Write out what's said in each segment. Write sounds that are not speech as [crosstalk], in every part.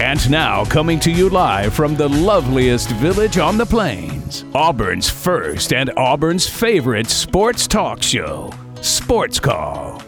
And now, coming to you live from the loveliest village on the plains, Auburn's first and Auburn's favorite sports talk show, Sports Call.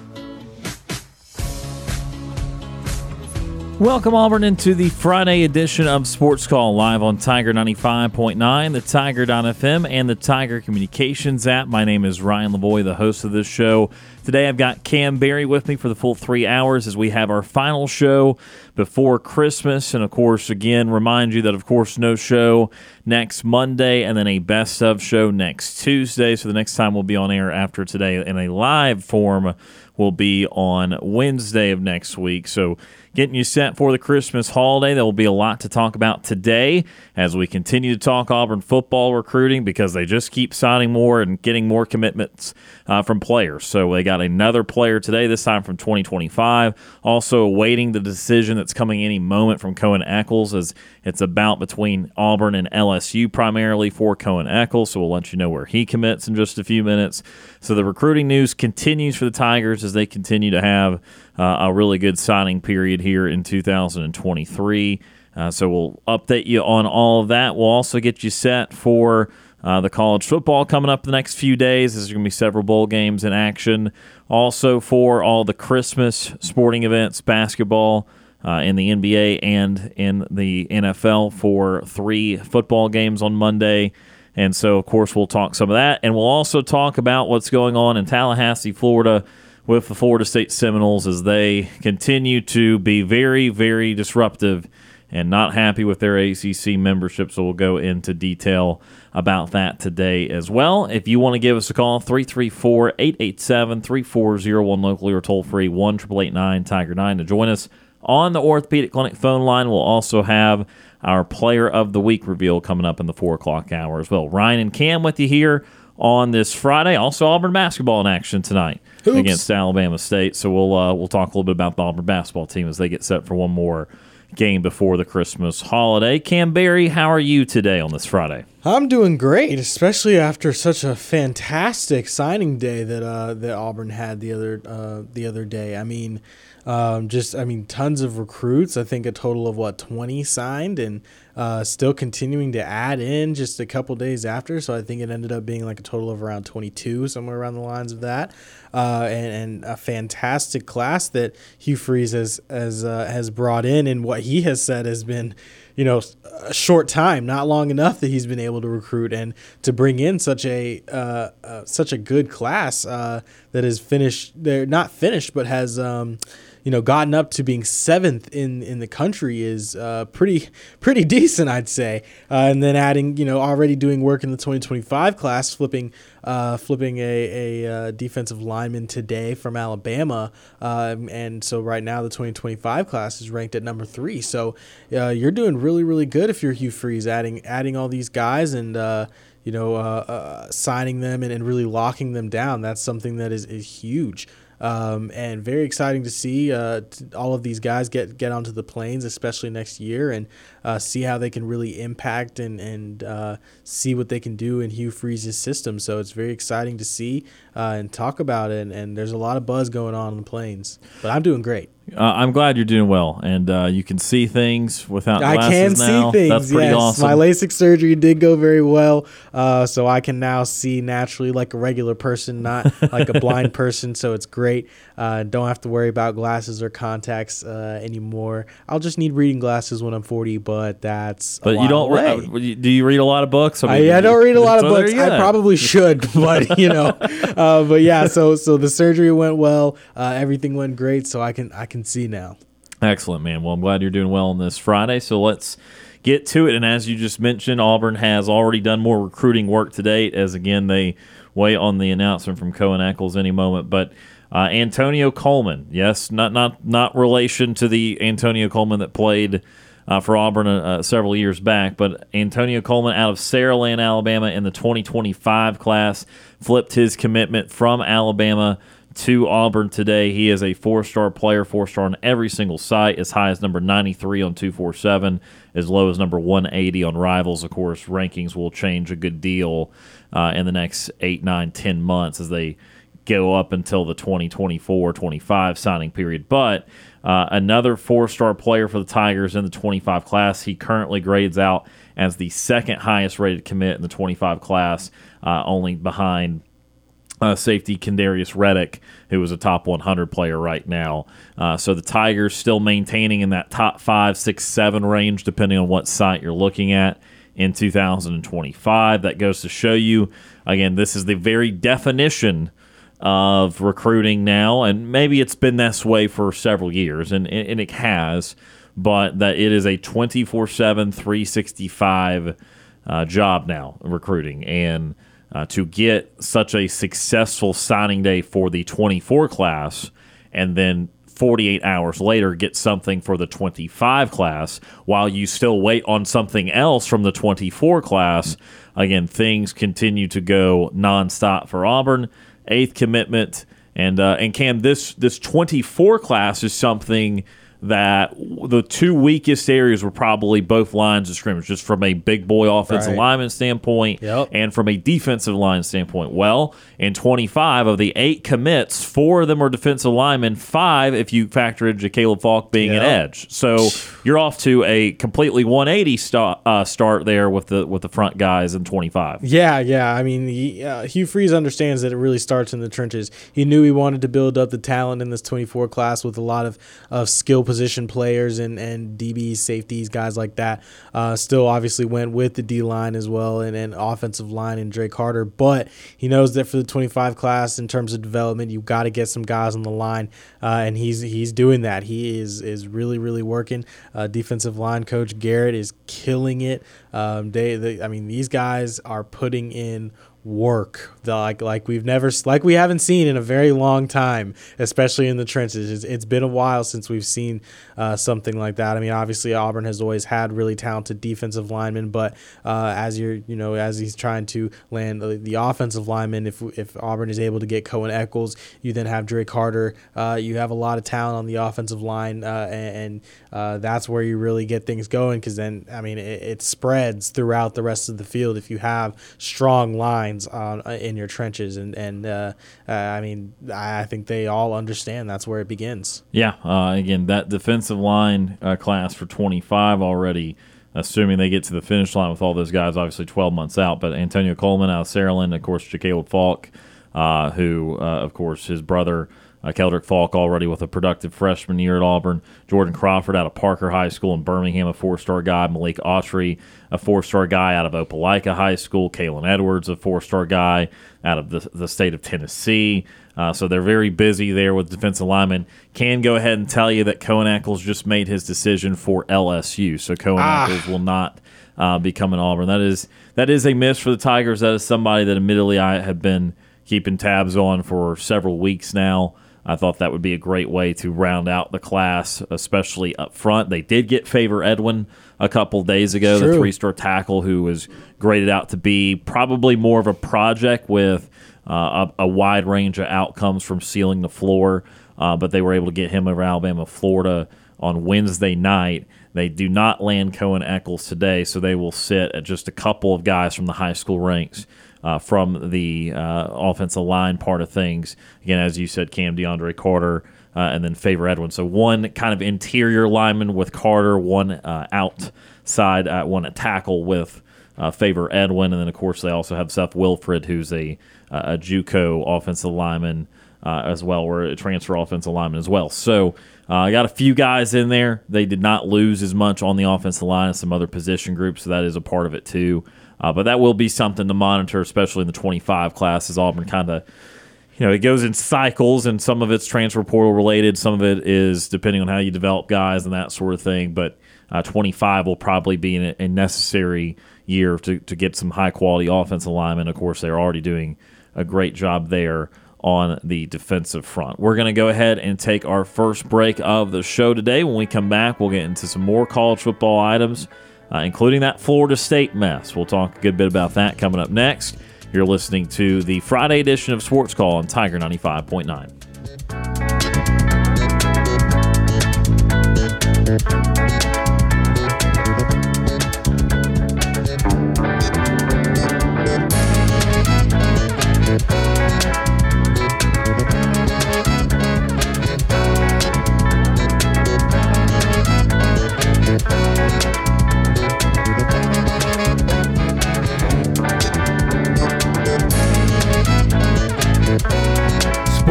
Welcome, Auburn, into the Friday edition of Sports Call live on Tiger 95.9, the Tiger.fm, and the Tiger Communications app. My name is Ryan Lavoie, the host of this show. Today I've got Kam Berry with me for the full three hours as we have our final show before Christmas. And of course, again, remind you that, of course, no show next Monday and then a best of show next Tuesday. So the next time we'll be on air after today in a live form will be on Wednesday of next week. So getting you set for the Christmas holiday. There will be a lot to talk about today as we continue to talk Auburn football recruiting because they just keep signing more and getting more commitments uh, from players. So they got another player today, this time from 2025. Also awaiting the decision that's coming any moment from Cohen Eccles as it's about between Auburn and LSU primarily for Cohen Eccles. So we'll let you know where he commits in just a few minutes. So the recruiting news continues for the Tigers as they continue to have uh, a really good signing period here in 2023. Uh, so we'll update you on all of that. We'll also get you set for uh, the college football coming up the next few days. There's going to be several bowl games in action. Also for all the Christmas sporting events, basketball. Uh, in the NBA and in the NFL for three football games on Monday. And so, of course, we'll talk some of that. And we'll also talk about what's going on in Tallahassee, Florida with the Florida State Seminoles as they continue to be very, very disruptive and not happy with their ACC membership. So we'll go into detail about that today as well. If you want to give us a call, 334 887 3401 locally or toll free 1 Tiger 9 to join us on the Orthopedic Clinic phone line. We'll also have our Player of the Week reveal coming up in the 4 o'clock hour as well. Ryan and Kam with you here on this Friday. Also, Auburn basketball in action tonight Oops. against Alabama State. So we'll uh, we'll talk a little bit about the Auburn basketball team as they get set for one more game before the Christmas holiday. Kam Berry, how are you today on this Friday? I'm doing great, especially after such a fantastic signing day that uh, that Auburn had the other uh, the other day. I mean, um, just I mean, tons of recruits. I think a total of what 20 signed, and uh, still continuing to add in just a couple days after. So I think it ended up being like a total of around 22, somewhere around the lines of that. Uh, and, and, a fantastic class that Hugh Freeze has has uh, has brought in, and what he has said has been you know a short time, not long enough that he's been able to recruit and to bring in such a uh, uh, such a good class uh, that is finished. They're not finished, but has. Um, you know, gotten up to being seventh in, in the country is uh, pretty pretty [laughs] decent, I'd say. Uh, and then adding, you know, already doing work in the 2025 class, flipping uh, flipping a, a uh, defensive lineman today from Alabama. Um, and so right now the 2025 class is ranked at number three. So uh, you're doing really, really good if you're Hugh Freeze, adding, adding all these guys and, uh, you know, uh, uh, signing them and, and really locking them down. That's something that is, is huge. Um, and very exciting to see uh, all of these guys get get onto the planes, especially next year, and uh, see how they can really impact and and uh, see what they can do in Hugh Freeze's system. So it's very exciting to see uh, and talk about it. And, and, there's a lot of buzz going on in the planes, but I'm doing great. Uh, I'm glad you're doing well, and uh, you can see things without glasses I can now. see things. That's pretty yes. awesome. My LASIK surgery did go very well, uh, so I can now see naturally like a regular person, not [laughs] like a blind person. So it's great. Uh, don't have to worry about glasses or contacts uh, anymore. I'll just need reading glasses when I'm 40, but that's but you don't. Re- do you read a lot of books? I, mean, I, I don't read a lot of books. I probably should, [laughs] but you know, uh, but yeah. So so the surgery went well. everything went great. So I can I can see now. Excellent, man. Well, I'm glad you're doing well on this Friday. So let's get to it. And as you just mentioned, Auburn has already done more recruiting work to date, as again, they wait on the announcement from Cohen Eccles any moment. But uh, Antonio Coleman, yes, not not not relation to the Antonio Coleman that played uh, for Auburn uh, uh several years back, but Antonio Coleman out of Saraland, Alabama, in the 2025 class, flipped his commitment from Alabama to Auburn today. He is a four star player, four star on every single site, as high as number 93 on 247, as low as number 180 on Rivals. Of course, rankings will change a good deal uh, in the next eight, nine, ten months as they go up until the 2024 25 signing period. But uh, another four star player for the Tigers in the 25 class. He currently grades out as the second highest rated commit in the 25 class, uh, only behind uh, safety Kendarius Reddick, who is a top 100 player right now. Uh, so the Tigers still maintaining in that top five, six, seven range, depending on what site you're looking at in 2025. That goes to show you, again, this is the very definition of recruiting now, and maybe it's been this way for several years, and, and it has, but that it is a 24 7, 365 uh, job now, recruiting. And uh, to get such a successful signing day for the 24 class and then 48 hours later get something for the 25 class while you still wait on something else from the 24 class. Again, things continue to go nonstop for Auburn. Eighth commitment. And uh, and Kam, this this 24 class is something that the two weakest areas were probably both lines of scrimmage, just from a big boy offensive right. lineman standpoint yep. and from a defensive line standpoint. Well, in 25 of the eight commits, four of them are defensive linemen, five if you factor in Caleb Faulk being yep. an edge. So you're off to a completely 180 start, uh, start there with the with the front guys in 25. Yeah, yeah. I mean, he, uh, Hugh Freeze understands that it really starts in the trenches. He knew he wanted to build up the talent in this 24 class with a lot of, of skill position players and, and DBs, safeties, guys like that. Uh, still obviously went with the D line as well and, and offensive line and Drake Carter. But he knows that for the 25 class, in terms of development, you've got to get some guys on the line. Uh, and he's he's doing that. He is, is really, really working. Uh, defensive line coach Garrett is killing it. Um, they, they, I mean, these guys are putting in work like like we've never like we haven't seen in a very long time especially in the trenches. It's, it's been a while since we've seen uh, something like that. I mean obviously auburn has always had really talented defensive linemen but uh, as you're you know as he's trying to land the, the, offensive lineman if if auburn is able to get cohen eccles you then have drake carter uh, you have a lot of talent on the offensive line uh, and, and uh, that's where you really get things going because then i mean it, it spreads throughout the rest of the field if you have strong lines uh, in your trenches, and and uh, uh, I mean I think they all understand that's where it begins. Yeah, uh, again that defensive line uh, class for 25 already. Assuming they get to the finish line with all those guys, obviously 12 months out. But Antonio Coleman out of Saraland, of course, Jakaleb Faulk, who, of course, his brother uh, Keldric Faulk already with a productive freshman year at Auburn. Jordan Crawford out of Parker High School in Birmingham, a four star guy. Malik Autry, a four star guy out of Opelika High School. Kalen Edwards, a four star guy out of the, the state of Tennessee. Uh, so they're very busy there with defensive linemen. Can go ahead and tell you that Cohen Eccles just made his decision for LSU. So Cohen ah. Eccles will not uh, become an Auburn. That is that is a miss for the Tigers. That is somebody that admittedly I have been keeping tabs on for several weeks now. I thought that would be a great way to round out the class, especially up front. They did get Favour Edwin a couple days ago, the three star tackle who was graded out to be probably more of a project with uh, a, a, wide range of outcomes from sealing the floor. Uh, but they were able to get him over Alabama, Florida on Wednesday night. They do not land Cohen Eccles today, so they will sit at just a couple of guys from the high school ranks uh, from the uh, offensive line part of things. Again, as you said, Kam Drake Carter. Uh, and then Favour Edwin. So one kind of interior lineman with Carter, one uh, outside, uh, one at tackle with uh, Favour Edwin, and then of course they also have Seth Wilfred, who's a a JUCO offensive lineman as well, or a transfer offensive lineman as well. So I got a few guys in there. They did not lose as much on the offensive line as some other position groups, so that is a part of it too. Uh, but that will be something to monitor, especially in the 25 class, as Auburn kind of you know, it goes in cycles, and some of it's transfer portal related. Some of it is depending on how you develop guys and that sort of thing. But uh, 25 will probably be a, a necessary year to, to get some high quality offensive linemen. Of course, they're already doing a great job there on the defensive front. We're going to go ahead and take our first break of the show today. When we come back, we'll get into some more college football items, uh, including that Florida State mess. We'll talk a good bit about that coming up next. You're listening to the Friday edition of Sports Call on Tiger 95.9.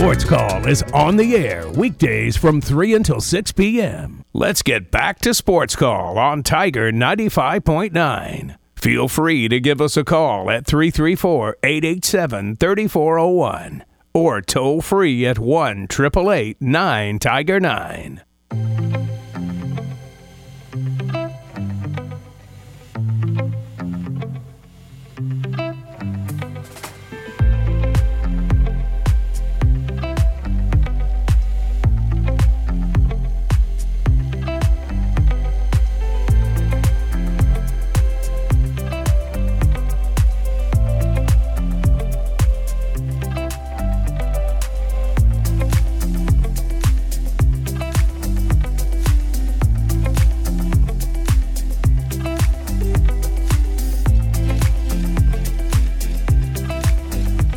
Sports Call is on the air weekdays from 3 until 6 p.m. Let's get back to Sports Call on Tiger 95.9. Feel free to give us a call at 334 887 3401 or toll free at 1 888 9 Tiger 9.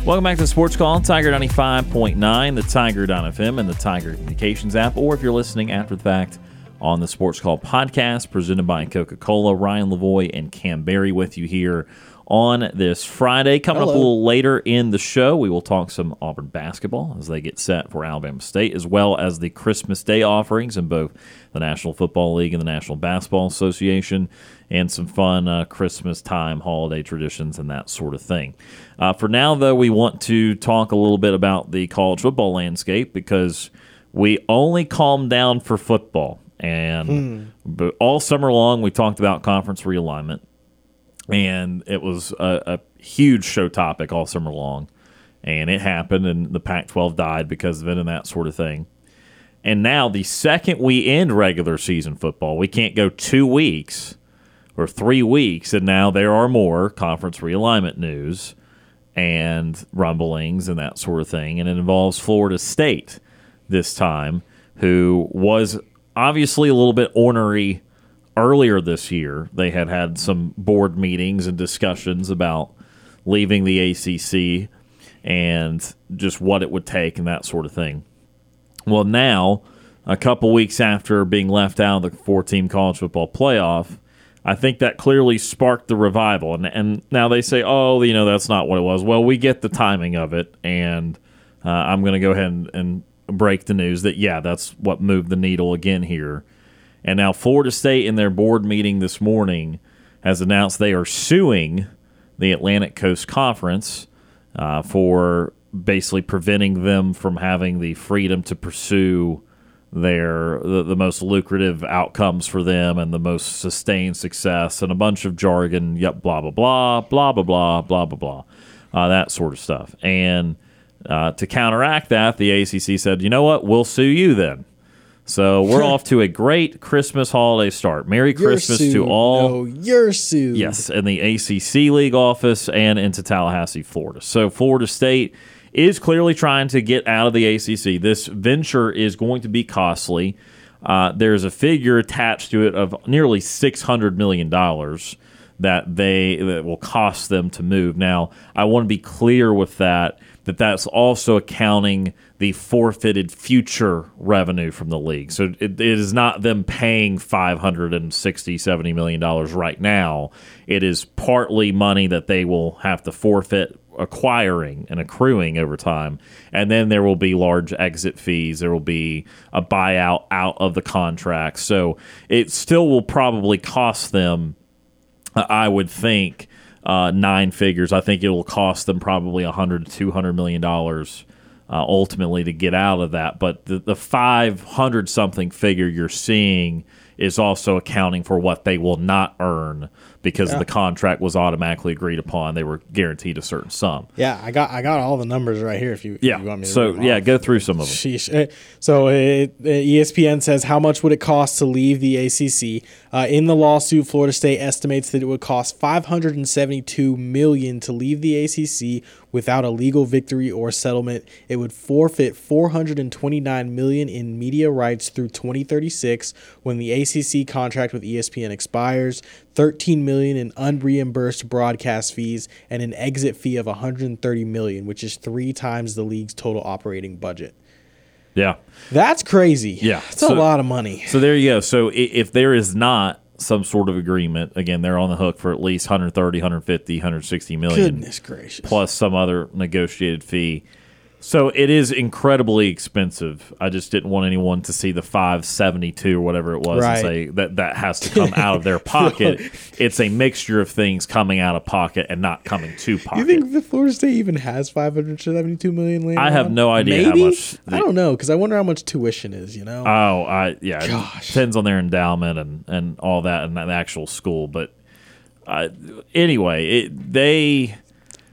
Welcome back to Sports Call, Tiger 95.9, the Tiger FM, and the Tiger Communications app, or if you're listening after the fact on the Sports Call podcast presented by Coca Cola. Ryan Lavoie and Kam Berry with you here on this Friday. Coming Hello. up a little later in the show, we will talk some Auburn basketball as they get set for Alabama State, as well as the Christmas Day offerings in both the National Football League and the National Basketball Association, and some fun uh, Christmas time holiday traditions and that sort of thing. Uh, for now, though, we want to talk a little bit about the college football landscape because we only calmed down for football. And hmm. all summer long, we talked about conference realignment and it was a, a huge show topic all summer long. And it happened, and the Pac 12 died because of it and that sort of thing. And now, the second we end regular season football, we can't go two weeks or three weeks, and now there are more conference realignment news and rumblings and that sort of thing. And it involves Florida State this time, who was obviously a little bit ornery earlier this year, they had had some board meetings and discussions about leaving the ACC and just what it would take and that sort of thing. Well, now, a couple weeks after being left out of the four team college football playoff, I think that clearly sparked the revival. And, and now they say, oh, you know, that's not what it was. Well, we get the timing of it. And uh, I'm going to go ahead and, and break the news that, yeah, that's what moved the needle again here and now Florida State, in their board meeting this morning, has announced they are suing the Atlantic Coast Conference uh, for basically preventing them from having the freedom to pursue their the, the, most lucrative outcomes for them and the most sustained success and a bunch of jargon. Yep, blah blah blah blah blah blah blah blah blah, uh, that sort of stuff. And uh, to counteract that, the ACC said, you know what, we'll sue you then. So we're [laughs] off to a great Christmas holiday start. Merry you're Christmas sued. to all. No, you're sued. Yes, in the ACC League office and into Tallahassee, Florida. So Florida State is clearly trying to get out of the ACC. This venture is going to be costly. Uh, there's a figure attached to it of nearly $600 million that they that will cost them to move. Now, I want to be clear with that that that's also accounting the forfeited future revenue from the league. So it, it is not them paying 560, 70 million dollars right now. It is partly money that they will have to forfeit acquiring and accruing over time. And then there will be large exit fees. There will be a buyout out of the contract. So it still will probably cost them, I would think, uh, nine figures. I think it will cost them probably 100 to 200 million dollars uh, ultimately to get out of that. But the, the 500 something figure you're seeing is also accounting for what they will not earn because Yeah. the contract was automatically agreed upon. They were guaranteed a certain sum. Yeah, I got I got all the numbers right here. If you, if Yeah. you want me to So yeah, off. go through some of them. Sheesh. Uh, So it, ESPN says how much would it cost to leave the ACC? Uh, in the lawsuit, Florida State estimates that it would cost 572 million to leave the ACC without a legal victory or settlement. It would forfeit 429 million in media rights through 2036 when the ACC contract with ESPN expires. 13 million in unreimbursed broadcast fees and an exit fee of 130 million, which is three times the league's total operating budget. Yeah. That's crazy. Yeah. It's So- a lot of money. So there you go. So if there is not some sort of agreement, again, they're on the hook for at least 130, 150, 160 million. Goodness gracious. plus some other negotiated fee. So it is incredibly expensive. I just didn't want anyone to see the 572 or whatever it was Right. and say that that has to come out of their [laughs] pocket. It's a mixture of things coming out of pocket and not coming to pocket. You think the Florida State even has 572 million I have no idea how Maybe? much I don't know because I wonder how much tuition is. You know. Oh, I yeah. Gosh. depends on their endowment and and all that and the actual school. But uh, anyway, it, they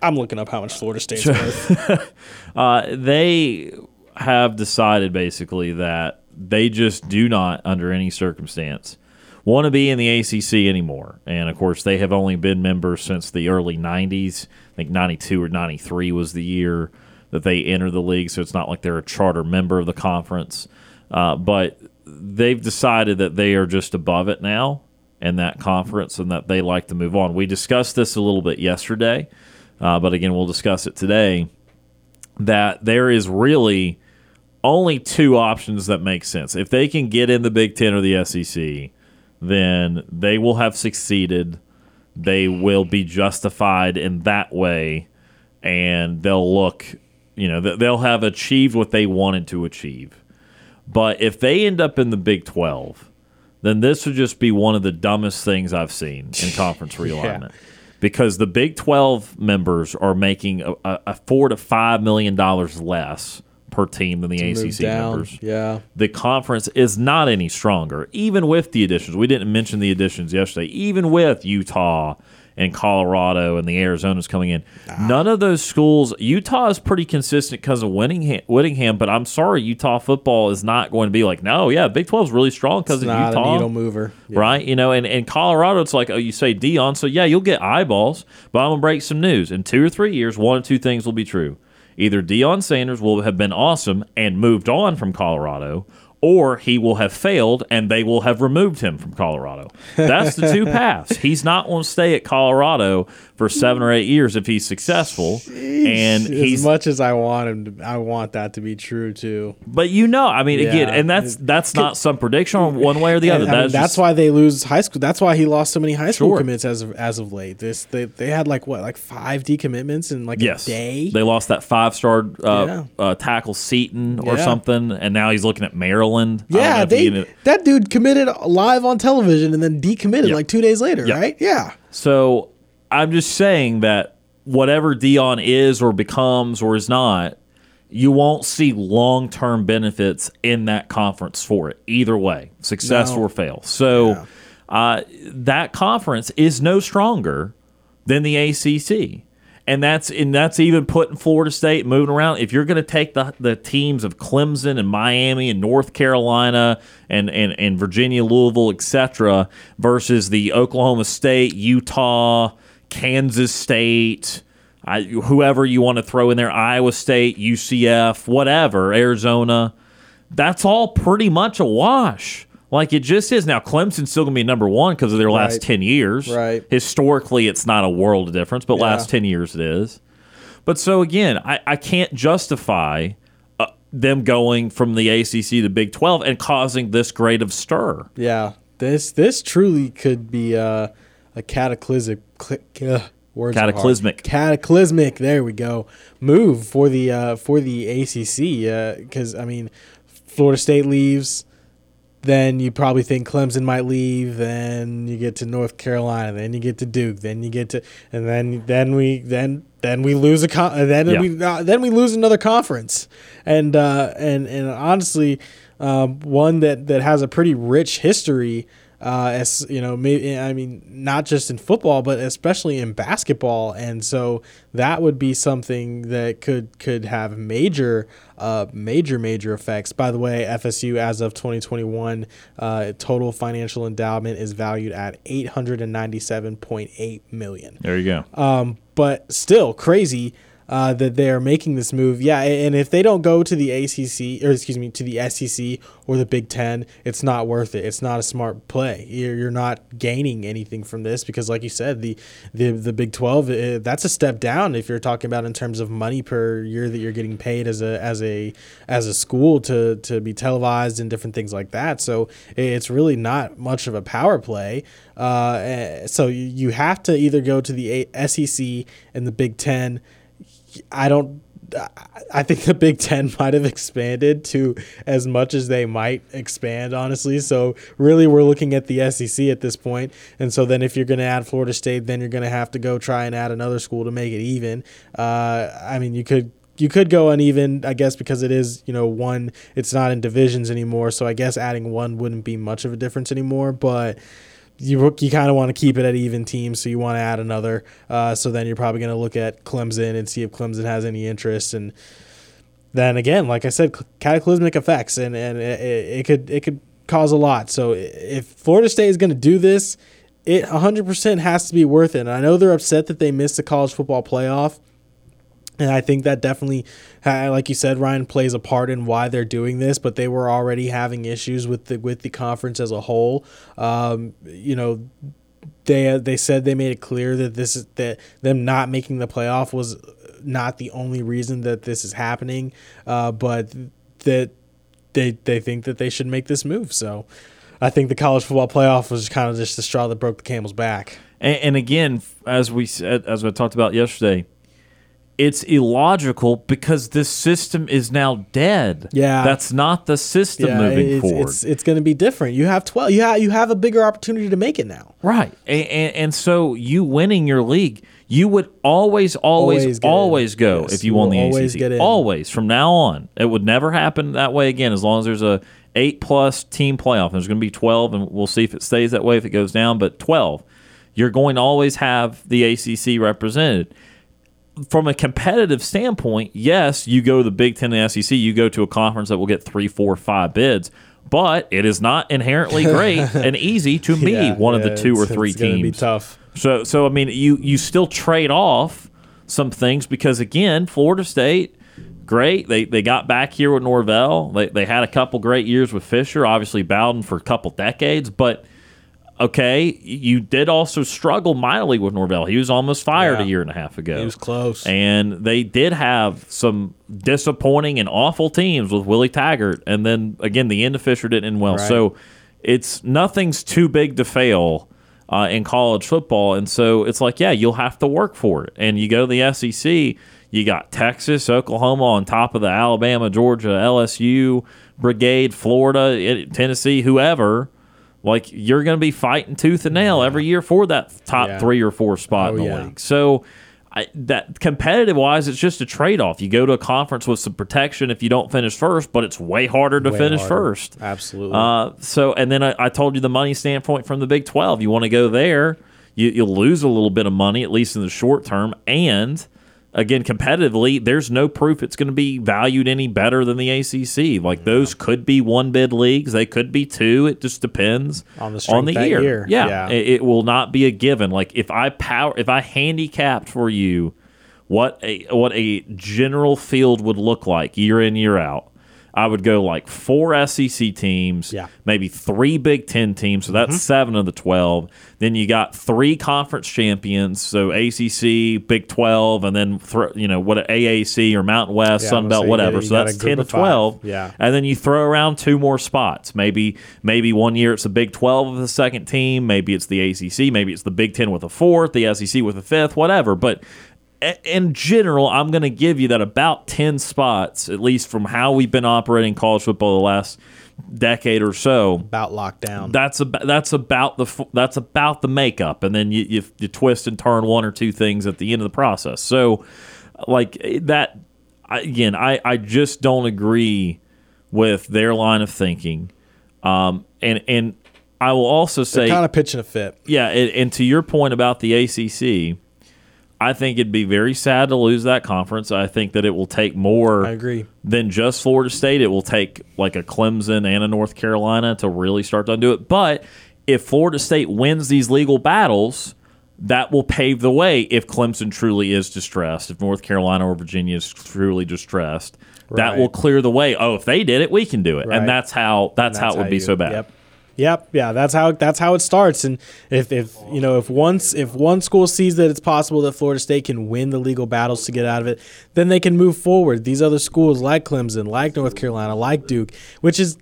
I'm looking up how much Florida State's worth. [laughs] uh, they have decided basically that they just do not, under any circumstance, want to be in the ACC anymore. And of course, they have only been members since the early '90s. I think '92 or '93 was the year that they entered the league. So it's not like they're a charter member of the conference. Uh, but they've decided that they are just above it now in that conference and that they like to move on. We discussed this a little bit yesterday, uh, but again, we'll discuss it today. That there is really only two options that make sense. If they can get in the Big Ten or the SEC, then they will have succeeded. They will be justified in that way, and they'll look, you know, they'll have achieved what they wanted to achieve. But if they end up in the Big 12, then this would just be one of the dumbest things I've seen in conference [laughs] realignment. Because the Big 12 members are making a, a, four to five million dollars less per team than the Move ACC members Yeah. the conference is not any stronger, even with the additions. We didn't mention the additions yesterday, even with Utah and Colorado and the Arizonas coming in. None of those schools, Utah is pretty consistent because of Whittingham, Whittingham, but I'm sorry, Utah football is not going to be like, no, yeah, Big 12 is really strong because of Utah a needle mover. Yeah. right? You know, and, and Colorado, it's like, oh, you say Deion, so yeah, you'll get eyeballs, but I'm gonna break some news. In two or three years, one or two things will be true. Either Deion Sanders will have been awesome and moved on from Colorado, or he will have failed and they will have removed him from Colorado. That's the two [laughs] paths. He's not going to stay at Colorado for seven or eight years if he's successful, and as much as I want him, to, I want that to be true too. but you know, I mean, again, and that's that's not some prediction on one way or the other. And, I mean, That's just- why they lose high school. That's why he lost so many high school Sure. commits as of as of late. This they, they had like what like five decommitments in like Yes, a day. they lost that five-star uh, Yeah. uh, tackle Seaton or Yeah. something, and now he's looking at Maryland. I don't know yeah, they that dude committed live on television and then decommitted Yeah. like two days later, Yeah. right? Yeah. so I'm just saying that whatever Deion is or becomes or is not, you won't see long-term benefits in that conference for it either way, success No. or fail. So Yeah. uh, that conference is no stronger than the ACC. And that's and that's even putting Florida State moving around. If you're going to take the the teams of Clemson and Miami and North Carolina and and, and Virginia, Louisville, etc., versus the Oklahoma State, Utah, Kansas State, I, whoever you want to throw in there, Iowa State, UCF, whatever, Arizona, that's all pretty much a wash. Like it just is. Now, Clemson's still going to be number one because of their last Right. 10 years. Right. Historically, it's not a world of difference, but last 10 years it is. But so again, I, I can't justify uh, them going from the ACC to Big 12 and causing this great of stir. Yeah. This this truly could be uh, a cataclysmic cl- uh, words. Cataclysmic. cataclysmic there we go move for the uh, for the ACC because I mean Florida State leaves then you probably think Clemson might leave. Then you get to North Carolina. Then you get to Duke. Then you get to, and then then we then then we lose a con- then Yeah. we uh, then we lose another conference. And uh, and and honestly, um, one that that has a pretty rich history. Uh, as you know, maybe I mean, not just in football, but especially in basketball, and so that would be something that could could have major, uh, major, major effects. By the way, FSU as of 2021, uh, total financial endowment is valued at 897.8 million. There you go. Um, but still crazy uh, that they are making this move. Yeah, and if they don't go to the ACC or excuse me to the SEC or the Big Ten, it's not worth it. It's not a smart play. You're, you're not gaining anything from this because, like you said, the the the Big Twelve uh, that's a step down if you're talking about in terms of money per year that you're getting paid as a as a as a school to to be televised and different things like that. So it's really not much of a power play. Uh, eh, so you- you have to either go to the SEC and the Big Ten. I don't. I- think the Big Ten [laughs] might have expanded to as much as they might expand, honestly. So really, we're looking at the SEC at this point. And so then, if you're going to add Florida State, then you're going to have to go try and add another school to make it even. Uh, I mean, you could you could go uneven, I guess, because it is you know one. It's not in divisions anymore, so I guess adding one wouldn't be much of a difference anymore. But you you kind of want to keep it at even teams, so you want to add another. Uh, so then you're probably going to look at Clemson and see if Clemson has any interest, and then again, like I said, cataclysmic effects, and and it, it could it could cause a lot. So if Florida State is going to do this, it 100% has to be worth it. And I know they're upset that they missed the college football playoff. And I think that definitely, like you said, Ryan plays a part in why they're doing this. But they were already having issues with the with the conference as a whole. Um, you know, they they said they made it clear that this is that them not making the playoff was not the only reason that this is happening, uh, but that they they think that they should make this move. So. I think the college football playoff was kind of just the straw that broke the camel's back. And, and again, as we as we talked about yesterday, it's illogical because this system is now dead. Yeah. that's not the system Yeah, moving it's, forward. it's it's going to be different. You have twelve. You have you have a bigger opportunity to make it now. Right. And, and, and so you winning your league, you would always, always, Always always, go Yes, if you won the always ACC. get in. Always from now on. It would never happen that way again as long as there's a eight plus team playoff. There's going to be 12, and we'll see if it stays that way, if it goes down, but 12. You're going to always have the ACC represented from a competitive standpoint, yes, you go to the Big Ten and SEC, you go to a conference that will get three, four, five bids, but it is not inherently [laughs] great and easy to be Yeah, one of the two or three it's gonna Be teams. tough. So, so I mean, you you still trade off some things because again, Florida State, great. They they got back here with Norvell. They they had a couple great years with Fisher. Obviously, Bowden for a couple decades, but okay, you did also struggle mightily with Norvell. He was almost fired Yeah. a year and a half ago. He was close. And they did have some disappointing and awful teams with Willie Taggart. And then again, the end of Fisher didn't end well. Right. So it's nothing's too big to fail uh, in college football. And so it's like, yeah, you'll have to work for it. And you go to the SEC, you got Texas, Oklahoma on top of the Alabama, Georgia, LSU, Brigade, Florida, Tennessee, whoever. Like you're going to be fighting tooth and nail every year for that top Yeah. three or four spot Oh, in the yeah. league. So I, that competitive wise, it's just a trade off. You go to a conference with some protection if you don't finish first, but it's way harder to Way finish harder. first. Absolutely. Uh, so, and then I, I told you the money standpoint from the Big 12. You want to go there, you, you'll lose a little bit of money, at least in the short term. And again, competitively, there's no proof it's going to be valued any better than the ACC. Like those could be one bid leagues, they could be two. It just depends On the strength that year. year. Yeah, Yeah. It, it will not be a given. Like if I power, if I handicapped for you what a what a general field would look like year in year out. I would go like four SEC teams, Yeah. maybe three Big Ten teams, so that's mm-hmm. seven of the twelve. Then you got three conference champions, so ACC, Big Twelve, and then thro- you know what AAC or Mountain West, Yeah, Sun Belt, gonna you whatever. you so that's ten to of five. twelve. Yeah. and then you throw around two more spots. Maybe maybe one year it's the Big Twelve with the second team, maybe it's the ACC, maybe it's the Big Ten with a fourth, the SEC with a fifth, whatever. But in general, I'm going to give you that about 10 spots, at least from how we've been operating college football the last decade or so, About lockdown. that's about that's about the that's about the makeup, and then you, you you twist and turn one or two things at the end of the process. So, like that again, I I just don't agree with their line of thinking, um, and and I will also say kind of pitching a fit. yeah, and, and to your point about the ACC, I think it'd be very sad to lose that conference. I think that it will take more I agree. than just Florida State. It will take like a Clemson and a North Carolina to really start to undo it. But if Florida State wins these legal battles, that will pave the way if Clemson truly is distressed, if North Carolina or Virginia is truly distressed. That will clear the way. Oh, if they did it, we can do it. Right. And that's how that's, how it would be you- so bad. Yep. Yep, yeah, that's how that's how it starts. And if, if you know if once if one school sees that it's possible that Florida State can win the legal battles to get out of it, then they can move forward. These other schools like Clemson, like North Carolina, like Duke, which is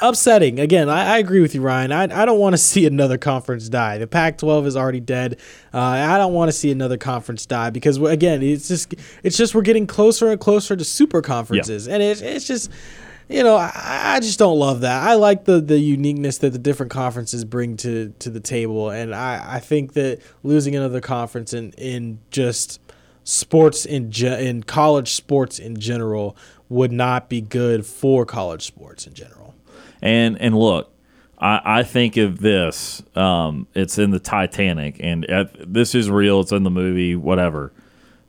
upsetting. Again, I, I agree with you, Ryan. I, I don't want to [laughs] see another conference die. The Pac-12 is already dead. Uh, I don't want to see another conference die because again, it's just it's just we're getting closer and closer to super conferences, and it's it's just you know, I, I just don't love that. I like the the uniqueness that the different conferences bring to to the table, and I, I think that losing another conference in in just sports in ge- in college sports in general would not be good for college sports in general. And and look, I, I think of this. Um, it's in the Titanic, and uh, this is real. It's in the movie, whatever.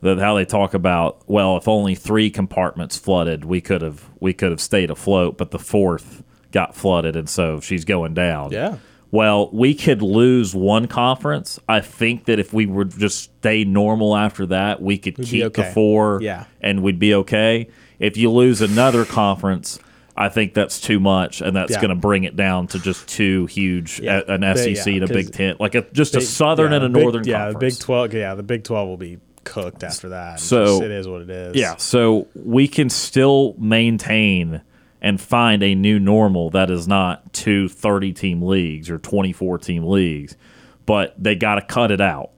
That how they talk about. Well, if only three compartments flooded, we could have we could have stayed afloat, but the fourth got flooded, and so she's going down. Yeah. Well, we could lose one conference. I think that if we would just stay normal after that, we could be keep the four Yeah. and we'd be okay. If you lose another conference, I think that's too much, and that's Yeah. going to bring it down to just two huge, Yeah. a- an They- SEC yeah, and a Big Ten, like a, just a Southern and a the Big- Northern yeah, conference. the Big Twelve. Yeah, the Big Twelve will be cooked after that. So- it is what it is. Yeah, so we can still maintain and find a new normal that is not two 30 team leagues or 24 team leagues, but they got to cut it out.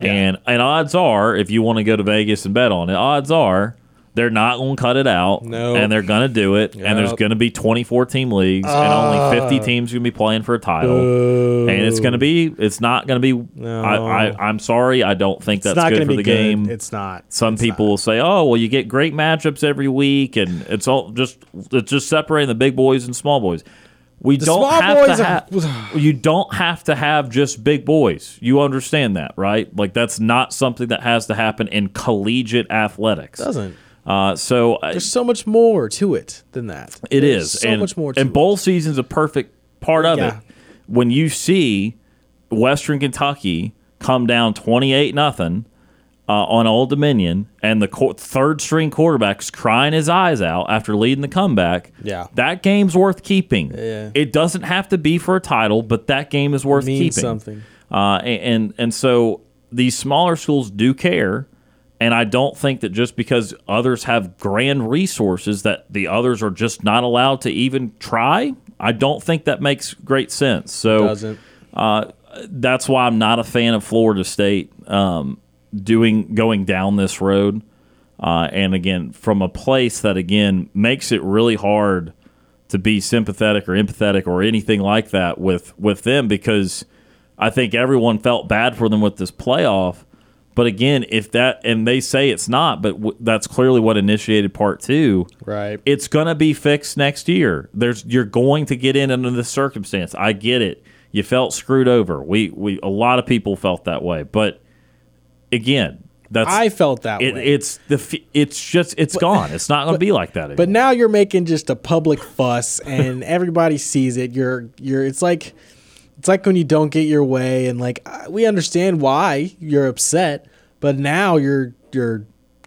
And and odds are, if you want to go to Vegas and bet on it, odds are they're not going to cut it out, No. and they're going to do it, and there's going to be 24 team leagues, and only 50 ah. teams going to be playing for a title, and it's going to be, it's not going to be. I, I, I'm sorry, I don't think It's that's good for the good. game. It's not. Some It's people not. will say, "Oh, well, you get great matchups every week, and it's all just it's just separating the big boys and small boys." We don't small have to are- have. [sighs] you don't have to have just big boys. You understand that, right? Like that's not something that has to happen in collegiate athletics. doesn't. Uh, so uh, There's so much more to it than that. it There's is so and, much more. To and bowl season's a perfect part of Yeah. it. When you see Western Kentucky come down twenty eight nothing uh, on Old Dominion, and the qu- third string quarterback's crying his eyes out after leading the comeback. Yeah. that game's worth keeping. Yeah. It doesn't have to be for a title, but that game is worth keeping. something. Uh, and, and and so these smaller schools do care, and I don't think that just because others have grand resources that the others are just not allowed to even try. I don't think that makes great sense. So doesn't. that's why I'm not a fan of Florida State um, doing going down this road. Uh, and again, from a place that again makes it really hard to be sympathetic or empathetic or anything like that with with them because I think everyone felt bad for them with this playoff. But again, if that and they say it's not, but w- that's clearly what initiated part two Right. it's going to be fixed next year. There's you're going to get in under this circumstance. I get it. You felt screwed over. We we a lot of people felt that way. But again, that's I felt that it, way. it's the it's just it's gone. It's not going to be like that anymore. But now you're making just a public fuss, and everybody sees it. You're you're. It's like it's like when you don't get your way, and like we understand why you're upset, but now you're you're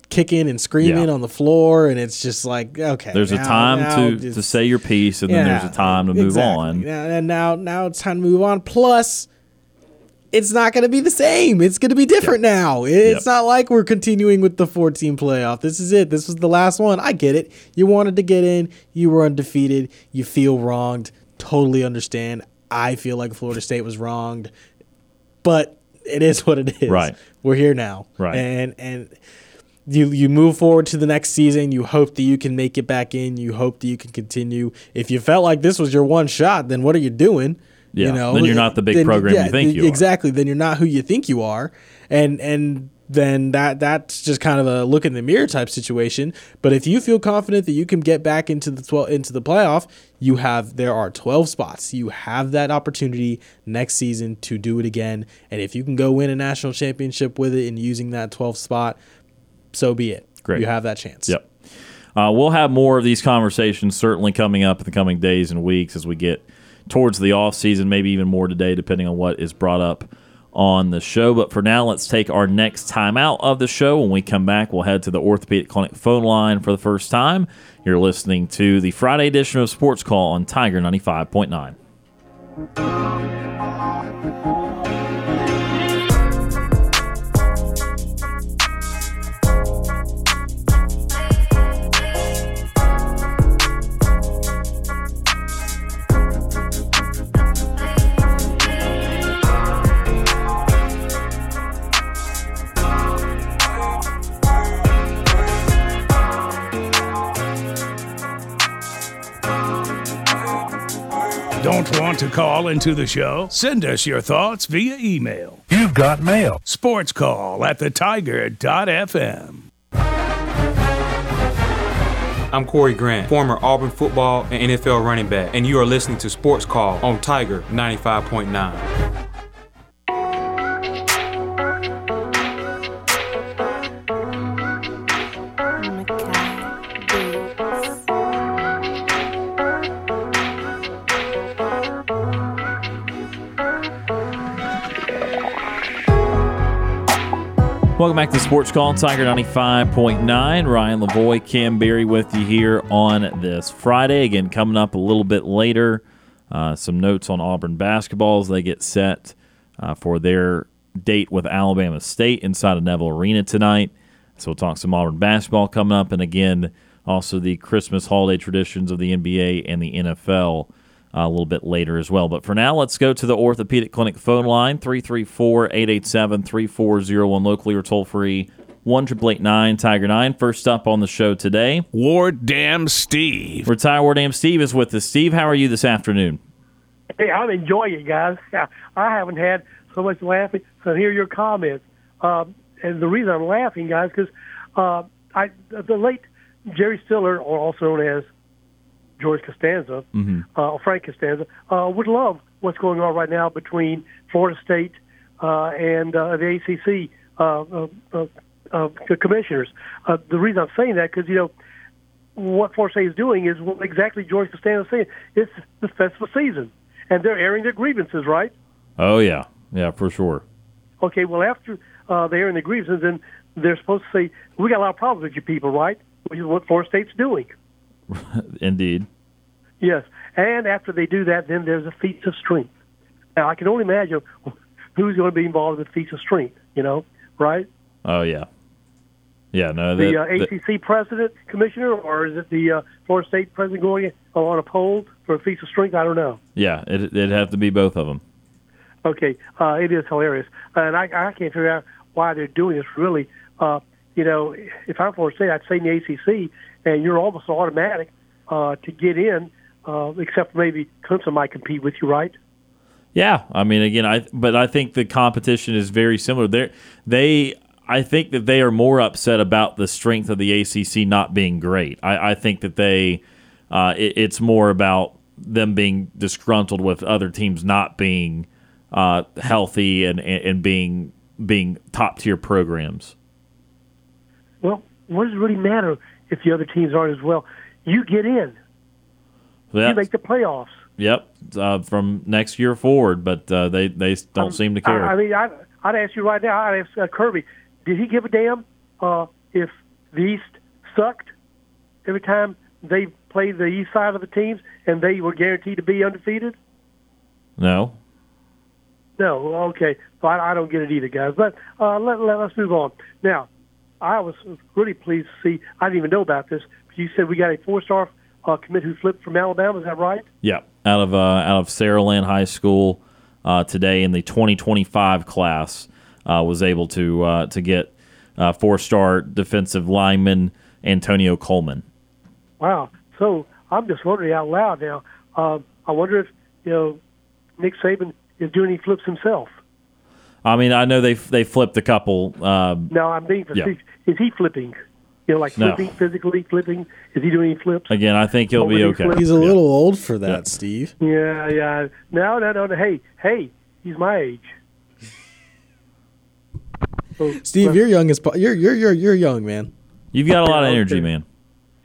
kicking and screaming Yeah. on the floor, and it's just like okay. there's a time now to, to say your piece, and then there's a time to move exactly. on. Yeah, and now now it's time to move on. Plus. It's not going to be the same. It's going to be different now. It's Yep. not like we're continuing with the 14 playoff. This is it. This was the last one. I get it. You wanted to get in. You were undefeated. You feel wronged. Totally understand. I feel like Florida State was wronged, but it is what it is. Right. We're here now. Right. And and you you move forward to the next season. You hope that you can make it back in. You hope that you can continue. If you felt like this was your one shot, then what are you doing? Yeah, you know, then you're not the big then- program you think you are. exactly. Then you're not who you think you are, and and then that that's just kind of a look in the mirror type situation. But if you feel confident that you can get back into the twelve into the playoff, you have there are twelve spots. You have that opportunity next season to do it again, and if you can go win a national championship with it and using that twelve spot, so be it. Great. You have that chance. Yep. Uh, we'll have more of these conversations certainly coming up in the coming days and weeks as we get towards the off season, maybe even more today, depending on what is brought up on the show. But for now, let's take our next time out of the show. When we come back, we'll head to the Orthopedic Clinic phone line for the first time. You're listening to the Friday edition of Sports Call on Tiger 95.9. to call into the show? Send us your thoughts via email. You've got mail. Sports call at the tiger.fm. I'm Corey Grant, former Auburn football and NFL running back, and you are listening to Sports Call on Tiger 95.9. Welcome back to Sports Call Tiger 95.9. Ryan Lavoie, Kam Berry with you here on this Friday. Again, coming up a little bit later, uh, some notes on Auburn basketball as they get set uh, for their date with Alabama State inside of Neville Arena tonight. So we'll talk some Auburn basketball coming up, and again, also the Christmas holiday traditions of the NBA and the NFL a little bit later as well. But for now, let's go to the Orthopedic Clinic phone line 334 887 3401 locally or toll free 1 Tiger 9. First up on the show today, Ward Dam Steve. Retire Ward Dam Steve is with us. Steve, how are you this afternoon? Hey, I'm enjoying it, guys. [laughs] I haven't had so much laughing. So hear your comments. Um, and the reason I'm laughing, guys, because uh, I the late Jerry Stiller, or also known as George Costanza, uh, or Frank Costanza, uh, would love what's going on right now between Florida State uh, and uh, the ACC uh, uh, uh, uh, commissioners. Uh, the reason I'm saying that because you know what Florida State is doing is what exactly George Costanza is saying. It's the festival season, and they're airing their grievances, right? Oh, yeah. Yeah, for sure. Okay, well, after uh, they're airing the grievances, then they're supposed to say, we got a lot of problems with you people, right? Which is what Florida State's doing. [laughs] Indeed. Yes. And after they do that, then there's a feats of strength. Now, I can only imagine who's going to be involved with feats of strength, you know, right? Oh, yeah. Yeah, no. The that- uh, that- ACC president, commissioner, or is it the uh, Florida State president going on a poll for feats of strength? I don't know. yeah, it, it'd have to be both of them. Okay, uh, it is hilarious, and I, I can't figure out why they're doing this. Really, uh, you know, if I'm Florida State, I'd say in the ACC, and you're almost automatic uh, to get in, uh, except maybe Clemson might compete with you, right? Yeah, I mean, again, I but I think the competition is very similar. They they I think that they are more upset about the strength of the ACC not being great. I, I think that they uh, it, it's more about them being disgruntled with other teams not being uh, healthy and, and and being being top tier programs. Well, what does it really matter if the other teams aren't as well? You get in, So you make the playoffs. Yep, uh, from next year forward, but uh, they they don't seem to care. I, I mean, I, I'd ask you right now. I'd ask uh, Kirby, did he give a damn uh, if the East sucked every time they played the East side of the teams and they were guaranteed to be undefeated? no, No. Okay. So I, I don't get it either, guys. But uh, let, let, let's move on. Now, I was really pleased to see. I didn't even know about this. But you said we got a four-star uh, commit who flipped from Alabama. Is that right? Yeah, out of uh, out of Saraland High School uh, today in the 2025 class uh, was able to uh, to get uh, four-star defensive lineman Antonio Coleman. Wow. So I'm just wondering out loud now. Uh, I wonder if you know Nick Saban is doing any flips himself. I mean, I know they they flipped a couple. Um, No, I'm being facetious. Is he flipping? You know, like No. flipping physically, flipping. Is he doing any flips? again, I think he'll be Nobody okay. flipped. He's a Yeah. little old for that, Yeah. Steve. Yeah, yeah. No, no, no, no. Hey, hey, he's my age. So, [laughs] Steve, well, you're young as po- you're you're you're you're young, man. You've got a lot of energy, Okay. man.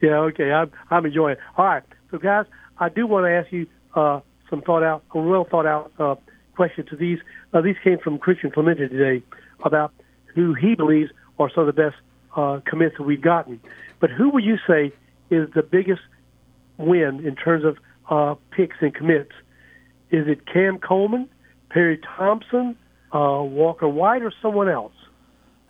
Yeah, okay. I'm I'm enjoying it. All right. So guys, I do want to ask you uh, some thought out, a well thought out uh, question to these. Uh, these came from Christian Clemente today about who he believes are some of the best uh, commits that we've gotten. But who would you say is the biggest win in terms of uh, picks and commits? Is it Cam Coleman, Perry Thompson, uh, Walker White, or someone else?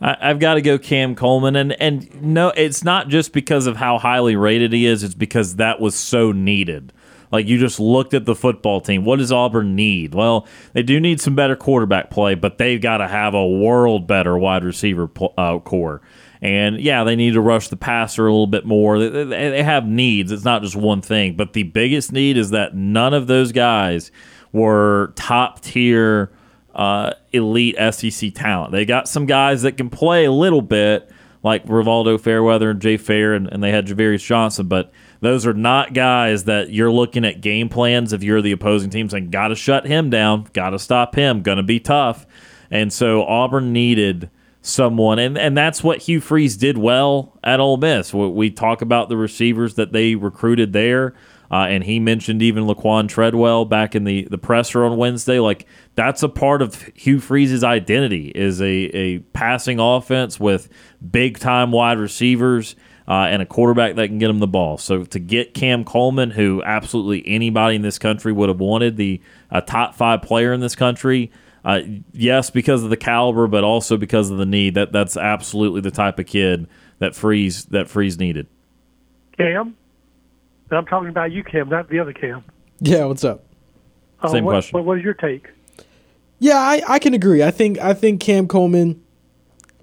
I, I've got to go Cam Coleman, and and no, it's not just because of how highly rated he is. It's because that was so needed. Like you just looked at the football team. What does Auburn need? Well, they do need some better quarterback play, but they've got to have a world better wide receiver uh, core. And yeah, they need to rush the passer a little bit more. They, they, they have needs. It's not just one thing. But the biggest need is that none of those guys were top tier uh, elite SEC talent. They got some guys that can play a little bit, like Rivaldo Fairweather and Jay Fair, and, and they had Javarius Johnson, but those are not guys that you're looking at game plans if you're the opposing team saying, got to shut him down, got to stop him, going to be tough. And so Auburn needed someone, and, and that's what Hugh Freeze did well at Ole Miss. We, we talk about the receivers that they recruited there. Uh, and he mentioned even Laquan Treadwell back in the, the presser on Wednesday. Like that's a part of Hugh Freeze's identity is a, a passing offense with big time wide receivers uh, and a quarterback that can get him the ball. So to get Cam Coleman, who absolutely anybody in this country would have wanted, the a top five player in this country. Uh, yes, because of the caliber, but also because of the need. That that's absolutely the type of kid that Freeze that Freeze needed. Kam? And I'm talking about you, Kam, not the other Cam. Yeah, what's up? Uh, Same what, question. What, what is your take? Yeah, I, I can agree. I think I think Cam Coleman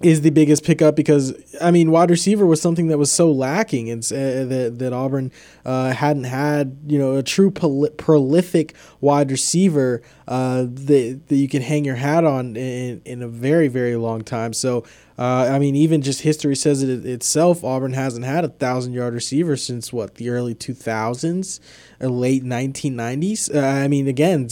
is the biggest pickup because I mean wide receiver was something that was so lacking and uh, that that Auburn uh, hadn't had you know a true prol- prolific wide receiver uh, that that you can hang your hat on in, in a very very long time. So uh, I mean even just history says it itself. Auburn hasn't had a thousand yard receiver since what the early two thousands late nineteen nineties. Uh, I mean again.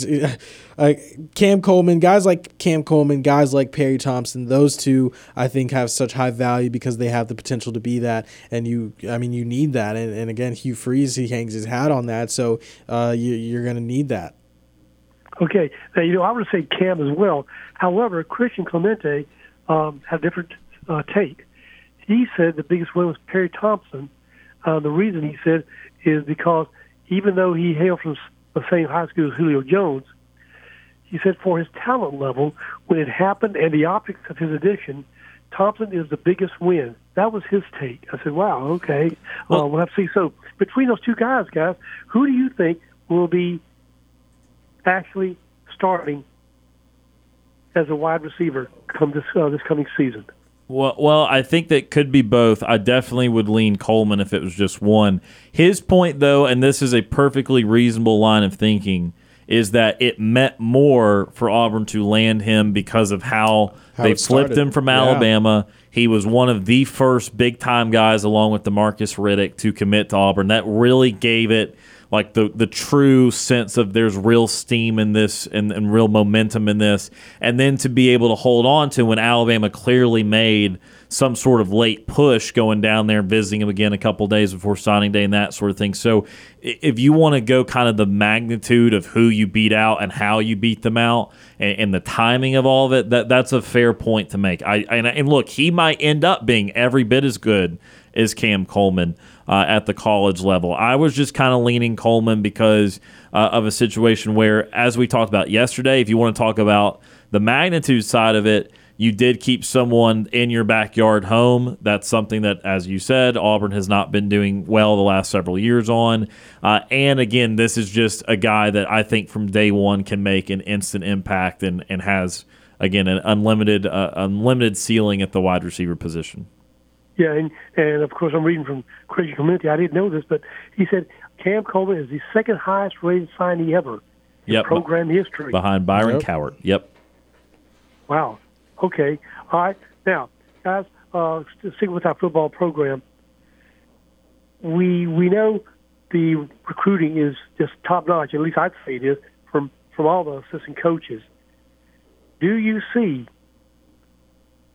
Uh, Cam Coleman, guys like Cam Coleman, guys like Perry Thompson, those two I think have such high value because they have the potential to be that, and you, I mean, you need that, and, and again, Hugh Freeze, he hangs his hat on that, so uh, you, you're going to need that. Okay. Now, you know, I would say Cam as well. However, Christian Clemente um, had a different uh, take. He said the biggest win was Perry Thompson. Uh, the reason he said is because even though he hailed from the same high school as Julio Jones, he said for his talent level, when it happened and the optics of his addition, Thompson is the biggest win. That was his take. I said, wow, okay. Well- uh, we'll have to see. So between those two guys, guys, who do you think will be actually starting as a wide receiver come this uh, this coming season? Well, well, I think that could be both. I definitely would lean Coleman if it was just one. His point, though, and this is a perfectly reasonable line of thinking, is that it meant more for Auburn to land him because of how, How they flipped him from Yeah. Alabama. He was one of the first big time guys, along with Demarcus Riddick, to commit to Auburn. That really gave it like the the true sense of there's real steam in this and, and real momentum in this, and then to be able to hold on to when Alabama clearly made some sort of late push going down there and visiting him again a couple days before signing day and that sort of thing. So if you want to go kind of the magnitude of who you beat out and how you beat them out and, and the timing of all of it, that that's a fair point to make. I and, and look, he might end up being every bit as good as Cam Coleman uh, at the college level. I was just kind of leaning Coleman because uh, of a situation where, as we talked about yesterday, if you want to talk about the magnitude side of it, you did keep someone in your backyard home. That's something that, as you said, Auburn has not been doing well the last several years on. Uh, and again, this is just a guy that I think from day one can make an instant impact and, and has again an unlimited uh, unlimited ceiling at the wide receiver position. Yeah, and, and of course I'm reading from Christian Community. I didn't know this, but he said Cam Coleman is the second highest rated signee ever in Yep. program history. behind Byron Yep. Cowart. Yep. Wow. Okay. All right. Now, guys, uh, st- sticking with our football program, we we know the recruiting is just top notch. At least I'd say it is from from all the assistant coaches. Do you see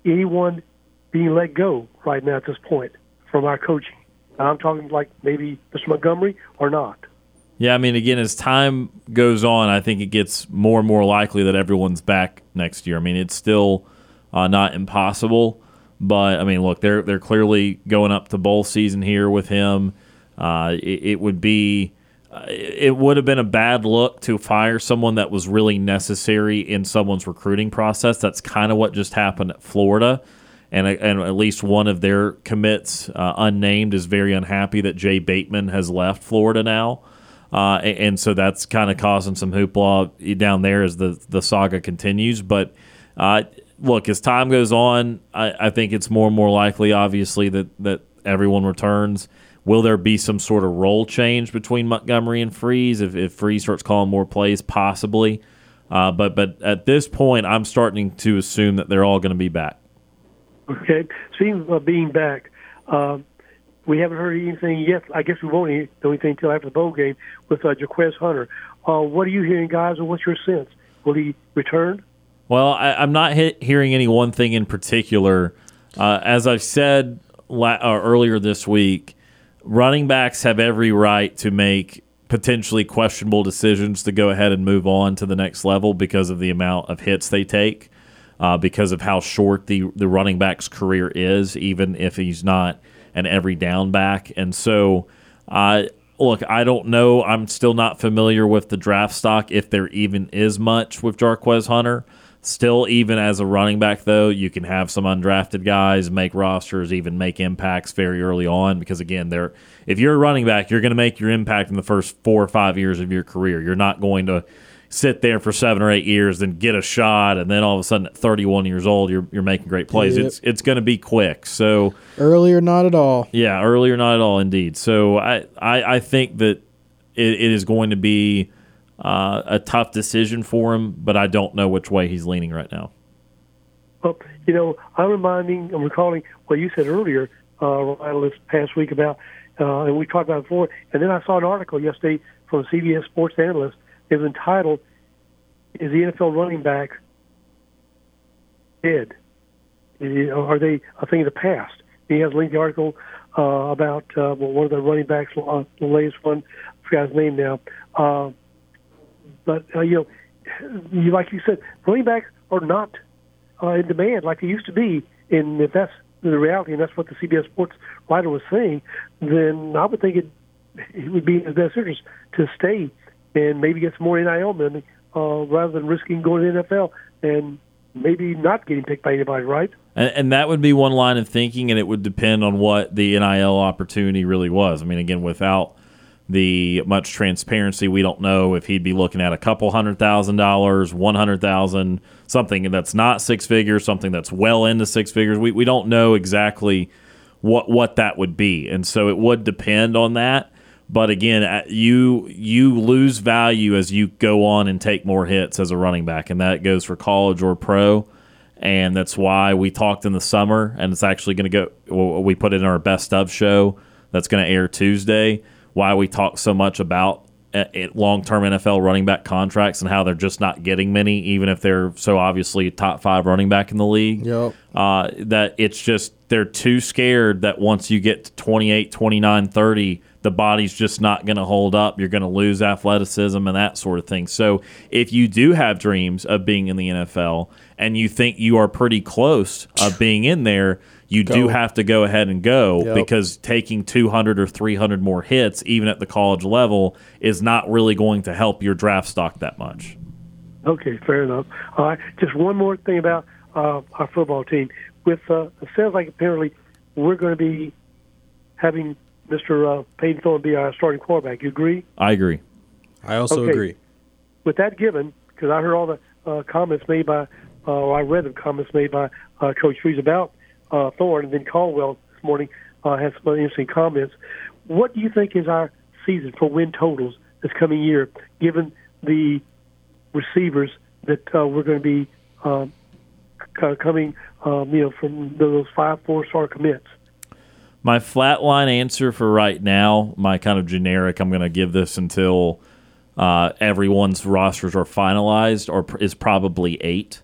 anyone being let go right now at this point from our coaching? And I'm talking like maybe Mr. Montgomery or not. Yeah, I mean, again, as time goes on, I think it gets more and more likely that everyone's back next year. I mean, it's still uh, not impossible, but I mean, look, they're they're clearly going up to bowl season here with him. Uh, it, it would be, uh, it would have been a bad look to fire someone that was really necessary in someone's recruiting process. That's kind of what just happened at Florida. And, and at least one of their commits, uh, unnamed, is very unhappy that Jay Bateman has left Florida now. Uh, and, and so that's kind of causing some hoopla down there as the the saga continues. But uh, look, as time goes on, I, I think it's more and more likely, obviously, that that everyone returns. Will there be some sort of role change between Montgomery and Freeze if, if Freeze starts calling more plays? Possibly. Uh, but but at this point, I'm starting to assume that they're all going to be back. Okay. Speaking of being back, um, we haven't heard anything yet. I guess we won't hear- anything until after the bowl game with uh, Jarquez Hunter. Uh, what are you hearing, guys, and what's your sense? Will he return? Well, I, I'm not he- hearing any one thing in particular. Uh, as I've said la- uh, earlier this week, running backs have every right to make potentially questionable decisions to go ahead and move on to the next level because of the amount of hits they take, uh, because of how short the the running back's career is, even if he's not an every down back. And so, uh, look, I don't know. I'm still not familiar with the draft stock, if there even is much with Jarquez Hunter. Still, even as a running back, though, you can have some undrafted guys make rosters, even make impacts very early on. Because again, they're if you're a running back, you're going to make your impact in the first four or five years of your career. You're not going to sit there for seven or eight years, then get a shot, and then all of a sudden, at 31 years old, you're you're making great plays. Yep. It's it's going to be quick. So. Earlier, not at all. Yeah, earlier not at all, indeed. So I, I, I think that it, it is going to be uh, a tough decision for him, but I don't know which way he's leaning right now. Well, you know, I'm reminding, I'm recalling what you said earlier, uh, Ryan, this past week about, uh, and we talked about it before. And then I saw an article yesterday from a CBS Sports analyst. Was entitled, "Is the NFL running back dead? Are they a thing of the past?" He has a lengthy article uh, about uh, well, one of the running backs, uh, the latest one. I forgot his name now. Uh, but uh, you know, you like you said, running backs are not uh, in demand like they used to be. And if that's the reality, and that's what the CBS Sports writer was saying, then I would think it it would be in his best interest to stay and maybe get some more NIL money uh, rather than risking going to the NFL and maybe not getting picked by anybody, right? And, and that would be one line of thinking, and it would depend on what the NIL opportunity really was. I mean, again, without the much transparency, we don't know if he'd be looking at a couple hundred thousand dollars, one hundred thousand, something that's not six figures, something that's well into six figures. We we don't know exactly what what that would be, and so it would depend on that. But again, uh, you you lose value as you go on and take more hits as a running back, and that goes for college or pro. And that's why we talked in the summer, and it's actually going to go. We put it in our best of show that's going to air Tuesday. Why we talk so much about long term NFL running back contracts and how they're just not getting many, even if they're so obviously top five running back in the league Yep. uh, that it's just they're too scared that once you get to 28 29 30 the body's just not going to hold up you're going to lose athleticism and that sort of thing so if you do have dreams of being in the nfl and you think you are pretty close of being in there you do have to go ahead and go Yep. because taking 200 or 300 more hits even at the college level is not really going to help your draft stock that much Okay, fair enough. All right, just one more thing about uh, our football team. With uh, it sounds like apparently we're going to be having Mr. Uh, Payton Thorne be our starting quarterback. You agree? i agree I also Okay. agree. With that given, because I heard all the uh, comments made by uh, I read the comments made by uh, Coach Freeze about uh, Thorne, and then Caldwell this morning uh, had some interesting comments. What do you think is our season for win totals this coming year, given the receivers that uh, we're going to be um, c- coming, um, you know, from those five four-star commits? My flatline answer for right now, my kind of generic, I'm going to give this until uh, everyone's rosters are finalized, or is probably eight.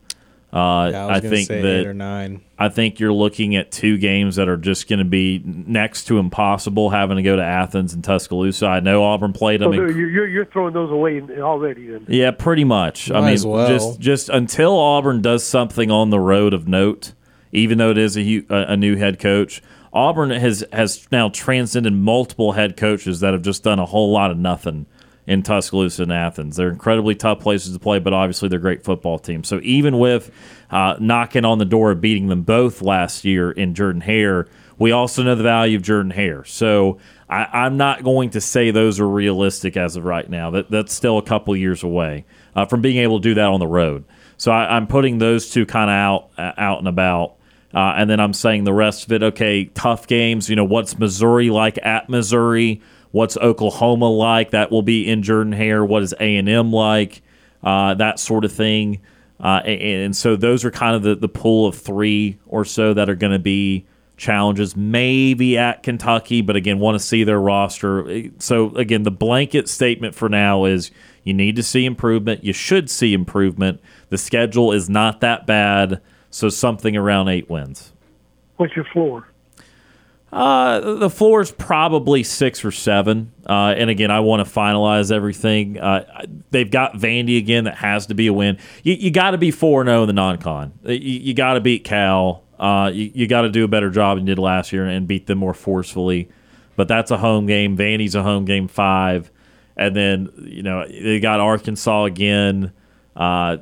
Uh, Yeah, I was I think say that eight or nine. I think you're looking at two games that are just going to be next to impossible, having to go to Athens and Tuscaloosa. I know Auburn played them. So in- you're, you're, you're throwing those away already. Then. yeah, pretty much. I mean, as well. just just until Auburn does something on the road of note, even though it is a a new head coach, Auburn has has now transcended multiple head coaches that have just done a whole lot of nothing in Tuscaloosa and Athens. They're incredibly tough places to play, but obviously they're great football teams. So even with uh, knocking on the door of beating them both last year in Jordan Hare, we also know the value of Jordan Hare. So I, I'm not going to say those are realistic as of right now. That that's still a couple years away uh, from being able to do that on the road. So I, I'm putting those two kind of out uh, out and about. Uh, and then I'm saying the rest of it. Okay, tough games. You know, what's Missouri like at Missouri? What's Oklahoma like? That will be in Jordan Hare. What is A and M like? Uh, that sort of thing. Uh, and, and so those are kind of the, the pool of three or so that are going to be challenges. Maybe at Kentucky, but again, want to see their roster. So again, the blanket statement for now is you need to see improvement. You should see improvement. The schedule is not that bad, so something around eight wins. What's your floor? Uh, the floor is probably six or seven. Uh, and again, I want to finalize everything. Uh, they've got Vandy again. That has to be a win. You, you got to be 4 0 in the non-con. You, you got to beat Cal. Uh, you, you got to do a better job than you did last year and beat them more forcefully. But that's a home game. Vandy's a home game five, and then you know they got Arkansas again. Uh,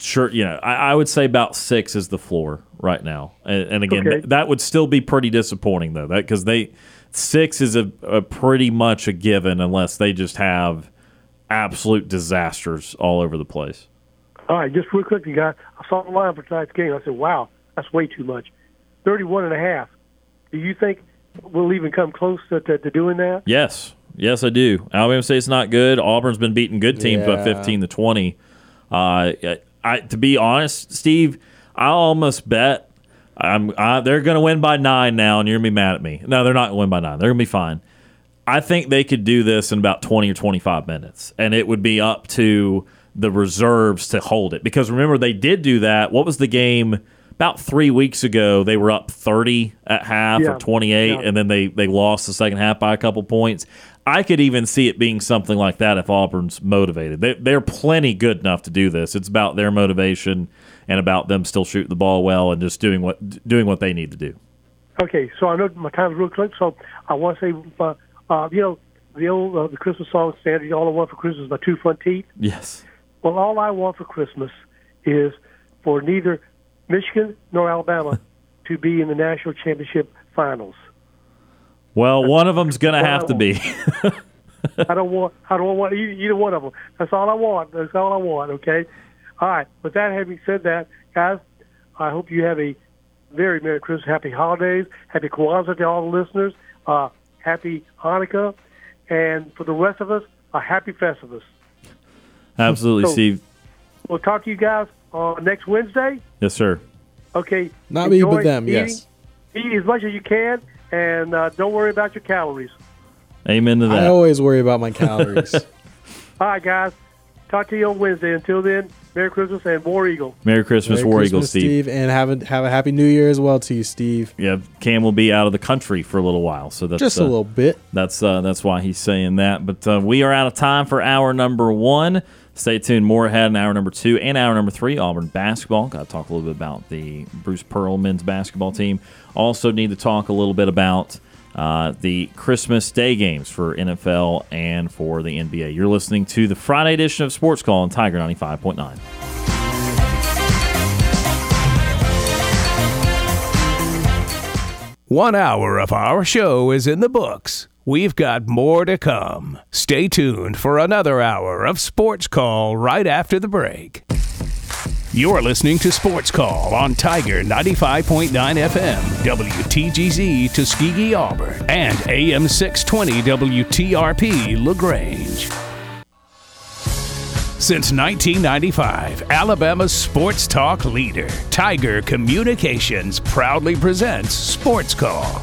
sure, you know, I, I would say about six is the floor right now. And, and again, Okay. th- that would still be pretty disappointing though, that because they six is a, a pretty much a given unless they just have absolute disasters all over the place. All right, just real quickly, guys. I saw the line for tonight's game. I said, wow, that's way too much. 31 and a half. Do you think we'll even come close to, to, to doing that? Yes, yes, I do. Alabama State's not good. Auburn's been beating good teams by fifteen to twenty. Uh, I, to be honest, Steve, I almost bet I'm I, they're going to win by nine now, and you're going to be mad at me. No, they're not going to win by nine. They're going to be fine. I think they could do this in about 20 or 25 minutes, and it would be up to the reserves to hold it. Because remember, they did do that. What was the game? About three weeks ago, they were up 30 at half Yeah. or 28, Yeah. and then they, they lost the second half by a couple points. I could even see it being something like that if Auburn's motivated. They, they're plenty good enough to do this. It's about their motivation and about them still shooting the ball well and just doing what doing what they need to do. Okay, so I know my time's real quick, so I want to say, uh, uh, you know, the old uh, the Christmas song standard, all I want for Christmas is my two front teeth. Yes. Well, all I want for Christmas is for neither Michigan nor Alabama [laughs] to be in the national championship finals. Well, one of them's going to have to be. I don't want I don't want either, either one of them. That's all I want. That's all I want. Okay. All right. With that having said that, guys, I hope you have a very Merry Christmas, Happy Holidays, Happy Kwanzaa to all the listeners, uh, Happy Hanukkah, and for the rest of us, a Happy Festivus. Absolutely, So- Steve. We'll talk to you guys uh, next Wednesday. Yes, sir. Okay. Not me, Enjoy but them. eating. Yes. Eat as much as you can, and uh, don't worry about your calories. Amen to that. I always worry about my calories. [laughs] All right, guys. Talk to you on Wednesday. Until then, Merry Christmas and War Eagle. Merry Christmas, Merry War Christmas, Eagle, Steve. and have a have a happy New Year as well to you, Steve. Yeah, Kam will be out of the country for a little while, so that's Just a uh, little bit. That's uh, that's why he's saying that. But uh, we are out of time for hour number one. Stay tuned. More ahead in hour number two and hour number three. Auburn basketball. Got to talk a little bit about the Bruce Pearl men's basketball team. Also need to talk a little bit about uh, the Christmas Day games for NFL and for the NBA. You're listening to the Friday edition of Sports Call on Tiger 95.9. One hour of our show is in the books. We've got more to come. Stay tuned for another hour of Sports Call right after the break. You're listening to Sports Call on Tiger 95.9 FM, WTGZ Tuskegee, Auburn, and AM 620 WTRP LaGrange. Since 1995, Alabama's sports talk leader, Tiger Communications, proudly presents Sports Call.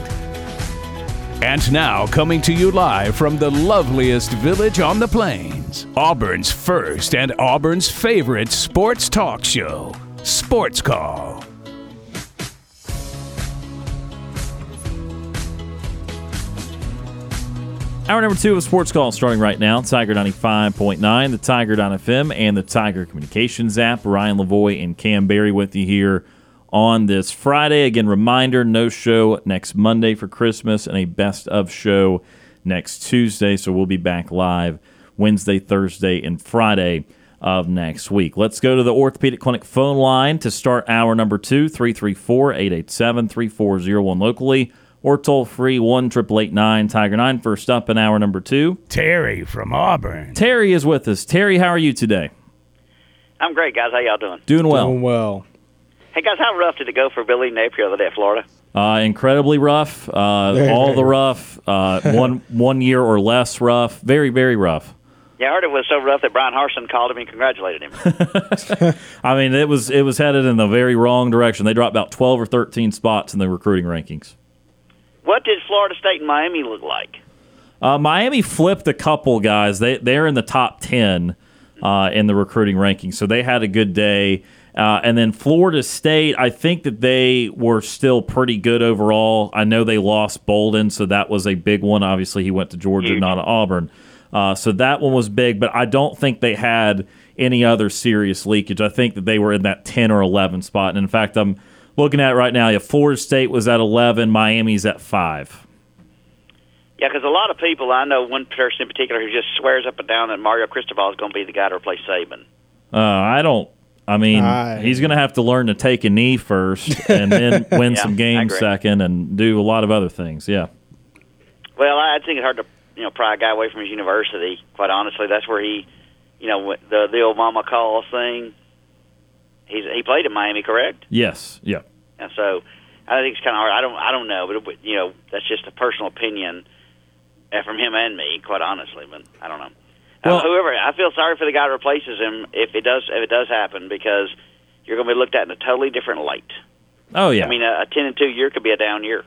And now, coming to you live from the loveliest village on the plains, Auburn's first and Auburn's favorite sports talk show, Sports Call. Hour number two of Sports Call starting right now. Tiger 95.9, the Tiger.fm, and the Tiger Communications app. Ryan Lavoie and Kam Berry with you here on this Friday. Again, reminder no show next Monday for Christmas and a best of show next Tuesday. So we'll be back live Wednesday, Thursday, and Friday of next week. Let's go to the Orthopedic Clinic phone line to start hour number two 334 887 3401 locally or toll free 1 Tiger 9. First up in hour number two. Terry from Auburn. Terry is with us. Terry, how are you today? I'm great, guys. How y'all doing? Doing well. Doing well. Hey, guys, how rough did it go for Billy Napier the other day at Florida? Uh, incredibly rough. Uh, all the rough. Uh, [laughs] one one year or less rough. Very very rough. Yeah, I heard it was so rough that Bryan Harsin called him and congratulated him. [laughs] I mean, it was it was headed in the very wrong direction. They dropped about twelve or thirteen spots in the recruiting rankings. what did Florida State and Miami look like? Uh, Miami flipped a couple guys. They they're in the top ten uh, in the recruiting rankings, so they had a good day. Uh, and then Florida State, I think that they were still pretty good overall. I know they lost Bolden, so that was a big one. Obviously, he went to Georgia, Huge. not to Auburn. Uh, so that one was big, but I don't think they had any other serious leakage. I think that they were in that 10 or 11 spot. And in fact, I'm looking at it right now. Yeah, Florida State was at 11, Miami's at 5. Yeah, because a lot of people, I know one person in particular who just swears up and down that Mario Cristobal is going to be the guy to replace Saban. Uh, I don't. I mean, I- he's going to have to learn to take a knee first, [laughs] and then win Yeah, some games second, and do a lot of other things. Yeah, Well, I think it's hard to you know pry a guy away from his university. Quite honestly, that's where he, you know, the the old mama call thing. He's he played in Miami, correct? yes, yeah. And so I think it's kind of hard. I don't I don't know, but it, you know that's just a personal opinion uh, from him and me, quite honestly. But I don't know. Well- uh, whoever I feel sorry for the guy that replaces him if it does if it does happen because you're going to be looked at in a totally different light. Oh yeah, I mean, a, a ten and two year could be a down year.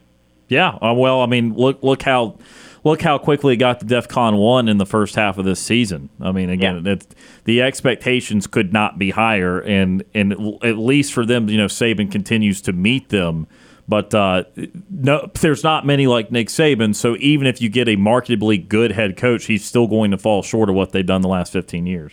yeah. Uh, well, I mean, look look how look how quickly it got to DefCon one in the first half of this season. I mean, again, it, the expectations could not be higher, and and at least for them, you know, Saban continues to meet them. But uh, no, there's not many like Nick Saban. So even if you get a marketably good head coach, he's still going to fall short of what they've done the last 15 years.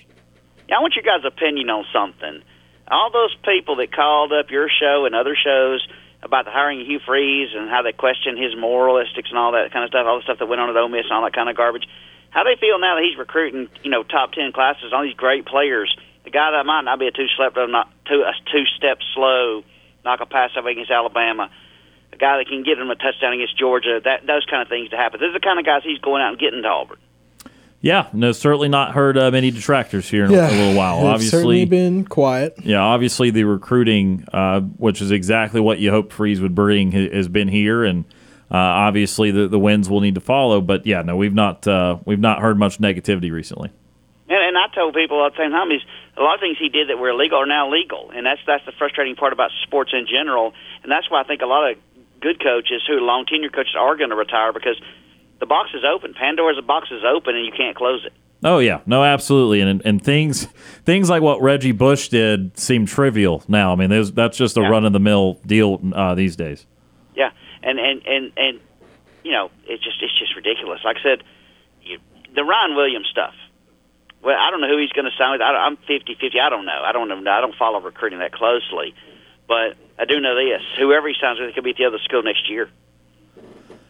I want your guys' opinion on something. All those people that called up your show and other shows about the hiring of Hugh Freeze and how they question his moralistics and all that kind of stuff, all the stuff that went on at Ole Miss and all that kind of garbage. How they feel now that he's recruiting, you know, top ten classes, all these great players. The guy that might not be a two step, not two a two step slow, knock a pass up against Alabama. A guy that can get him a touchdown against Georgia. That those kind of things to happen. These are the kind of guys he's going out and getting to Auburn. Yeah, no, certainly not heard uh, many detractors here in Yeah, a little while. It's certainly Obviously, been quiet. yeah, obviously the recruiting, uh, which is exactly what you hope Freeze would bring, has been here, and uh, obviously the the wins will need to follow. But yeah, no, we've not uh, we've not heard much negativity recently. And, and I told people at the same time is a lot of things he did that were illegal are now legal, and that's that's the frustrating part about sports in general, and that's why I think a lot of good coaches who long tenure coaches are going to retire because the box is open. Pandora's box is open, and you can't close it. Oh yeah, no, absolutely, and and things things like what Reggie Bush did seem trivial now. I mean, there's, that's just a Yeah. run of the mill deal uh, these days. Yeah, and and and and you know it's just it's just ridiculous. Like I said, you, the Ryan Williams stuff. Well, I don't know who he's going to sign with. I, I'm 50-50. I don't know. I don't know. I don't follow recruiting that closely. But I do know this: whoever he signs with could be at the other school next year.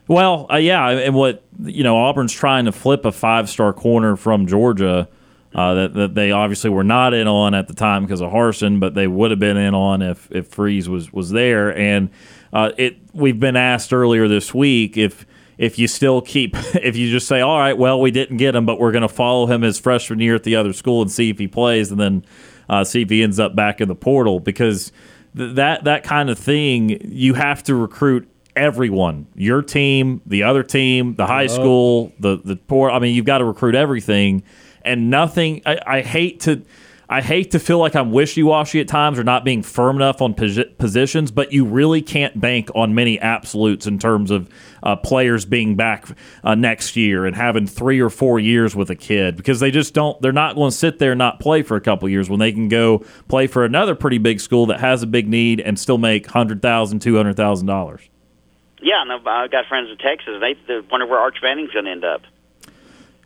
Well, uh, yeah, and what you know, Auburn's trying to flip a five-star corner from Georgia uh, that, that they obviously were not in on at the time because of Harsin, but they would have been in on if if Freeze was was there. And uh, it we've been asked earlier this week if if you still keep [laughs] if you just say all right, well we didn't get him, but we're going to follow him his freshman year at the other school and see if he plays, and then uh, see if he ends up back in the portal because th- that that kind of thing you have to recruit everyone. Your team the other team the high school the the poor i mean you've got to recruit everything. And nothing I, I hate to I hate to feel like I'm wishy-washy at times or not being firm enough on posi- positions, but you really can't bank on many absolutes in terms of uh, players being back uh, next year and having three or four years with a kid because they just don't. They're not going to sit there and not play for a couple years when they can go play for another pretty big school that has a big need and still make hundred thousand, two hundred thousand dollars. Yeah, no, I've got friends in Texas. They wonder where Arch Manning's going to end up.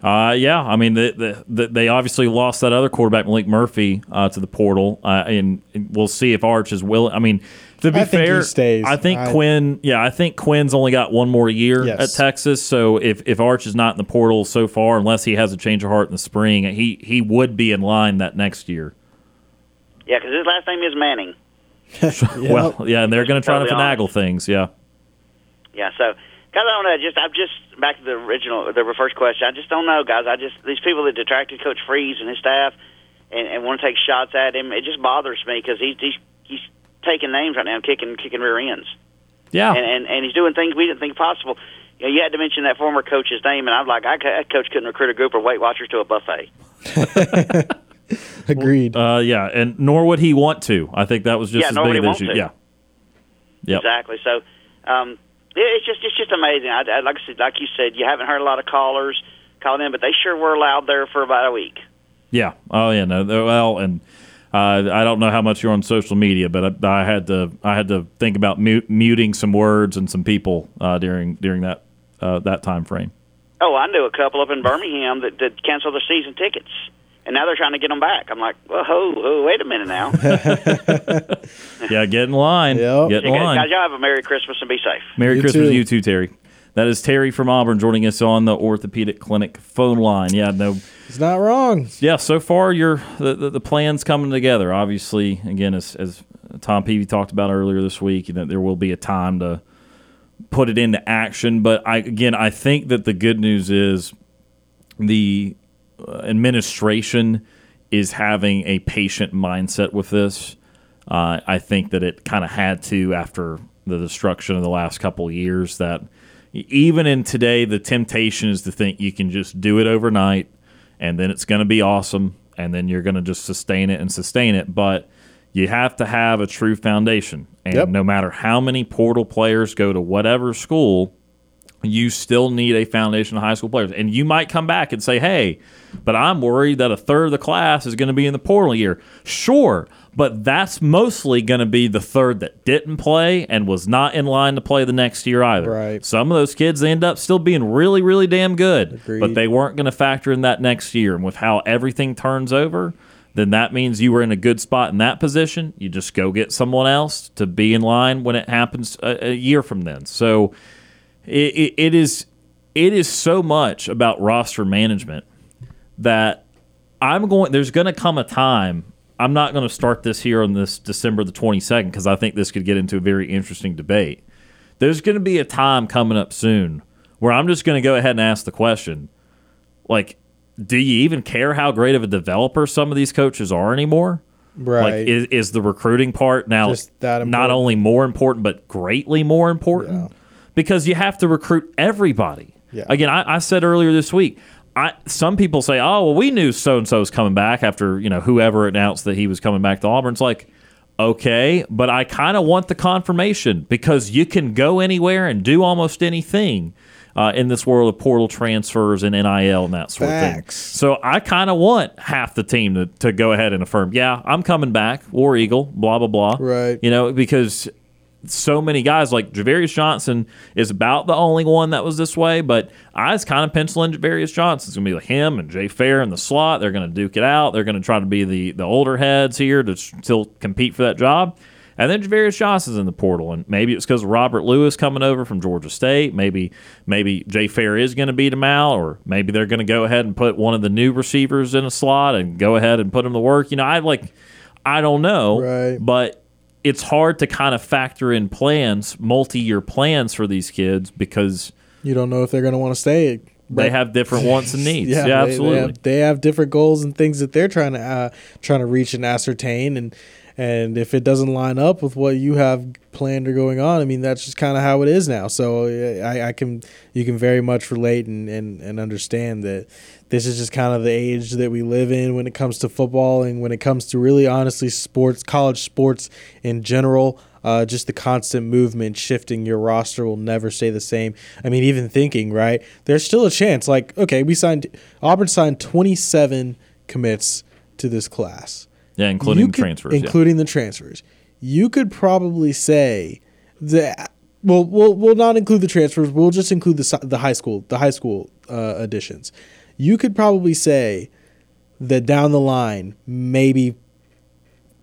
Uh, yeah, I mean, the, the, the, they obviously lost that other quarterback, Maalik Murphy, uh, to the portal, uh, and, and we'll see if Arch is willing. I mean, to be I think he fair, stays. I think I- Quinn. Yeah, I think Quinn's only got one more year Yes. at Texas. So if, if Arch is not in the portal so far, unless he has a change of heart in the spring, he he would be in line that next year. Yeah, because his last name is Manning. [laughs] Well, yeah, and they're going to try to finagle honest. things. Yeah. Yeah, so guys, I don't know. Just I'm just back to the original, the first question. I just don't know, guys. I just these people that detracted Coach Freeze and his staff and, and want to take shots at him. It just bothers me because he's he's he's taking names right now, and kicking kicking rear ends, Yeah. and, and and he's doing things we didn't think possible. You know, you had to mention that former coach's name, and I'm like, I, that coach couldn't recruit a group of Weight Watchers to a buffet. [laughs] Agreed. Uh, yeah, and nor would he want to. I think that was just Yeah, as nor big would of he want issue. to. Yeah. Yep. Exactly. So, um, yeah, it's just it's just amazing. I, I, like I said, like you said, you haven't heard a lot of callers calling in, but they sure were loud there for about a week. Yeah. Oh yeah. No. Well, and uh, I don't know how much you're on social media, but I, I had to I had to think about mute, muting some words and some people uh, during during that uh, that time frame. Oh, I knew a couple up in Birmingham that, that canceled their season tickets, and now they're trying to get them back. I'm like, well, ho, ho, wait a minute now. [laughs] [laughs] Yeah. Get in line. Yep. Get in guys, line. y'all have a Merry Christmas and be safe. Merry You Christmas too. to you too, Terry. That is Terry from Auburn joining us on the orthopedic clinic phone line. Yeah. No. He's not wrong. yeah, so far you're the, the, the plan's coming together. Obviously, again, as, as Tom Peavy talked about earlier this week, that there will be a time to put it into action. But I again, I think that the good news is the administration is having a patient mindset with this. Uh, I think that it kind of had to after the destruction of the last couple of years. That even in today, the temptation is to think you can just do it overnight, and then it's going to be awesome, and then you're going to just sustain it and sustain it. But you have to have a true foundation, and Yep. no matter how many portal players go to whatever school, you still need a foundation of high school players. And you might come back and say, hey, but I'm worried that a third of the class is going to be in the portal year. Sure, but that's mostly going to be the third that didn't play and was not in line to play the next year either. Right. Some of those kids end up still being really, really damn good, Agreed. but they weren't going to factor in that next year. And with how everything turns over, then that means you were in a good spot in that position. You just go get someone else to be in line when it happens a, a year from then. So it, it, it is it is so much about roster management that I'm going. There's going to come a time. I'm not going to start this here on this December the 22nd because I think this could get into a very interesting debate. There's going to be a time coming up soon where I'm just going to go ahead and ask the question, like, do you even care how great of a developer some of these coaches are anymore? Right. Like, is, is the recruiting part now not only more important but greatly more important? Yeah. Because you have to recruit everybody. Yeah. Again, I, I said earlier this week. I some people say, "Oh, well, we knew so and so was coming back after you know whoever announced that he was coming back to Auburn." It's like, okay, but I kind of want the confirmation because you can go anywhere and do almost anything uh, in this world of portal transfers and NIL and that sort of thing. So I kind of want half the team to, to go ahead and affirm, yeah, I'm coming back, War Eagle, blah blah blah. Right. You know, because so many guys like Javarius Johnson is about the only one that was this way, but I was kind of penciling Javarius Johnson. It's gonna be like him and Jay Fair in the slot. They're gonna duke it out. They're gonna try to be the the older heads here to still compete for that job. And then Javarius Johnson's in the portal, and maybe it's because Robert Lewis coming over from Georgia State. Maybe maybe Jay Fair is going to beat him out, or maybe they're going to go ahead and put one of the new receivers in a slot and go ahead and put him to work. You know, I like I don't know, Right. but it's hard to kind of factor in plans, multi-year plans for these kids because You don't know if they're going to want to stay. they have different wants and [laughs] needs. Yeah, they- absolutely. They have, they have different goals and things that they're trying to uh, trying to reach and ascertain, and and if it doesn't line up with what you have planned or going on, I mean that's just kind of how it is now. So I, I can you can very much relate and, and and understand that this is just kind of the age that we live in when it comes to football and when it comes to really honestly sports, college sports in general. Uh, just the constant movement, shifting your roster will never stay the same. I mean, even thinking, right? There's still a chance. Like, okay, we signed, Auburn signed 27 commits to this class. Yeah, including the could- transfers. yeah. Including the transfers. You could probably say that. Well, we'll we'll not include the transfers. We'll just include the the high school the high school uh, additions. You could probably say that down the line, maybe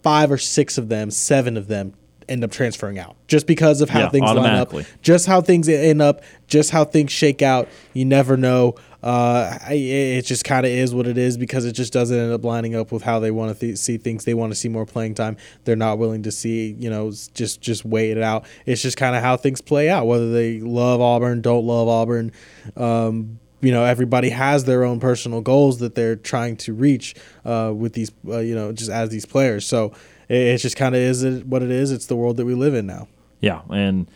five or six of them, seven of them end up transferring out just because of how Yeah, things line up, just how things end up, just how things shake out. You never know. Uh, it just kind of is what it is because it just doesn't end up lining up with how they want to th- see things. They want to see more playing time. They're not willing to see, you know, just just wait it out. It's just kind of how things play out. Whether they love Auburn, don't love Auburn. Um, you know, everybody has their own personal goals that they're trying to reach uh, with these, uh, you know, just as these players. So it, it just kind of is what it is. It's the world that we live in now. Yeah, and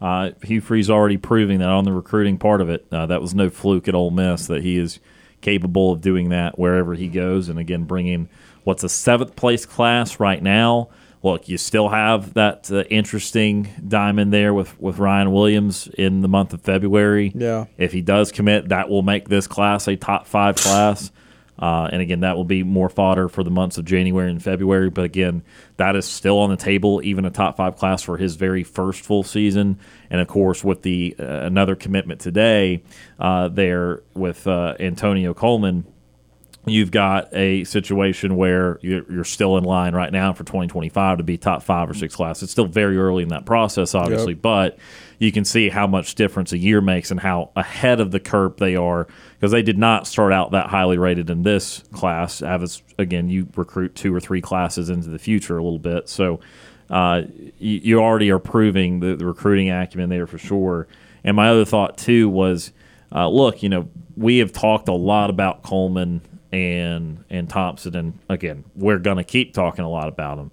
uh, Hugh Freeze already proving that on the recruiting part of it, uh, that was no fluke at Ole Miss that he is capable of doing that wherever he goes. And again, bringing what's a seventh place class right now. Look, you still have that uh, interesting diamond there with, with Ryan Williams in the month of February. Yeah. If he does commit, that will make this class a top five class. Uh, and again, that will be more fodder for the months of January and February. But again, that is still on the table, even a top five class for his very first full season. And of course, with the uh, another commitment today uh, there with uh, Antonio Coleman, you've got a situation where you're, you're still in line right now for 2025 to be top five or six class. It's still very early in that process, obviously, but you can see how much difference a year makes and how ahead of the curve they are because they did not start out that highly rated in this class. As again, you recruit two or three classes into the future a little bit, so uh, you, you already are proving the, the recruiting acumen there for sure. And my other thought too was, uh, look, you know, we have talked a lot about Coleman and and Thompson, and again, we're going to keep talking a lot about them.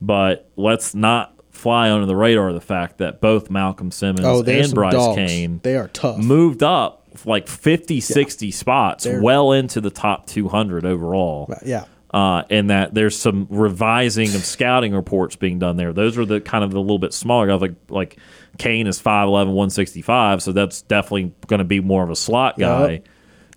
But let's not fly under the radar the fact that both Malcolm Simmons Oh, and Bryce dogs. Cain They are tough. moved up like 50, 60 spots, They're- well into the top 200 overall yeah. uh, and that there's some revising of scouting reports being done there. Those are the kind of the little bit smaller guys. Like like Cain is 5'11", 165, so that's definitely going to be more of a slot guy. Yep.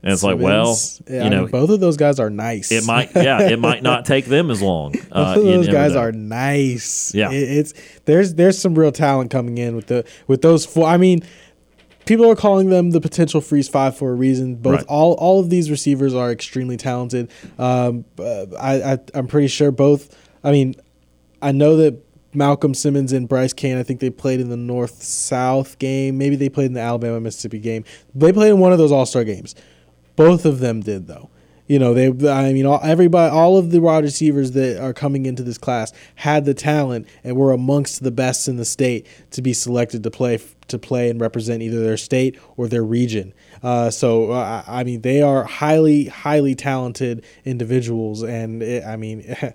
And it's like, well, yeah, you I know, mean, both of those guys are nice. it might, yeah, it might [laughs] not take them as long. Uh, Both of those guys are nice. Yeah. It- it's there's there's some real talent coming in with the with those four. I mean, people are calling them the potential freeze five for a reason. Both Right. all all of these receivers are extremely talented. Um, uh, I, I I'm pretty sure both. I mean, I know that Malcolm Simmons and Bryce Cain. I think they played in the North South game. Maybe they played in the Alabama Mississippi game. They played in one of those All Star games. Both of them did though. You know, they. I mean, all, everybody, all of the wide receivers that are coming into this class had the talent and were amongst the best in the state to be selected to play to play and represent either their state or their region. Uh, so, uh, I mean, they are highly, highly talented individuals, and it, I mean. [laughs]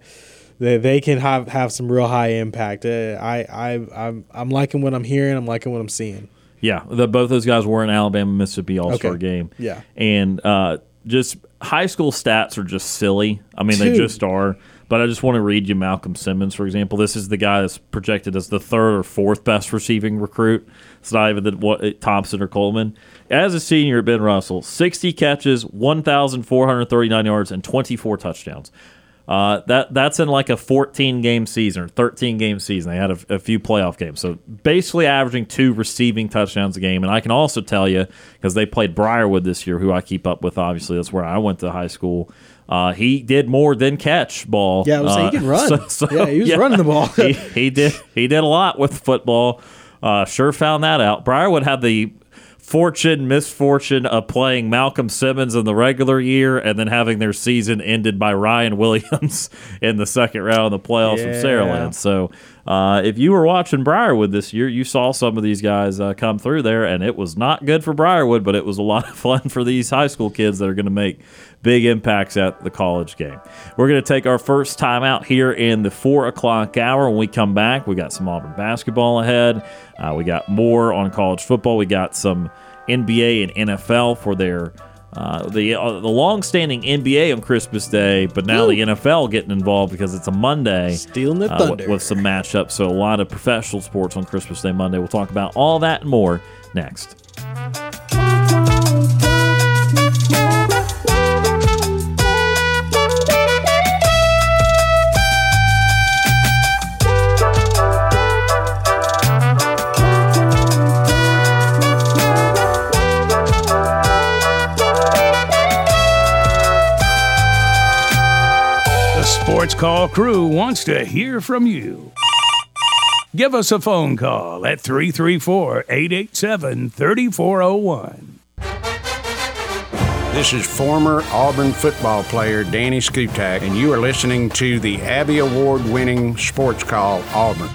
They, they can have, have some real high impact. Uh, I I I'm I'm liking what I'm hearing. I'm liking what I'm seeing. Yeah, the, both those guys were in Alabama Mississippi All Star Okay. game. Yeah. and uh, just high school stats are just silly. I mean, they just are. But I just want to read you Malcolm Simmons, for example. This is the guy that's projected as the third or fourth best receiving recruit. It's not even the, what, Thompson or Coleman. As a senior at Ben Russell, 60 catches, 1,439 yards, and 24 touchdowns. Uh, that that's in like a 14 game season or 13 game season. They had a, a few playoff games, so basically averaging two receiving touchdowns a game. And I can also tell you because they played Briarwood this year, who I keep up with. Obviously, that's where I went to high school. Uh, he did more than catch ball. Yeah, I was saying he Uh, can [laughs] run. Yeah, he was running the ball. [laughs] he, he did. He did a lot with football. Uh, sure found that out. Briarwood had the fortune, misfortune of playing Malcolm Simmons in the regular year and then having their season ended by Ryan [laughs] Williams in the second round of the playoffs from Saraland. So uh, if you were watching Briarwood this year, you saw some of these guys uh, come through there, and it was not good for Briarwood, but it was a lot of [laughs] fun for these high school kids that are going to make big impacts at the college game. We're going to take our first time out here in the four o'clock hour. When we come back, we got some Auburn basketball ahead. Uh, we got more on college football. We got some NBA and NFL for their uh, the uh, the long-standing NBA on Christmas Day, but now the NFL getting involved because it's a Monday, Stealing the uh, with- thunder. with some matchups. So a lot of professional sports on Christmas Day Monday. We'll talk about all that and more next. Sports Call crew wants to hear from you. Give us a phone call at 334 887 3401. This is former Auburn football player Danny Skutak, and you are listening to the Abby Award winning sports call Auburn.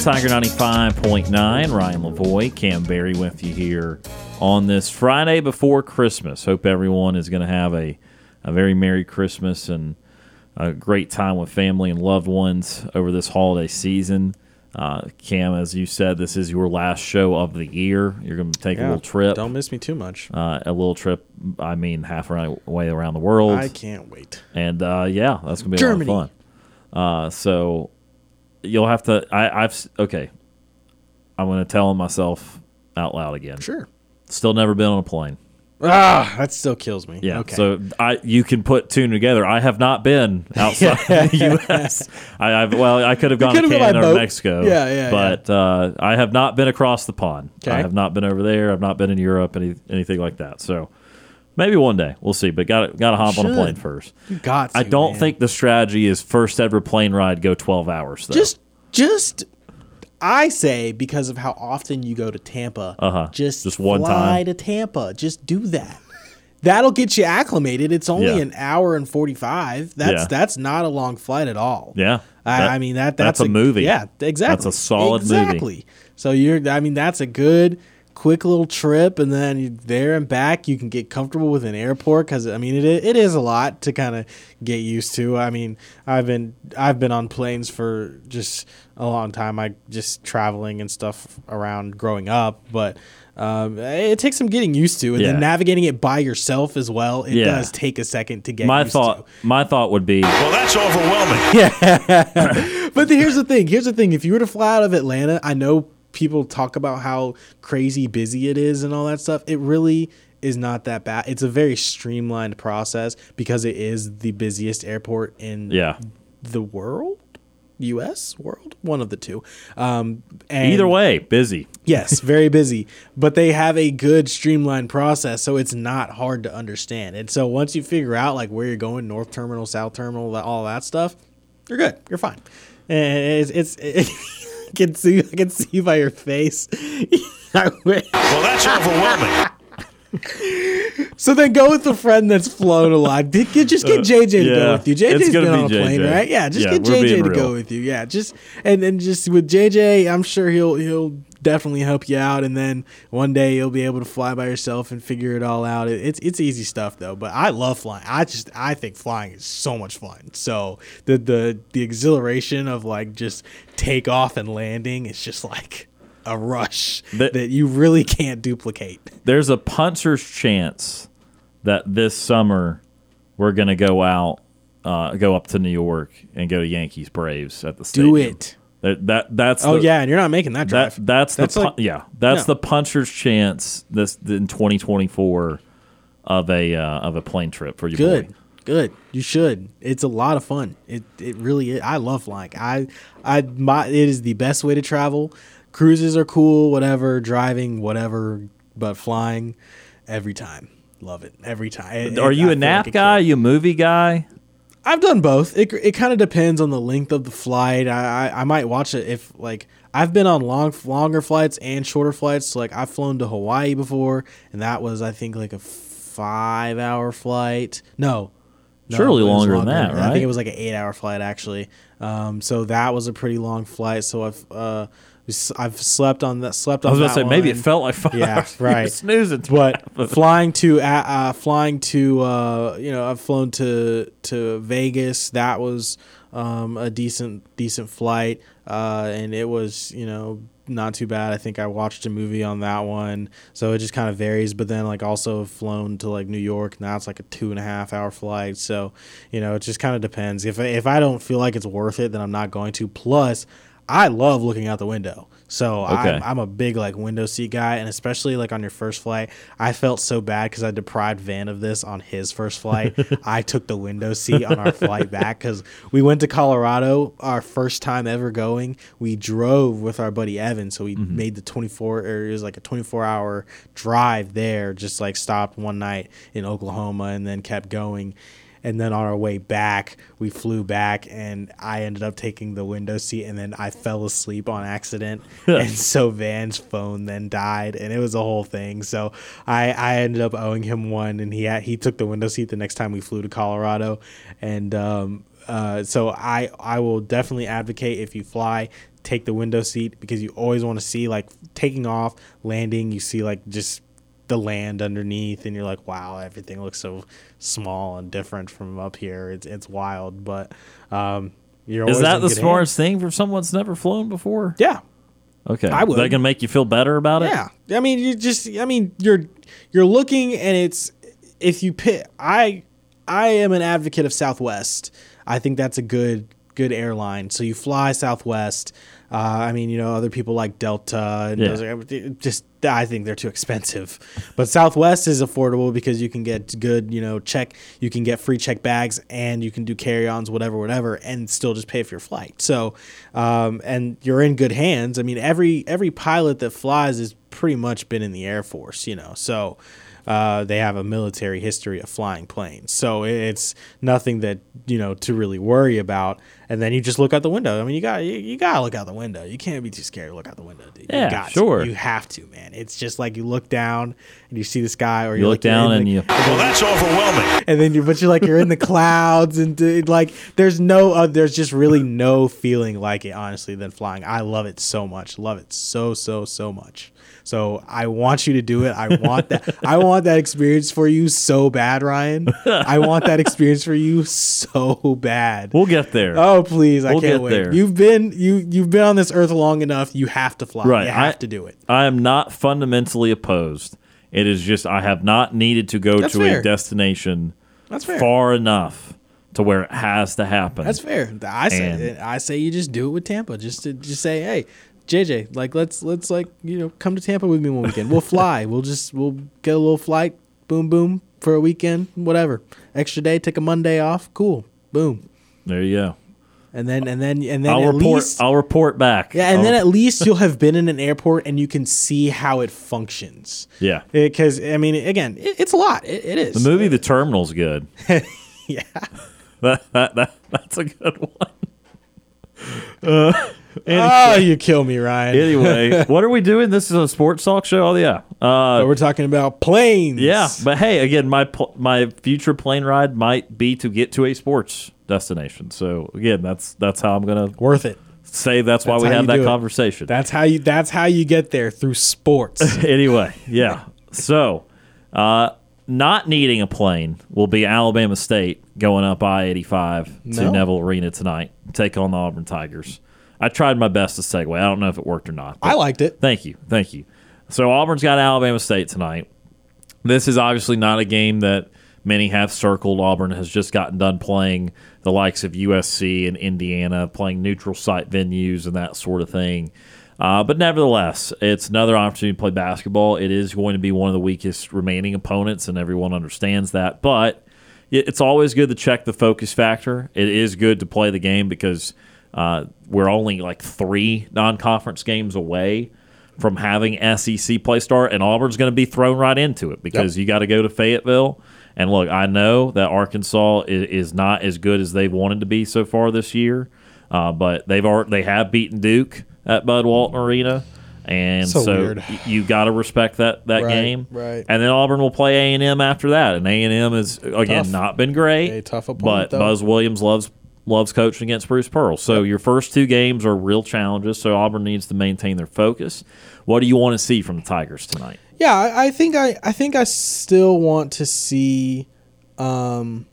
Tiger 95.9. Ryan Lavoie, Kam Berry with you here on this Friday before Christmas. Hope everyone is going to have a, a very Merry Christmas and a great time with family and loved ones over this holiday season. Uh, Kam, as you said, this is your last show of the year. You're going to take a little trip. Don't miss me too much. Uh, a little trip, I mean, half around, way around the world. I can't wait. and uh, yeah, that's gonna be Germany. a lot of fun. Uh, so you'll have to. I, I've okay. I'm gonna tell myself out loud again. Sure. Still never been on a plane. Ah, that still kills me. Yeah. Okay. So I you can put two together. I have not been [laughs] outside the U.S. I, I've well, I could have gone to Canada or. Mexico. Yeah, yeah, yeah. But Uh, I have not been across the pond. Okay. I have not been over there. I've not been in Europe. Any anything like that. So maybe one day we'll see. But got got to hop on a plane first. You got I don't man. think the strategy is first ever plane ride go 12 hours though. just just I say because of how often you go to Tampa. Uh-huh. Just Just one fly time. to Tampa. Just do that. That'll get you acclimated. It's only Yeah. an hour and forty five. That's Yeah. that's not a long flight at all. Yeah. I, That- I mean that that's that's, a movie. Yeah, exactly. That's a solid movie. exactly. So you're I mean that's a good quick little trip and then you there and back you can get comfortable with an airport cuz I mean it it is a lot to kind of get used to. I mean, I've been I've been on planes for just a long time. I just traveling and stuff around growing up, but um, it takes some getting used to, and Yeah. then navigating it by yourself as well. It Yeah. does take a second to get my used thought my thought would be Well, that's overwhelming. [laughs] Yeah, [laughs] But here's the thing. Here's the thing. If you were to fly out of Atlanta, I know people talk about how crazy busy it is and all that stuff. It really is not that bad. It's a very streamlined process because it is the busiest airport in yeah. the world, U.S. world, one of the two. Um, and Either way, busy. yes, very busy, but they have a good streamlined process, so it's not hard to understand. And so once you figure out like where you're going, North Terminal, South Terminal, all that stuff, you're good. You're fine. And it's, it's [laughs] I [laughs] can see I can see by your face. [laughs] Well, that's overwhelming. [laughs] So then go with the friend that's flown a lot. Just get JJ to Uh, yeah, go with you. it's JJ's been on a be plane, right? Yeah, just Yeah, get JJ to go with you. Yeah, just and then just with JJ, I'm sure he'll he'll definitely help you out. And then one day you'll be able to fly by yourself and figure it all out. It's it's easy stuff though. But I love flying. I just I think flying is so much fun. So the the the exhilaration of like just takeoff and landing is just like a rush That- that you really can't duplicate. There's a puncher's chance that this summer we're gonna go out, uh, go up to New York and go to Yankees Braves at the stadium. Do it. That, that that's Oh the, yeah, and you're not making that drive. That that's, That's the like- pu- yeah that's No. the puncher's chance this in 2024 of a uh, of a plane trip for you. Good. Boy. Good. You should. It's a lot of fun. It it really is. I love flying. I I my it is the best way to travel. Cruises are cool, whatever, driving, whatever, but flying every time. Love it. Every time. It- Are it- you I a nap like guy? kid. you a movie guy? I've done both. It it kind of depends on the length of the flight. I, I I might watch it if like I've been on long longer flights and shorter flights. So like I've flown to Hawaii before, and that was I think like a five hour flight. No, no, Surely was longer than that, right? I think it was like an eight hour flight actually. Um, so that was a pretty long flight. So I've uh I've slept on that. Slept on. I was gonna say maybe it felt like five Yeah, [laughs] hours. You were right. snoozing. But flying to uh, uh, flying to uh, you know I've flown to to Vegas. That was um, a decent decent flight, uh, and it was you know not too bad. I think I watched a movie on that one, so it just kind of varies. But then like also flown to like New York. Now it's like a two and a half hour flight. So you know it just kind of depends. If if I don't feel like it's worth it, then I'm not going to. Plus. I love looking out the window. So Okay. I'm, I'm a big like window seat guy, and especially like on your first flight, I felt so bad because I deprived Van of this on his first flight. [laughs] I took the window seat on our flight back because we went to Colorado our first time ever going. We drove with our buddy Evan, so we mm-hmm. made the 24 or it was like a 24 hour drive there. Just like stopped one night in Oklahoma and then kept going. And then on our way back, we flew back, and I ended up taking the window seat, and then I fell asleep on accident, [laughs] and so Van's phone then died, and it was a whole thing. So I I ended up owing him one, and he had, he took the window seat the next time we flew to Colorado, and um uh so I I will definitely advocate if you fly take the window seat because you always want to see like taking off, landing, you see like just the land underneath and you're like wow everything looks so small and different from up here it's it's wild but um you're Is that the smartest thing for someone that's never flown before? yeah Okay. I would. Is that gonna make you feel better about it? yeah i mean you just i mean you're you're looking and it's if you pick i i am an advocate of southwest i think that's a good good airline so you fly southwest uh, I mean, you know, other people like Delta, and Yeah. those are, just I think they're too expensive. But Southwest is affordable because you can get good, you know, check. You can get free check bags, and you can do carry-ons, whatever, whatever, and still just pay for your flight. So, um, and you're in good hands. I mean, every every pilot that flies has pretty much been in the Air Force, you know, so. Uh, they have a military history of flying planes, so it's nothing that you know to really worry about. And then you just look out the window. I mean, you got you, you gotta look out the window. You can't be too scared to look out the window. Dude. Yeah, you got to. sure. You have to, man. It's just like you look down and you see the sky, or You you're look down in and the- you [laughs] Well, that's overwhelming. [laughs] and then you but you're like you're in the clouds and dude, like there's no uh, there's just really no feeling like it honestly than flying i love it so much love it so so so much so i want you to do it i want that i want that experience for you so bad ryan i want that experience for you so bad We'll get there. oh please i We'll can't get wait there. you've been you you've been on this earth long enough you have to fly Right, you have I- to do it I am not fundamentally opposed. It is just I have not needed to go That's to fair. a destination That's fair. far enough to where it has to happen. That's fair. I say And- I say you just do it with Tampa. Just to just say, hey, JJ, like let's let's like you know come to Tampa with me one weekend. We'll fly. [laughs] we'll just we'll get a little flight. Boom boom for a weekend. Whatever. Extra day. Take a Monday off. Cool. Boom. There you go. And then and then and then I'll at report. least I'll report back. yeah, and I'll- then at least you'll have been in an airport and you can see how it functions. yeah. Because I mean, again, it, it's a lot. It, it is The movie The Terminal's good. [laughs] Yeah. [laughs] That, that, that that's a good one. Uh, Oh, you kill me, Ryan. Anyway, [laughs] what are we doing? This is a sports talk show. Oh yeah, uh, But we're talking about planes. yeah. But hey, again, my my future plane ride might be to get to a sports destination. So again, that's that's how I'm gonna worth it. say. That's, why That's we how have that do it. conversation. That's how you. That's how you get there through sports. [laughs] anyway, yeah. So, uh, not needing a plane will be Alabama State going up I eighty five to No. Neville Arena tonight, take on the Auburn Tigers. I tried my best to segue. I don't know if it worked or not. I liked it. Thank you, thank you. So Auburn's got Alabama State tonight. This is obviously not a game that many have circled. Auburn has just gotten done playing the likes of USC and Indiana, playing neutral site venues and that sort of thing. Uh, but nevertheless, it's another opportunity to play basketball. It is going to be one of the weakest remaining opponents, and everyone understands that. But it's always good to check the focus factor. It is good to play the game because uh, we're only like three non-conference games away from having SEC play start, and Auburn's going to be thrown right into it because you got to go to Fayetteville. And look, I know that Arkansas is, is not as good as they've wanted to be so far this year, uh, but they've they have beaten Duke at Bud Walton Arena, and So so, y- you got to respect that that Right, game. right. And then Auburn will play A and M after that, and A and M is again Tough. not been great, A tough but opponent, though. Buzz Williams loves loves coaching against Bruce Pearl. So your first two games are real challenges. So Auburn needs to maintain their focus. What do you want to see from the Tigers tonight? Yeah, I, I think I, I think I still want to see um,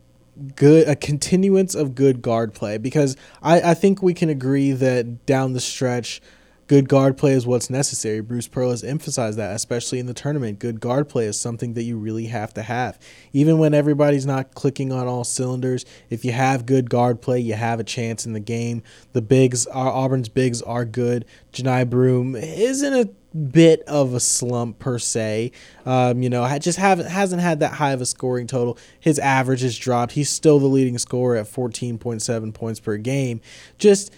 good a continuance of good guard play because I, I think we can agree that down the stretch, good guard play is what's necessary. Bruce Pearl has emphasized that, especially in the tournament. Good guard play is something that you really have to have. Even when everybody's not clicking on all cylinders, if you have good guard play, you have a chance in the game. The bigs, are, Auburn's bigs are good. Johni Broome isn't a bit of a slump per se. Um, you know, just haven't hasn't had that high of a scoring total. His average has dropped. He's still the leading scorer at 14.7 points per game. Just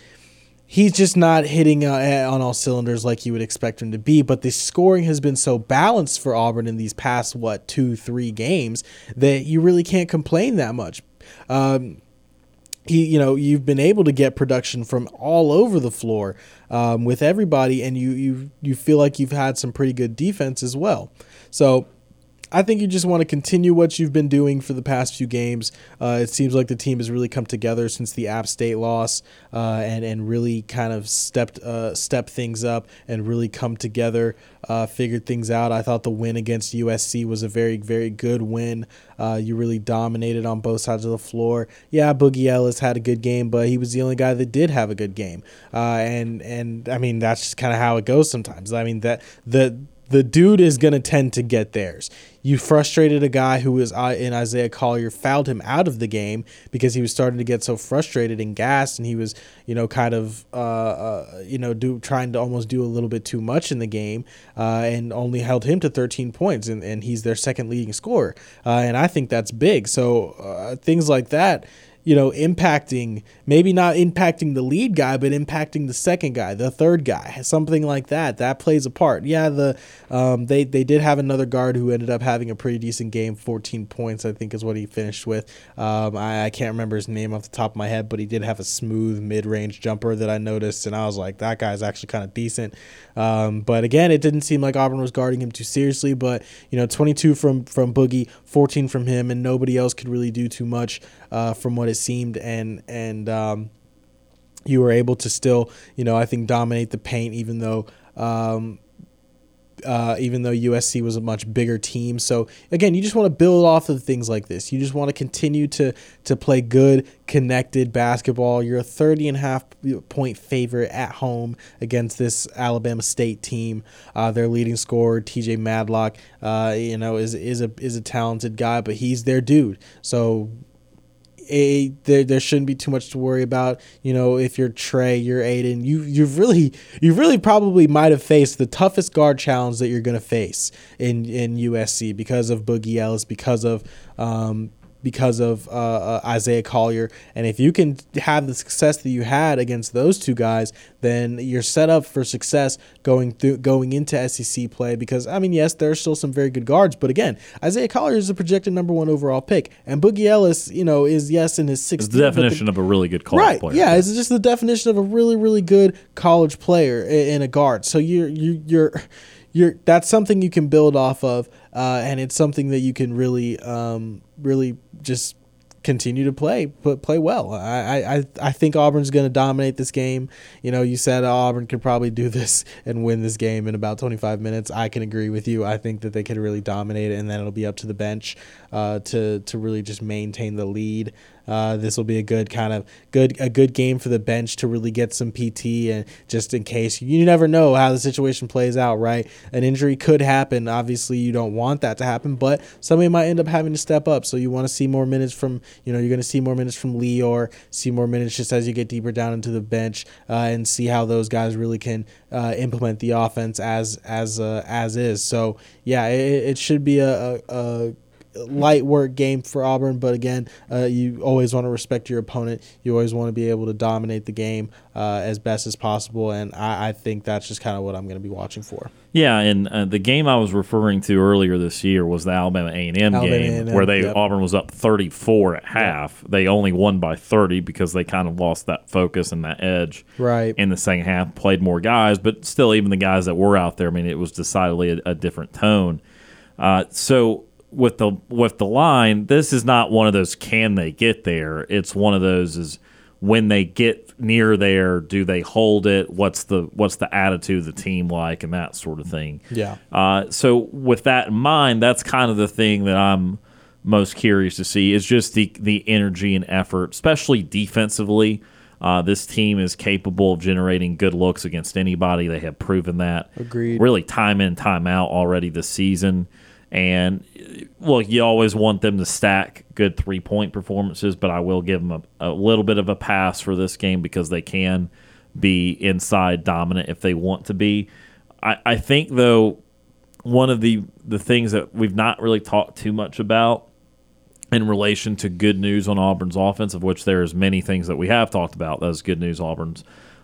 he's just not hitting uh, on all cylinders like you would expect him to be. But the scoring has been so balanced for Auburn in these past what two, three games that you really can't complain that much. Um, he, you know, you've been able to get production from all over the floor um, with everybody, and you you you feel like you've had some pretty good defense as well. So. I think you just want to continue what you've been doing for the past few games. Uh, it seems like the team has really come together since the App State loss, uh, and and really kind of stepped uh, stepped things up and really come together, uh, figured things out. I thought the win against USC was a very very good win. Uh, you really dominated on both sides of the floor. Yeah, Boogie Ellis had a good game, but he was the only guy that did have a good game. Uh, and and I mean that's just kind of how it goes sometimes. I mean that the the dude is going to tend to get theirs. You frustrated a guy who was uh, in Isaiah Collier, fouled him out of the game because he was starting to get so frustrated and gassed, and he was, you know, kind of, uh, uh, you know, do trying to almost do a little bit too much in the game, uh, and only held him to 13 points, and, and he's their second leading scorer, uh, and I think that's big. So uh, things like that you know, impacting maybe not impacting the lead guy, but impacting the second guy, the third guy, something like that. That plays a part. Yeah, the um, they they did have another guard who ended up having a pretty decent game, 14 points, I think is what he finished with. Um, I, I can't remember his name off the top of my head, but he did have a smooth mid-range jumper that I noticed, and I was like, that guy's actually kind of decent. Um, but again, it didn't seem like Auburn was guarding him too seriously. But you know, 22 from from Boogie, 14 from him, and nobody else could really do too much uh, from what it seemed. And and um, you were able to still, you know, I think dominate the paint, even though. Um, uh, even though USC was a much bigger team. So again, you just want to build off of things like this. You just want to continue to to play good, connected basketball. You're a 30 and a half point favorite at home against this Alabama State team. Uh, their leading scorer, TJ Madlock, uh, you know, is is a is a talented guy, but he's their dude. So a there, there shouldn't be too much to worry about. You know, if you're Tre, you're Aden, you you've really you really probably might have faced the toughest guard challenge that you're gonna face in in USC because of Boogie Ellis, because of um, because of uh, uh, Isaiah Collier. And if you can have the success that you had against those two guys, then you're set up for success going through going into SEC play. Because I mean, yes, there are still some very good guards, but again, Isaiah Collier is a projected number one overall pick, and Boogie Ellis, you know, is yes in his It's sixth. the definition of a really good college Right. player. Yeah, it's just the definition of a really, really good college player in a guard. So you're you you're you're that's something you can build off of, uh, and it's something that you can really um, really just continue to play, but play well. I I, I think Auburn's going to dominate this game. You know, you said Auburn could probably do [laughs] this and win this game in about 25 minutes. I can agree with you. I think that they could really dominate it, and then it'll be up to the bench uh, to to really just maintain the lead. Uh, this will be a good kind of good a good game for the bench to really get some PT and just in case you never know how the situation plays out, right? An injury could happen. Obviously, you don't want that to happen, but somebody might end up having to step up. So you want to see more minutes from you know you're going to see more minutes from Lee or see more minutes just as you get deeper down into the bench uh, and see how those guys really can uh, implement the offense as as uh, as is. So yeah, it, it should be a, a, a light work game for Auburn, but again, uh, you always want to respect your opponent. You always want to be able to dominate the game uh, as best as possible, and I, I think that's just kind of what I'm going to be watching for. Yeah, and uh, the game I was referring to earlier this year was the Alabama A and M Alabama game A&M, where they yep. Auburn was up 34 at half. They only won by 30 because they kind of lost that focus and that edge Right. in the second half. Played more guys, but still, even the guys that were out there, I mean, it was decidedly a, a different tone. Uh, so with the with the line, this is not one of those can they get there. It's one of those is when they get near there, do they hold it? What's the what's the attitude of the team like, and that sort of thing. Yeah. Uh, so with that in mind, that's kind of the thing that I'm most curious to see is just the the energy and effort, especially defensively. Uh, this team is capable of generating good looks against anybody. They have proven that. Agreed. Really, time in, time out already this season. And look, you always want them to stack good three point performances, but I will give them a, a little bit of a pass for this game because they can be inside dominant if they want to be. I, I think though one of the the things that we've not really talked too much about in relation to good news on Auburn's offense, of which there's many things that we have talked about as good news Auburn's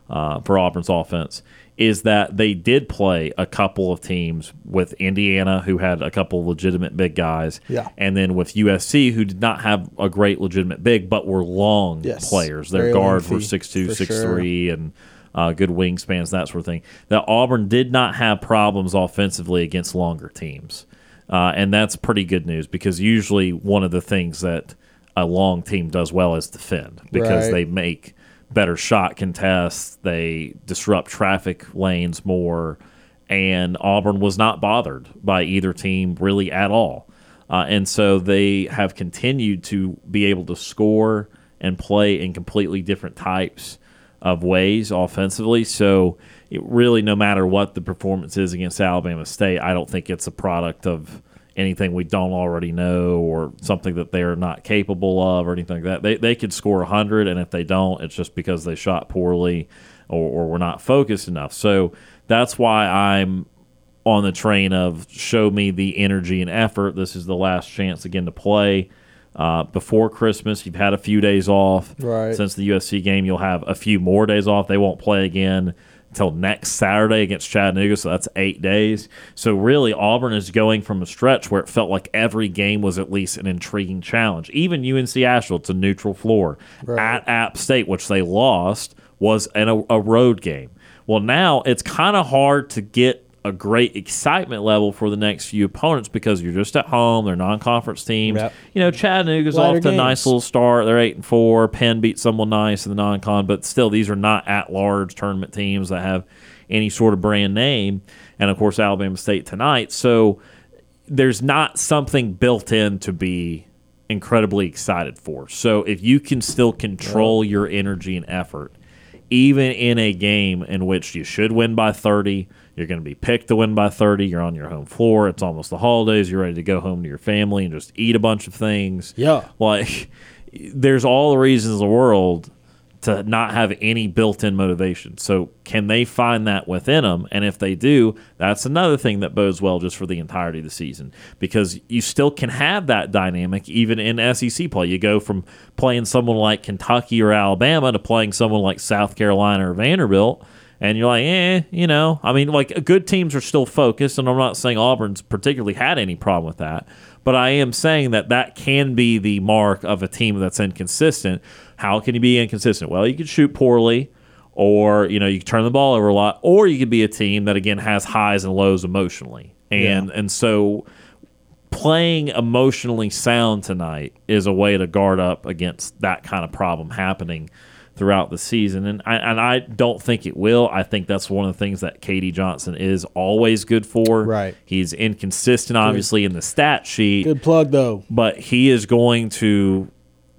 uh, for Auburn's offense, is that they did play a couple of teams with Indiana who had a couple of legitimate big guys, Yeah. and then with USC who did not have a great legitimate big, but were long Yes. players. Their Very guards were six two, six sure. three, and uh, good wingspans, that sort of thing. That Auburn did not have problems offensively against longer teams. Uh, and that's pretty good news because usually one of the things that a long team does well is defend because Right. they make better shot contests, they disrupt traffic lanes more, and Auburn was not bothered by either team really at all. Uh, and so they have continued to be able to score and play in completely different types of ways offensively. So it really, no matter what the performance is against Alabama State, I don't think it's a product of anything we don't already know or something that they're not capable of or anything like that. They, they could score 100, and if they don't, it's just because they shot poorly or, or were not focused enough. So that's why I'm on the train of show me the energy and effort. This is the last chance again to play. Uh, before Christmas, you've had a few days off. Right. Since the USC game, you'll have a few more days off. They won't play again until next Saturday against Chattanooga, so that's eight days. So really, Auburn is going from a stretch where it felt like every game was at least an intriguing challenge. Even UNC Asheville, it's a neutral floor. At App State, which they lost, was an, a, a road game. Well, now it's kind of hard to get a great excitement level for the next few opponents because you're just at home. They're non-conference teams. Yep. You know, Chattanooga's off to a nice little start. They're eight and four. Penn beat someone nice in the non-con, but still, these are not at-large tournament teams that have any sort of brand name. And of course, Alabama State tonight. So there's not something built in to be incredibly excited for. So if you can still control your energy and effort, even in a game in which you should win by 30, you're going to be picked to win by 30, you're on your home floor, it's almost the holidays, you're ready to go home to your family and just eat a bunch of things. Yeah. Like [laughs] there's all the reasons in the world to not have any built-in motivation. So can they find that within them? And if they do, that's another thing that bodes well just for the entirety of the season because you still can have that dynamic even in SEC play. You go from playing someone like Kentucky or Alabama to playing someone like South Carolina or Vanderbilt. And you're like, eh, you know, I mean, like good teams are still focused, and I'm not saying Auburn's particularly had any problem with that, but I am saying that that can be the mark of a team that's inconsistent. How can you be inconsistent? Well, you can shoot poorly, or you know, you can turn the ball over a lot, or you could be a team that again has highs and lows emotionally, and and so playing emotionally sound tonight is a way to guard up against that kind of problem happening throughout the season. And I, and I don't think it will. I think that's one of the things that KD Johnson is always good for. Right. He's inconsistent, obviously, in the stat sheet, Good plug though. but he is going to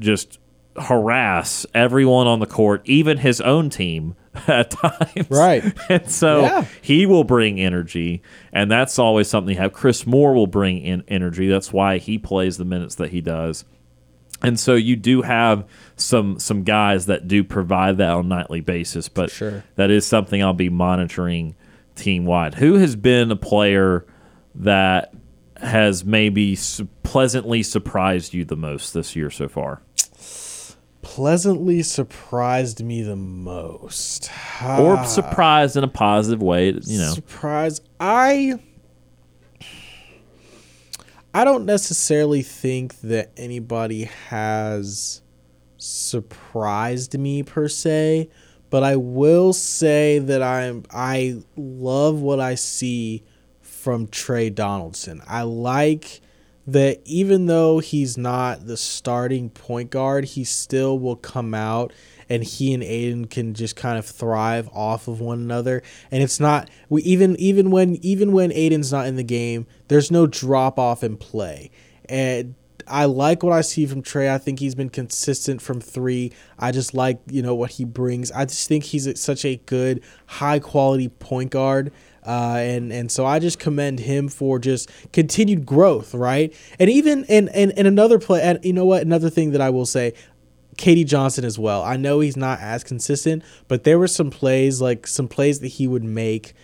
just harass everyone on the court, even his own team [laughs] at times. Right. [laughs] And so Yeah. he will bring energy, and that's always something you have. Chris Moore will bring in energy. That's why he plays the minutes that he does. And so you do have some some guys that do provide that on a nightly basis, but Sure. that is something I'll be monitoring team wide. Who has been a player that has maybe pleasantly surprised you the most this year so far? Pleasantly surprised me the most. Or surprised in a positive way, you know. surprise i i don't necessarily think that anybody has surprised me per se but i will say that i'm i love what i see from tre donaldson i like that even though he's not the starting point guard, he still will come out and he and Aden can just kind of thrive off of one another. And it's not we even even when even when Aden's not in the game, there's no drop off in play. And I like what I see from Tre. I think he's been consistent from three. I just like you know what he brings. I just think he's such a good, high quality point guard. Uh, and and so I just commend him for just continued growth, right? And even and and, and another play, and you know what? Another thing that I will say, KD Johnson as well. I know he's not as consistent, but there were some plays like some plays that he would make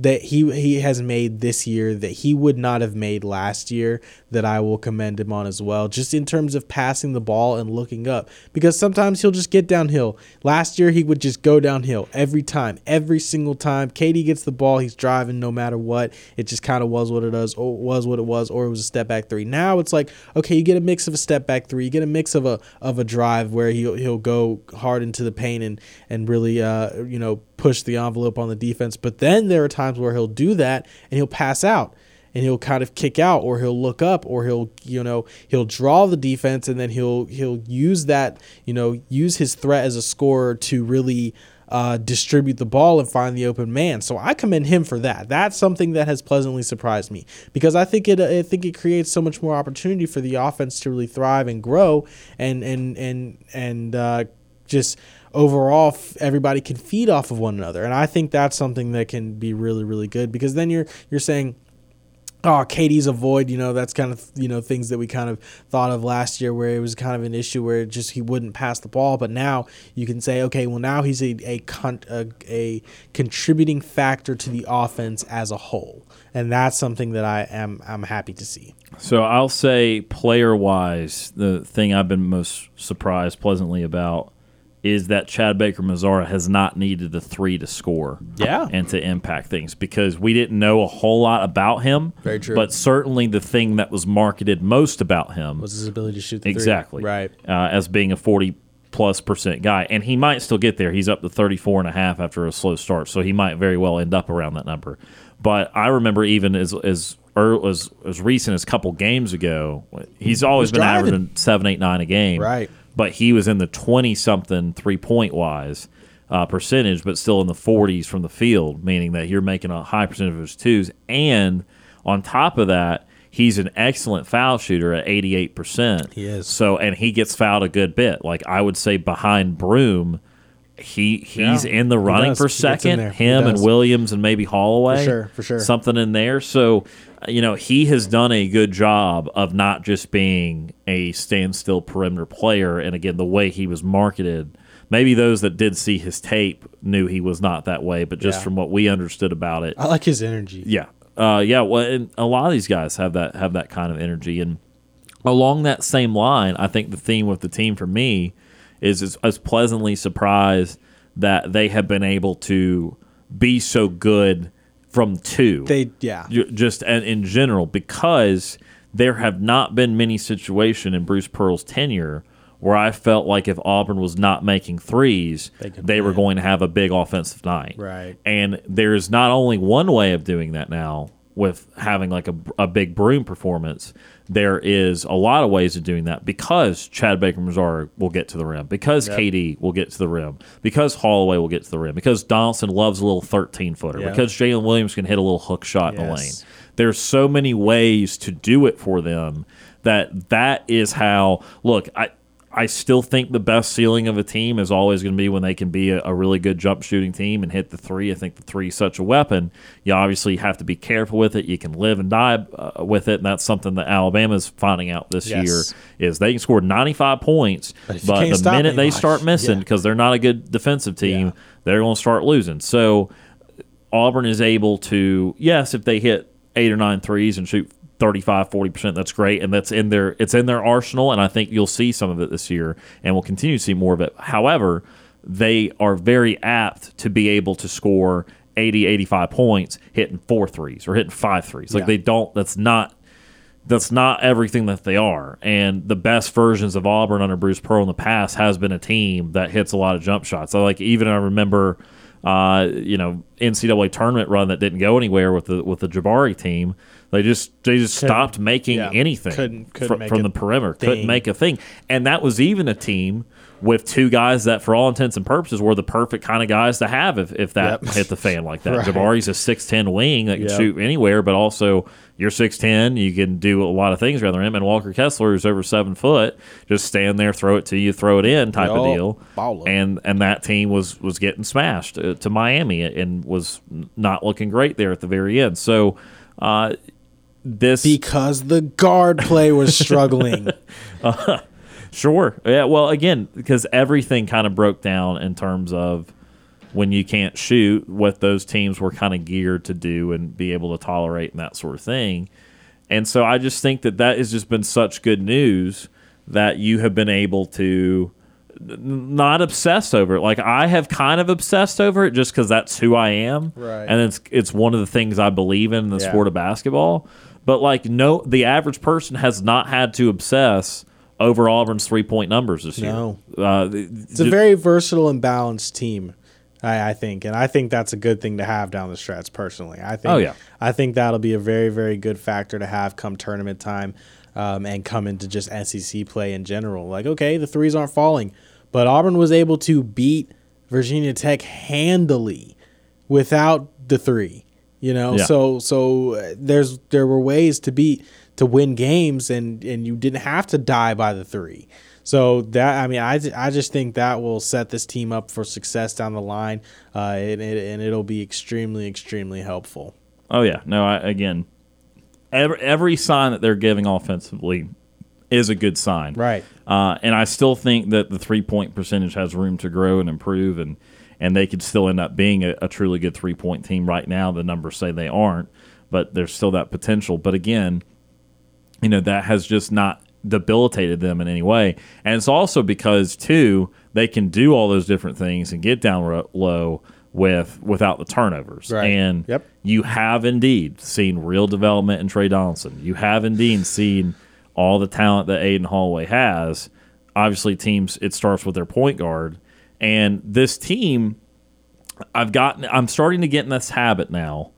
that he he has made this year that he would not have made last year that I will commend him on as well just in terms of passing the ball and looking up. Because sometimes he'll just get downhill. Last year he would just go downhill every time every single time. KD gets the ball he's driving no matter what. It just kind of was what it does or was what it was or it was a step back three. Now it's like okay you get a mix of a step back three you get a mix of a of a drive where he'll he'll go hard into the paint and and really uh you know push the envelope on the defense. But then there are times where he'll do that and he'll pass out and he'll kind of kick out or he'll look up or he'll you know he'll draw the defense and then he'll he'll use that you know use his threat as a scorer to really uh, distribute the ball and find the open man. So I commend him for that. That's something that has pleasantly surprised me because I think it I think it creates so much more opportunity for the offense to really thrive and grow and and and and uh, just overall f- everybody can feed off of one another. And i think that's something that can be really really good because then you're you're saying oh KD's a void you know that's kind of you know things that we kind of thought of last year where it was kind of an issue where just he wouldn't pass the ball. But now you can say okay well now he's a a, con- a, a contributing factor to the offense as a whole. And that's something that i am i'm happy to see. So I'll say player wise, the thing I've been most surprised pleasantly about is that Chad Baker Mazara has not needed the three to score. Yeah. And to impact things because we didn't know a whole lot about him. Very true. But certainly the thing that was marketed most about him was his ability to shoot the three. exactly right uh, as being a 40 plus percent guy and he might still get there he's up to 34 and a half after a slow start so he might very well end up around that number but i remember even as as as, as recent as a couple games ago he's always been driving. averaging seven, eight, nine a game Right. But he was in the 20 something three point wise uh, percentage but still in the 40s from the field meaning that you're making a high percentage of his twos and on top of that he's an excellent foul shooter at 88% He is. so and he gets fouled a good bit. Like I would say behind Broome, he he's Yeah, in the running for He gets in second. Him and. Williams and maybe Holloway. For sure, for sure. Something in there. So you know, he has done a good job of not just being a standstill perimeter player and again the way he was marketed maybe those that did see his tape knew he was not that way, but just Yeah. from what we understood about it, I like his energy. yeah, uh, yeah. Well, and a lot of these guys have that have that kind of energy, and along that same line, I think the theme with the team for me is is, pleasantly surprised that they have been able to be so good from two. They yeah. Just in, in general because there have not been many situations in Bruce Pearl's tenure where I felt like if Auburn was not making threes, They they, were going to have a big offensive night. Right. And there's not only one way of doing that now with having like a, a big Broome performance. There is a lot of ways of doing that because Chad Baker Mazara will get to the rim, because KD will get to the rim, because Holloway will get to the rim, because Donaldson loves a little 13 footer, Yeah. because Jaylin Williams can hit a little hook shot in the lane. There's so many ways to do it for them that that is how look, I I still think the best ceiling of a team is always going to be when they can be a, a really good jump shooting team and hit the three. I think the three is such a weapon. You obviously have to be careful with it. You can live and die uh, with it, and that's something that Alabama's finding out this Yes. year is they can score 95 points, But but the minute they anybody, start missing yeah. because they're not a good defensive team, Yeah. they're going to start losing. So Auburn is able to, yes, if they hit eight or nine threes and shoot 35, 40%, that's great. And that's in their, it's in their arsenal. And I think you'll see some of it this year and we'll continue to see more of it. However, they are very apt to be able to score 80, 85 points hitting four threes or hitting five threes. Like Yeah. they don't, that's not, that's not everything that they are. And the best versions of Auburn under Bruce Pearl in the past has been a team that hits a lot of jump shots. So like even I remember, uh, you know, NCAA tournament run that didn't go anywhere with the with the Jabari team. They just they just Couldn't- stopped making yeah, anything couldn't- couldn't fr- make from the perimeter. Couldn't make a thing, and that was even a team with two guys that, for all intents and purposes, were the perfect kind of guys to have if, if that Yep. hit the fan like that. [laughs] Right. Jabari's a six ten wing that can Yep. shoot anywhere, but also you're six ten, you can do a lot of things around the rim. And Walker Kessler, who's over seven foot, just stand there, throw it to you, throw it in type of deal. Baller. And and that team was was getting smashed uh, to Miami and was not looking great there at the very end. So. Uh, this Because the guard play was struggling. [laughs] Uh, sure. Yeah. Well, again, because everything kind of broke down in terms of when you can't shoot, what those teams were kind of geared to do and be able to tolerate and that sort of thing. And so I just think that that has just been such good news that you have been able to not obsessed over it. Like I have kind of obsessed over it just because that's who I am, Right. And it's it's one of the things I believe in in the Yeah. sport of basketball. But like no, the average person has not had to obsess over Auburn's three point numbers this No. year. Uh, It's a very versatile and balanced team, I, I think, and I think that's a good thing to have down the stretch. Personally, I think. Oh, yeah. I think that'll be a very, very good factor to have come tournament time, um, and come into just SEC play in general. Like, okay, the threes aren't falling, but Auburn was able to beat Virginia Tech handily without the three. You know, Yeah. so so uh, there's there were ways to beat to win games, and and you didn't have to die by the three. So that I mean, I, I just think that will set this team up for success down the line, uh, and, it, and it'll be extremely extremely helpful. Oh yeah, no. I, again, every every sign that they're giving offensively is a good sign, Right. Uh, and I still think that the three point percentage has room to grow and improve, and and they could still end up being a, a truly good three point team. Right now, the numbers say they aren't, but there's still that potential. But again, you know that has just not debilitated them in any way and it's also because too they can do all those different things and get down low with without the turnovers Right. and Yep. you have indeed seen real development in Tre Donaldson you have indeed seen all the talent that Aden Holloway has obviously teams it starts with their point guard and this team I've gotten I'm starting to get in this habit now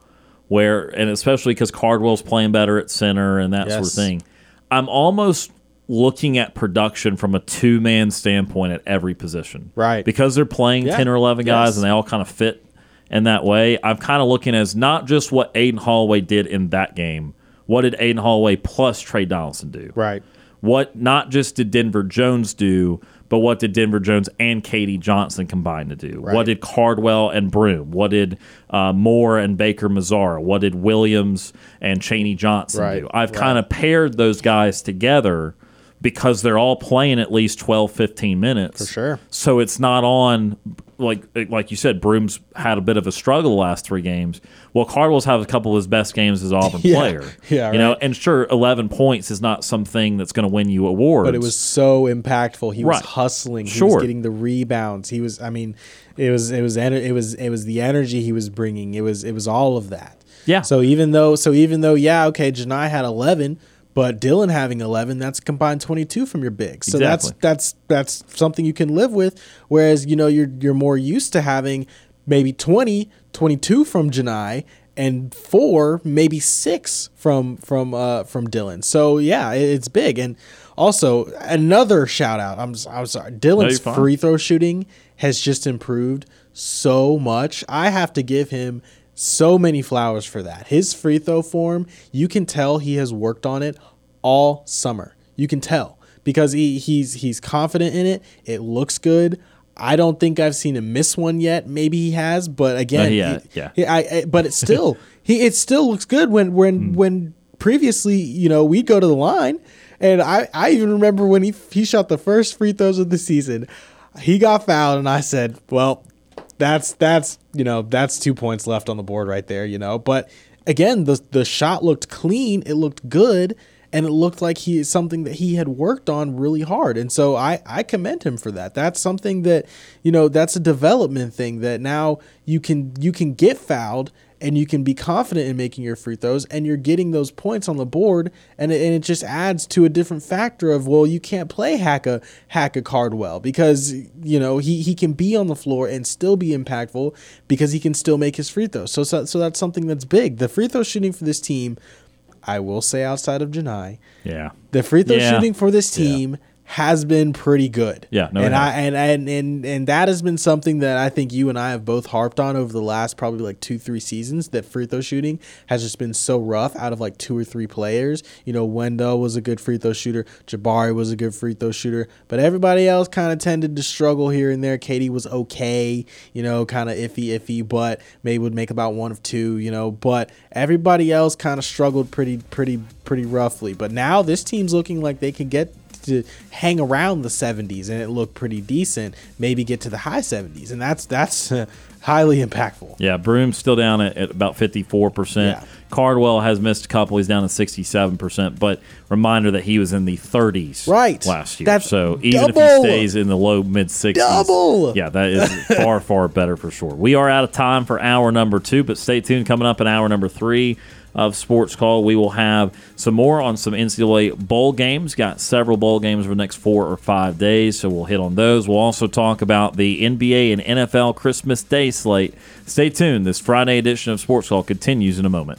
where and especially because Cardwell's playing better at center and that sort of thing. I'm almost looking at production from a two man standpoint at every position. Right. Because they're playing Yeah. ten or eleven guys Yes. and they all kind of fit in that way. I'm kind of looking as not just what Aden Holloway did in that game. What did Aden Holloway plus Tre Donaldson do? Right. What not just did Denver Jones do, but what did Denver Jones and KD Johnson combine to do? Right. What did Cardwell and Broome? What did uh, Moore and Baker Mazara? What did Williams and Chaney Johnson Right, do? I've right. kind of paired those guys together because they're all playing at least 12, 15 minutes. For sure. So it's not on like like you said, Broome's had a bit of a struggle the last three games. Well, Cardwell's had a couple of his best games as Auburn [laughs] Yeah. player. [laughs] Yeah, you know, and sure, eleven points is not something that's going to win you awards. But it was so impactful. He was hustling. He Sure. was getting the rebounds. He was. I mean, it was. It was. It was. It was the energy he was bringing. It was. It was all of that. Yeah. So even though. So even though. Yeah. Okay. Johni had eleven. But Dylan having eleven, that's a combined twenty two from your big. So Exactly. that's that's that's something you can live with. Whereas you know you're you're more used to having maybe 20, 22 from Johni and four, maybe six from from uh from Dylan. So yeah, it's big. And also another shout out. I'm I'm sorry. Dylan's you're free throw shooting has just improved so much. I have to give him so many flowers for that. His free throw form, you can tell he has worked on it all summer. You can tell because he, he's he's confident in it. It looks good. I don't think I've seen him miss one yet. Maybe he has, but again, he ha- he- yeah. he- I, I- but it still [laughs] he it still looks good when when hmm. when previously you know we'd go to the line, and I I even remember when he he shot the first free throws of the season, he got fouled, and I said, well, that's that's you know that's two points left on the board right there, you know. But again, the the shot looked clean, it looked good, and it looked like he is something that he had worked on really hard. And so I I commend him for that. That's something that you know that's a development thing that now you can you can get fouled and you can be confident in making your free throws and you're getting those points on the board and it, and it just adds to a different factor of well you can't play hack a hack a Cardwell because you know he, he can be on the floor and still be impactful because he can still make his free throws so, so so that's something that's big the free throw shooting for this team I will say outside of Johni yeah. the free throw Yeah. shooting for this team has been pretty good. Yeah, no, and I and, and and and that has been something that I think you and I have both harped on over the last probably like two three seasons. That free throw shooting has just been so rough out of like two or three players. You know, Wendell was a good free throw shooter, Jabari was a good free throw shooter, but everybody else kind of tended to struggle here and there. KD was okay, you know, kind of iffy iffy, but maybe would make about one of two, you know, but everybody else kind of struggled pretty pretty pretty roughly. But now this team's looking like they can get to hang around the 70s and it looked pretty decent maybe get to the high 70s and that's that's uh, highly impactful Yeah, Broome's still down at, at about 54%. Yeah. Cardwell has missed a couple. He's down to 67%. But reminder that he was in the 30s Right. last year. That's so even if he stays in the low mid 60s, Double. yeah, that is [laughs] far, far better for sure. We are out of time for hour number two, but stay tuned. Coming up in hour number three of Sports Call, we will have some more on some NCAA bowl games. Got several bowl games for the next four or five days, so we'll hit on those. We'll also talk about the NBA and NFL Christmas Day slate. Stay tuned. This Friday edition of Sports Call continues in a moment.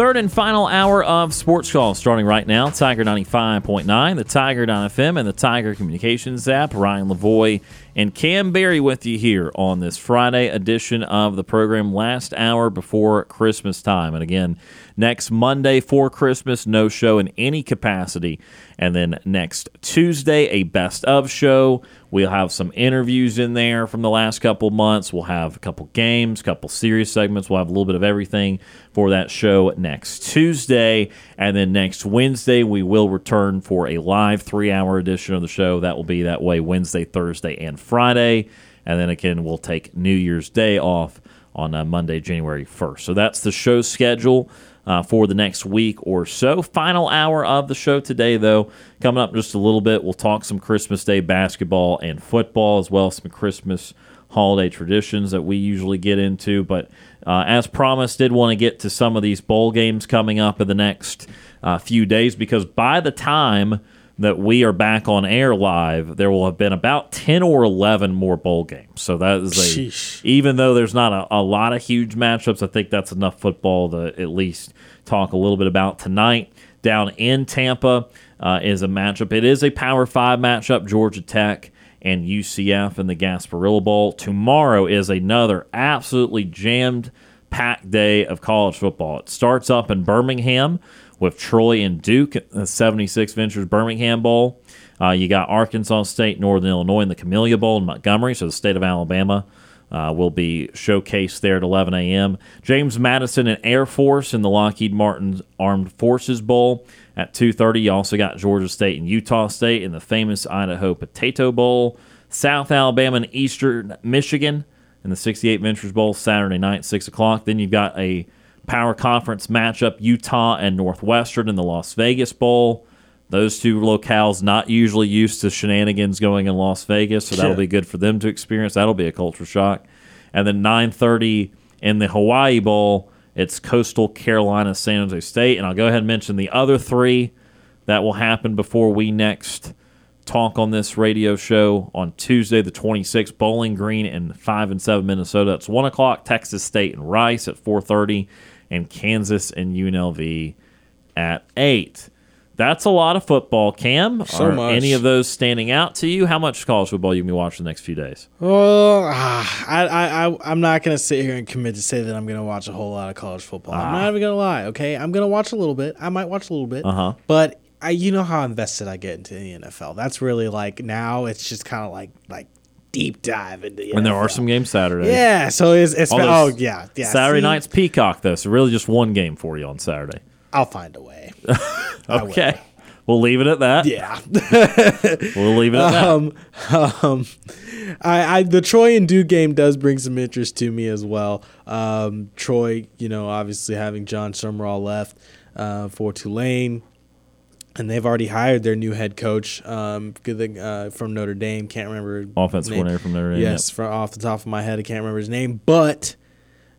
Third and final hour of Sports Call starting right now. Tiger 95.9, the Tiger FM, and the Tiger Communications app. Ryan Lavoie and Kam Berry with you here on this Friday edition of the program, last hour before Christmas time. And again, next Monday for Christmas, no show in any capacity. And then next Tuesday, a best of show. We'll have some interviews in there from the last couple months. We'll have a couple games, a couple series segments. We'll have a little bit of everything for that show next Tuesday. And then next Wednesday, we will return for a live three hour edition of the show. That will be that way Wednesday, Thursday, and Friday. And then again, we'll take New Year's Day off on uh, Monday, January 1st. So that's the show schedule uh, for the next week or so. Final hour of the show today, though, coming up just a little bit. We'll talk some Christmas Day basketball and football, as well as some Christmas holiday traditions that we usually get into. But uh, as promised, did want to get to some of these bowl games coming up in the next uh, few days because by the time that we are back on air live, there will have been about 10 or 11 more bowl games. So that is a, Sheesh. even though there's not a, a lot of huge matchups, I think that's enough football to at least talk a little bit about tonight. Down in Tampa uh, is a matchup. It is a Power Five matchup, Georgia Tech and UCF in the Gasparilla Bowl. Tomorrow is another absolutely jammed packed day of college football. It starts up in Birmingham with Troy and Duke the 76 Ventures Birmingham Bowl. Uh, you got Arkansas State, Northern Illinois in the Camellia Bowl in Montgomery, so the state of Alabama uh, will be showcased there at 11 a.m. James Madison and Air Force in the Lockheed Martin Armed Forces Bowl at 2:30. You also got Georgia State and Utah State in the famous Idaho Potato Bowl. South Alabama and Eastern Michigan in the 68 Ventures Bowl Saturday night, 6 o'clock. Then you've got a power conference matchup, Utah and Northwestern in the Las Vegas Bowl. Those two locales not usually used to shenanigans going in Las Vegas, so that'll Yeah. be good for them to experience. That'll be a culture shock. And then 9:30 in the Hawaii Bowl, it's Coastal Carolina San Jose State, and I'll go ahead and mention the other three that will happen before we next talk on this radio show on Tuesday, the 26th. Bowling Green and five and seven Minnesota. It's one o'clock. Texas State and Rice at 4:30, and Kansas and UNLV at eight. That's a lot of football, Kam. So Are much. any of those standing out to you? How much college football you gonna be watching the next few days? Well, ah, I, I, I, I'm not gonna sit here and commit to say that I'm gonna watch a whole lot of college football. I'm not even gonna lie. Okay, I'm gonna watch a little bit. I might watch a little bit. Uh-huh. But I, you know how invested I get into the NFL. That's really like now. It's just kind of like like deep dive into. The And there are some games Saturday. Yeah. So it's, it's All oh yeah yeah. Saturday see, night's Peacock though, so really just one game for you on Saturday. I'll find a way. [laughs] Okay. We'll leave it at that. Yeah. [laughs] We'll leave it at that. um, um, I, I the Troy and Duke game does bring some interest to me as well. Um, Troy, you know, obviously having Jon Sumrall left uh, for Tulane, and they've already hired their new head coach um, uh, from Notre Dame. Can't remember name. coordinator from Notre Dame, Yes, from off the top of my head, I can't remember his name, but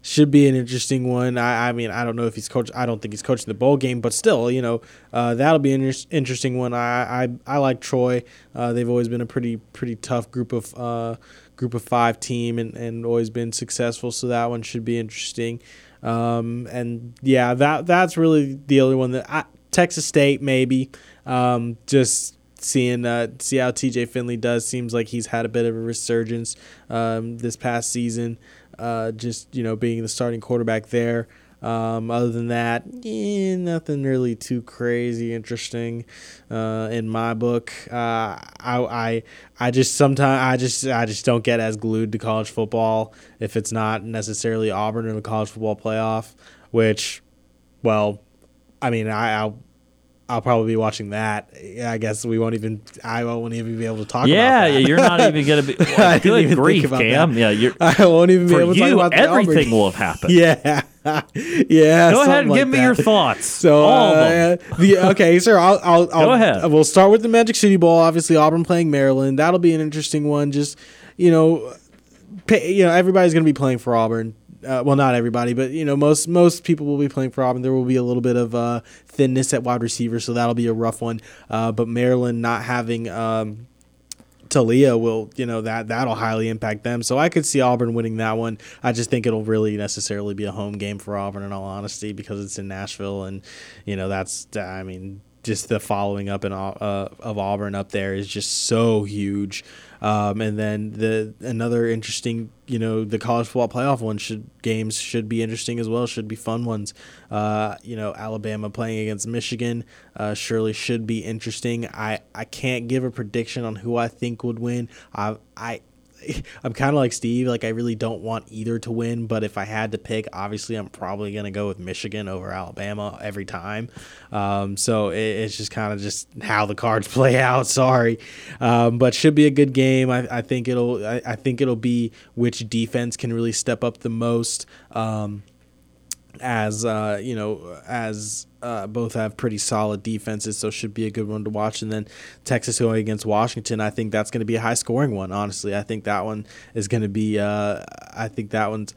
should be an interesting one. I, I mean, I don't know if he's coach. I don't think he's coaching the bowl game, but still, you know, uh, that'll be an inter- interesting one. I, I I like Troy. Uh, they've always been a pretty pretty tough group of uh, group of five team and, and always been successful. So that one should be interesting. Um, and yeah, that that's really the only one that I, Texas State maybe. Um, just seeing uh, see how TJ Finley does. Seems like he's had a bit of a resurgence um, this past season. Uh, just you know being the starting quarterback there. Um, other than that, eh, nothing really too crazy interesting uh, in my book. Uh, I, I I just sometimes I just I just don't get as glued to college football if it's not necessarily Auburn in the college football playoff, which, well, I mean I, I'll I'll probably be watching that. I guess we won't even. I won't even be able to talk. Yeah, about that. yeah, you're not even gonna be. [laughs] I didn't even think grief, about Kam. that. Yeah, you're. I won't even be able to talk about everything [laughs] will have happened. Yeah, [laughs] yeah. Go ahead and something give like me that. your thoughts. So, all uh, of them. the okay, sir. I'll, I'll, I'll Go ahead. We'll start with the Magic City Bowl. Obviously, Auburn playing Maryland. That'll be an interesting one. Just you know, pay, you know, everybody's going to be playing for Auburn. Uh, well, not everybody, but you know, most most people will be playing for Auburn. There will be a little bit of uh, thinness at wide receiver, so that'll be a rough one. Uh, but Maryland not having. Um, Taulia will, you know, that that'll highly impact them. So I could see Auburn winning that one. I just think it'll really necessarily be a home game for Auburn in all honesty because it's in Nashville and you know that's I mean just the following up in uh, of Auburn up there is just so huge. Um, and then the another interesting, you know, the college football playoff one should games should be interesting as well. Should be fun ones. Uh, you know, Alabama playing against Michigan uh, surely should be interesting. I I can't give a prediction on who I think would win. I I [laughs] I'm kind of like Steve. Like I really don't want either to win, but if I had to pick, obviously I'm probably gonna go with Michigan over Alabama every time. Um, so it, it's just kind of just how the cards [laughs] play out. Sorry, um, but should be a good game. I, I think it'll. I, I, think it'll be which defense can really step up the most. Um, as uh, you know, as uh, both have pretty solid defenses, so should be a good one to watch. And then Texas going against Washington, I think that's going to be a high scoring one. Honestly, I think that one is going to be. Uh, I think that one's.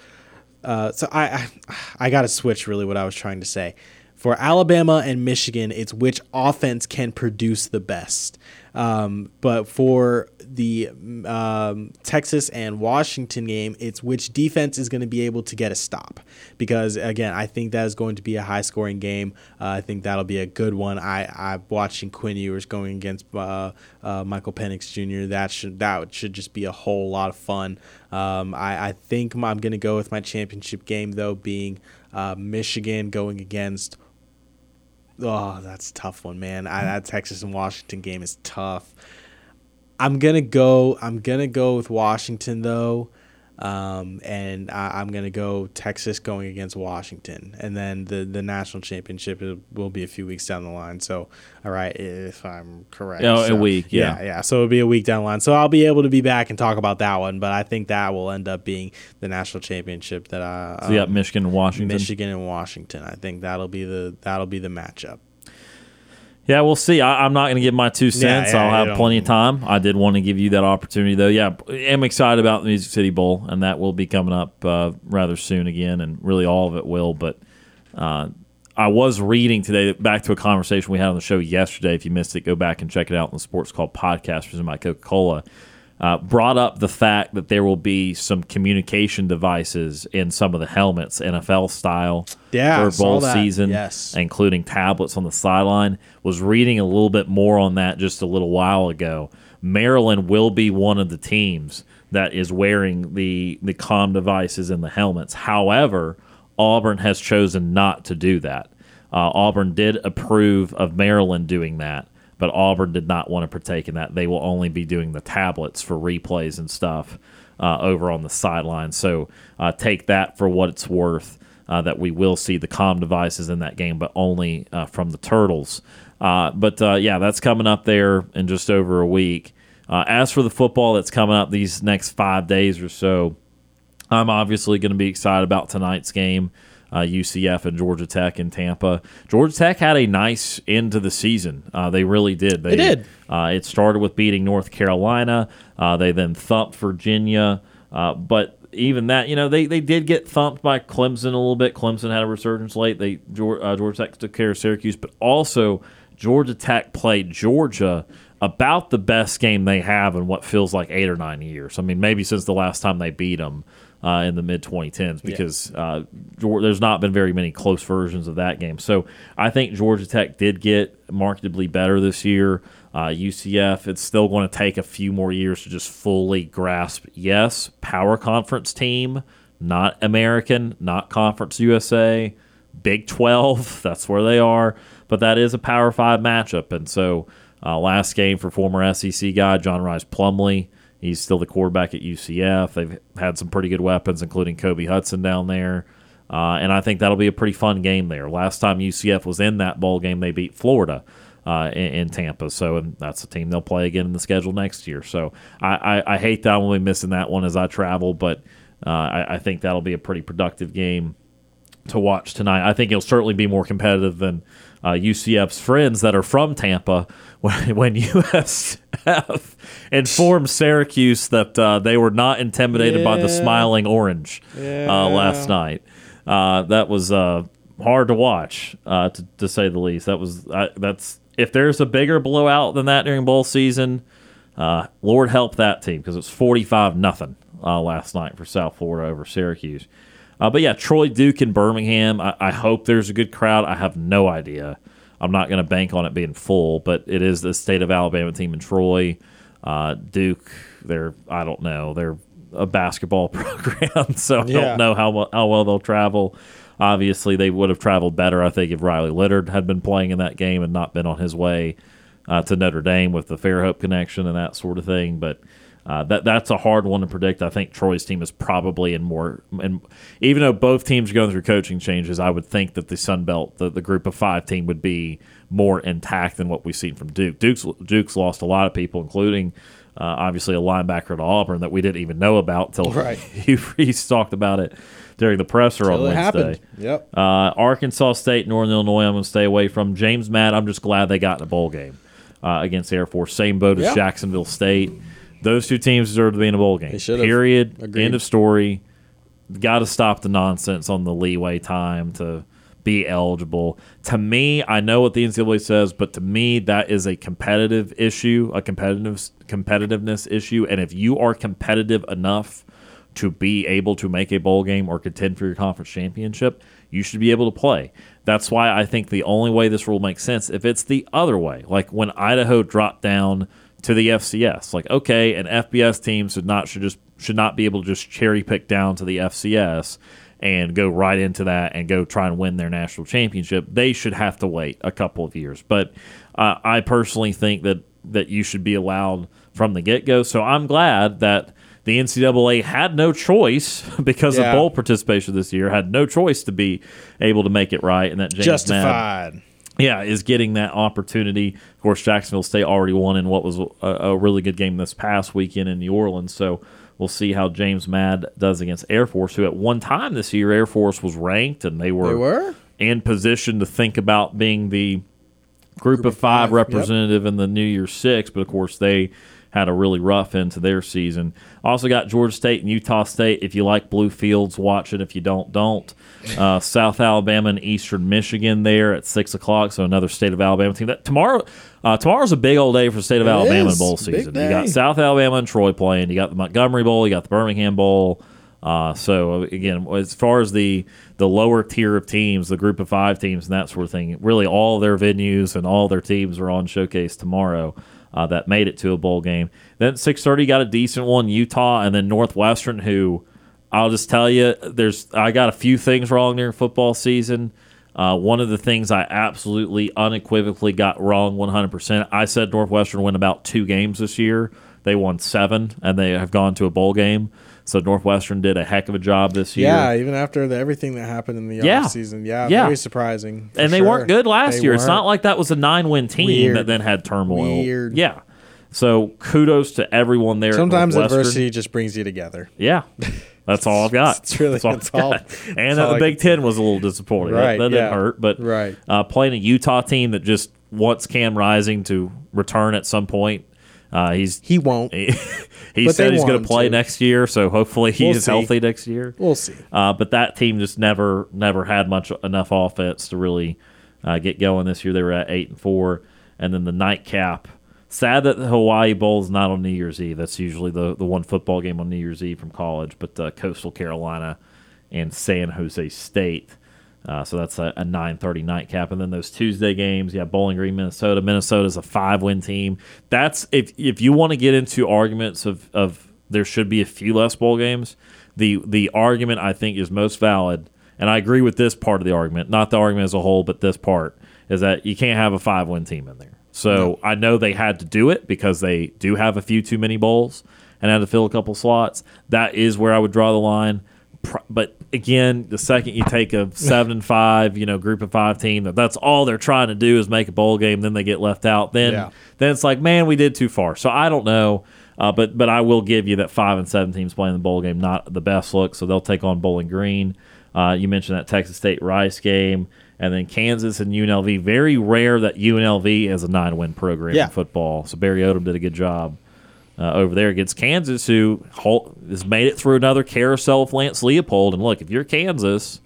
Uh, so I I, I got to switch really what I was trying to say. For Alabama and Michigan, it's which offense can produce the best. Um, but for the um, Texas and Washington game, it's which defense is going to be able to get a stop. Because again, I think that is going to be a high scoring game. Uh, I think that'll be a good one. I I'm watching Quinn Ewers going against uh, uh, Michael Penix Jr. That should that should just be a whole lot of fun. Um, I I think I'm going to go with my championship game though being uh, Michigan going against Oh, that's tough one, man. I, that Texas and Washington game is tough. I'm gonna go. I'm gonna go with Washington though. Um, and I, am going to go Texas going against Washington. And then the, the national championship will be a few weeks down the line. So, all right, if I'm correct. Oh, so, a week, yeah. yeah. Yeah, So it'll be a week down the line. So I'll be able to be back and talk about that one. But I think that will end up being the national championship that I. So, um, Michigan and Washington. Michigan and Washington. I think that'll be the that'll be the matchup. Yeah, we'll see. I, am not going to give my two cents. Yeah, yeah, I'll have plenty of time. I did want to give you that opportunity, though. Yeah, I'm excited about the Music City Bowl, and that will be coming up uh, rather soon again, and really all of it will. But uh, I was reading today, back to a conversation we had on the show yesterday. If you missed it, go back and check it out on the Sports Call podcast presented by Coca Cola uh, brought up the fact that there will be some communication devices in some of the helmets, NFL style, yeah, for bowl season, yes. including tablets on the sideline. Was reading a little bit more on that just a little while ago. Maryland will be one of the teams that is wearing the the com devices in the helmets. However, Auburn has chosen not to do that. Uh, Auburn did approve of Maryland doing that but Auburn did not want to partake in that. They will only be doing the tablets for replays and stuff uh, over on the sideline. So uh, take that for what it's worth. Uh, that we will see the com devices in that game, but only uh, from the Turtles. Uh, but uh, yeah, that's coming up there in just over a week. as for the football that's coming up these next five days or so, I'm obviously going to be excited about tonight's game uh, UCF and Georgia Tech in Tampa. Georgia Tech had a nice end to the season. Uh, they really did. They, they did. Uh, it started with beating North Carolina. Uh, they then thumped Virginia. Uh, but even that, you know, they, they did get thumped by Clemson a little bit. Clemson had a resurgence late. They uh, Georgia Tech took care of Syracuse, but also Georgia Tech played Georgia about the best game they have in what feels like eight or nine years. I mean, maybe since the last time they beat them uh, in the mid 2010s because yeah. uh, there's not been very many close versions of that game. So I think Georgia Tech did get markedly better this year. Uh, UCF, it's still going to take a few more years to just fully grasp. Yes, power conference team, not American, not Conference USA, Big 12. [laughs] That's where they are. But that is a Power Five matchup, and so. Uh, last game for former SEC guy John Rhys Plumlee. He's still the quarterback at UCF. They've had some pretty good weapons, including Kobe Hudson down there. Uh, and I think that'll be a pretty fun game there. Last time UCF was in that bowl game, they beat Florida uh, in, in, Tampa. So and that's the team they'll play again in the schedule next year. So I, I, I hate that I'm be missing that one as I travel, but uh, I, I, think that'll be a pretty productive game to watch tonight. I think it'll certainly be more competitive than uh, UCF's friends that are from Tampa when, USF informed Syracuse that uh, they were not intimidated yeah. by the smiling orange uh, yeah. uh, last night. Uh, that was uh, hard to watch, uh, to, to, say the least. That was that's if there's a bigger blowout than that during bowl season, Lord help that team because it's forty five nothing last night for South Florida over Syracuse. Uh, but yeah, Troy Duke in Birmingham. I, I, hope there's a good crowd. I have no idea. I'm not going to bank on it being full, but it is the state of Alabama team in Troy. Uh, Duke, they're I don't know, they're a basketball [laughs] program, [laughs] so I Yeah. don't know how well, how well they'll travel. Obviously, they would have traveled better, I think, if Riley Leonard had been playing in that game and not been on his way uh, to Notre Dame with the Fairhope connection and that sort of thing. But uh, that that's a hard one to predict. I think Troy's team is probably in more, and even though both teams are going through coaching changes, I would think that the Sun Belt, the, the Group of Five team, would be more intact than what we've seen from Duke. Duke's Duke's lost a lot of people, including. Uh, obviously, a linebacker at Auburn that we didn't even know about until Right. [laughs] Hugh Freeze talked about it during the presser on Till Wednesday. happened. Yep. Uh, Arkansas State, Northern Illinois, I'm going to stay away from. James Matt, I'm just glad they got in a bowl game uh, against Air Force. Same boat as Yeah. Jacksonville State. Those two teams deserve to be in a bowl game. They. Period. Agreed. End of story. Got to stop the nonsense on the leeway time to be eligible. To me, I know what the NCAA says, but to me, that is a competitive issue, a competitive competitiveness issue. And if you are competitive enough to be able to make a bowl game or contend for your conference championship, you should be able to play. That's why I think the only way this rule makes sense if it's the other way, like when Idaho dropped down to the FCS, like okay, an FBS team should not should just should not be able to just cherry pick down to the FCS and go right into that and go try and win their national championship. They should have to wait a couple of years. But uh, I personally think that that you should be allowed from the get go. So I'm glad that the NCAA had no choice [laughs] because Yeah. of bowl participation this year, had no choice to be able to make it right, and that James Justified. Yeah, is getting that opportunity. Of course, Jacksonville State already won in what was a, a really good game this past weekend in New Orleans. So we'll see how James Madd does against Air Force, who at one time this year Air Force was ranked and they were, They were? in position to think about being the group, of five, five, yep. representative in the New Year's Six, but of course they had a really rough end to their season. Also got Georgia State and Utah State. If you like blue fields, watch it. If you don't, don't. Uh, [laughs] South Alabama and Eastern Michigan there at six o'clock. So another state of Alabama team. That tomorrow, uh, tomorrow's a big old day for the state of It Alabama is. in bowl season. You got. South Alabama and Troy playing. You got the Montgomery Bowl. You got the Birmingham Bowl. Uh, so again, as far as the the lower tier of teams, the group of five teams and that sort of thing, really all their venues and all their teams are on showcase tomorrow. Uh, that made it to a bowl game. Then six thirty got a decent one, Utah, and then Northwestern, who I'll just tell you, there's I got a few things wrong during football season. Uh, one of the things I absolutely unequivocally got wrong 100%. I said Northwestern win about two games this year. They won seven, and they have gone to a bowl game. So Northwestern did a heck of a job this year. Yeah, even after the, everything that happened in the Yeah. off season. Yeah, Yeah. very surprising. and they sure. weren't good last They year. It's not weren't. like that was a nine win team Weird. that then had turmoil. Weird. Yeah. So kudos to everyone there. Sometimes adversity just brings you together. Yeah. That's all I've got. [laughs] It's really- all that's I've all- got. [laughs] And that the Big Ten was a little disappointing. That- Right, That, didn't hurt. But Right. uh, playing a Utah team that just wants Cam Rising to return at some point. Uh, he's He won't. [laughs] he, he said he's going to play next year, so hopefully he We'll is see. healthy next year. We'll see. Uh, but that team just never never had much enough offense to really uh, get going this year. They were at eight and four, and then the nightcap. Sad that the Hawaii Bowl is not on New Year's Eve. That's usually the the one football game on New Year's Eve from college. But uh, Coastal Carolina and San Jose State. Uh, so that's a, a 9:30 nightcap, and then those Tuesday games. Yeah, Bowling Green, Minnesota. Minnesota's a five-win team. That's if if you want to get into arguments of of there should be a few less bowl games. The the argument I think is most valid, and I agree with this part of the argument, not the argument as a whole, but this part is that you can't have a five-win team in there. So I know they had to do it because they do have a few too many bowls and had to fill a couple slots. That is where I would draw the line. But again, the second you take a seven and five, you know, group of five team that that's all they're trying to do is make a bowl game, then they get left out. Then Yeah. then it's like, man, we did too far. So I don't know, uh, but but I will give you that five and seven teams playing the bowl game, not the best look. So they'll take on Bowling Green. Uh, you mentioned that Texas State Rice game, and then Kansas and UNLV. Very rare that UNLV is a nine win program Yeah. in football. So Barry Odom did a good job uh, over there against Kansas, who has made it through another carousel of Lance Leipold. And look, if you're Kansas,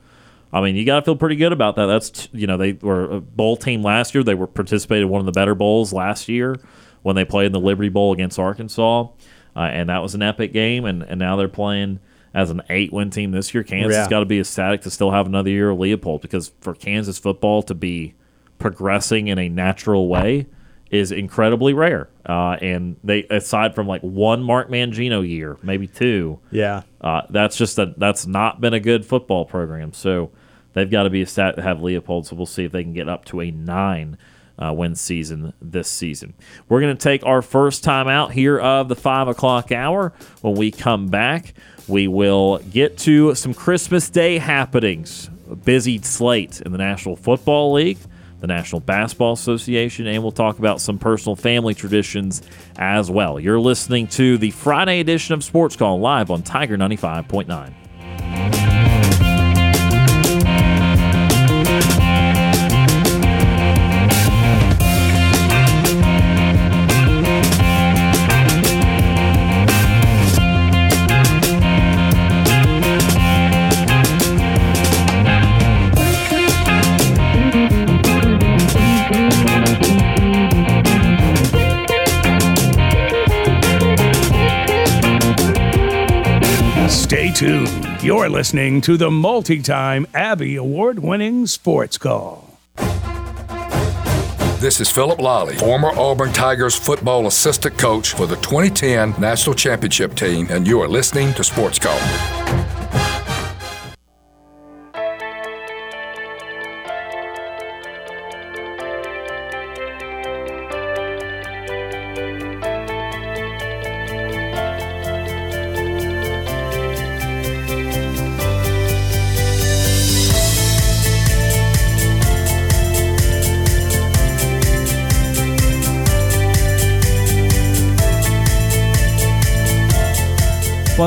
I mean, you got to feel pretty good about that. That's you know they were a bowl team last year. They were participated in one of the better bowls last year when they played in the Liberty Bowl against Arkansas, uh, and that was an epic game. And, and now they're playing as an eight-win team this year. Kansas Yeah. got to be ecstatic to still have another year of Leipold because for Kansas football to be progressing in a natural way is incredibly rare. Uh, and they, aside from like one Mark Mangino year, maybe two, Yeah. uh, that's just a that's not been a good football program. So they've got to be a stat to have Leipold. So we'll see if they can get up to a nine uh, win season this season. We're going to take our first time out here of the five o'clock hour. When we come back, we will get to some Christmas Day happenings. A busy slate in the National Football League the National Basketball Association, and we'll talk about some personal family traditions as well. You're listening to the Friday edition of Sports Call live on Tiger 95.9. You're listening to the multi time Abby Award winning Sports Call. This is Phillip Lolley, former Auburn Tigers football assistant coach for the 2010 National Championship team, and you are listening to Sports Call.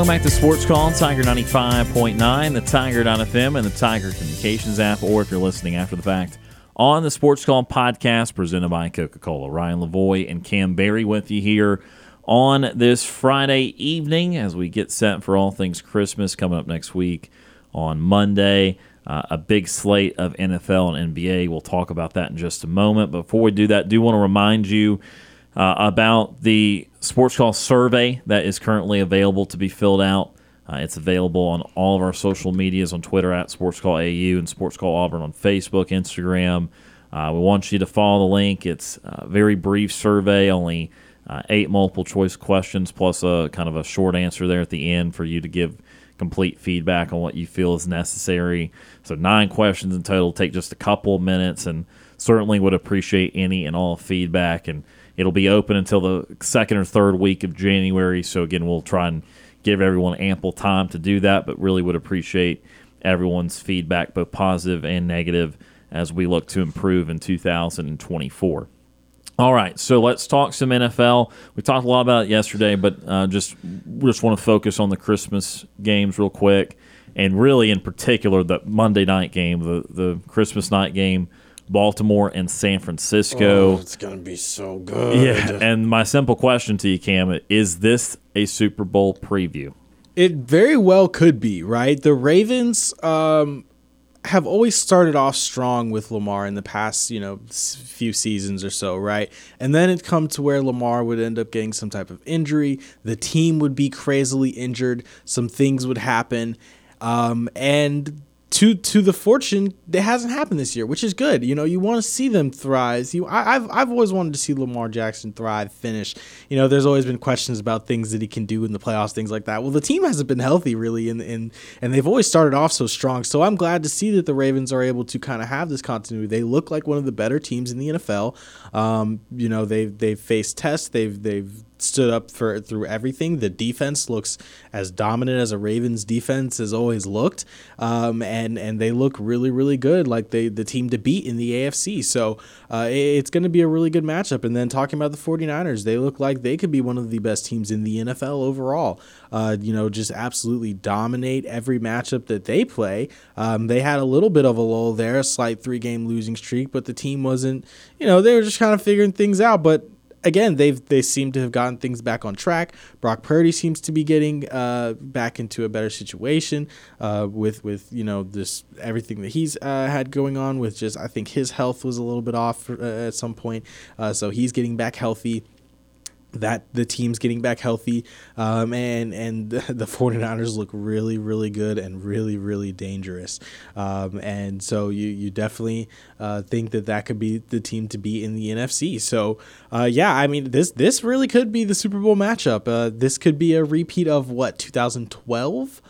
Welcome back to Sports Call on Tiger 95.9, the Tiger Tiger.fm, and the Tiger Communications app, or if you're listening after the fact, on the Sports Call podcast presented by Coca Cola. Ryan Lavoie and Kam Berry with you here on this Friday evening as we get set for all things Christmas coming up next week on Monday. Uh, a big slate of NFL and NBA. We'll talk about that in just a moment. Before we do that, do want to remind you uh, about the Sports Call survey that is currently available to be filled out. Uh, it's available on all of our social medias on Twitter at Sports Call AU and Sports Call Auburn on Facebook, Instagram. Uh, we want you to follow the link. It's a very brief survey, only uh, eight multiple choice questions plus a kind of a short answer there at the end for you to give complete feedback on what you feel is necessary. So nine questions in total. Take just a couple of minutes, and certainly would appreciate any and all feedback. And it'll be open until the second or third week of January. So again, we'll try and give everyone ample time to do that, but really would appreciate everyone's feedback, both positive and negative, as we look to improve in 2024. All right, so let's talk some NFL. We talked a lot about it yesterday, but uh, just just want to focus on the Christmas games real quick, and really in particular the Monday night game, the the Christmas night game, Baltimore and San Francisco. Oh, it's gonna be so good. yeah, and my simple question to you, Kam, is this a Super Bowl preview? It very well could be, right? The Ravens um, have always started off strong with Lamar in the past, you know, few seasons or so, right? And then it come to where Lamar would end up getting some type of injury. The team would be crazily injured. Some things would happen, um, and to to the fortune, that hasn't happened this year, which is good. You know, you want to see them thrive. You, I, I've I've always wanted to see Lamar Jackson thrive, finish. You know, there's always been questions about things that he can do in the playoffs, things like that. Well, the team hasn't been healthy really, and and and they've always started off so strong. So I'm glad to see that the Ravens are able to kind of have this continuity. They look like one of the better teams in the NFL. Um, you know, they've they've faced tests. They've they've stood up for through everything. The defense looks as dominant as a Ravens defense has always looked, um, and and they look really really good, like they the team to beat in the AFC. So uh, it- it's going to be a really good matchup. And then talking about the 49ers, they look like they could be one of the best teams in the NFL overall. Uh, you know, just absolutely dominate every matchup that they play. Um, they had a little bit of a lull there, a slight three game losing streak, but the team wasn't. You know, they were just kind of figuring things out, but again, they've they seem to have gotten things back on track. Brock Purdy seems to be getting uh, back into a better situation uh, with with you know this everything that he's uh, had going on. With just I think his health was a little bit off uh, at some point, uh, so he's getting back healthy. That the team's getting back healthy um, and and [laughs] the 49ers look really really good and really really dangerous. Um, and so you you definitely uh, think that that could be the team to beat in the NFC so uh, yeah I mean this this really could be the Super Bowl matchup. Uh, this could be a repeat of what 2012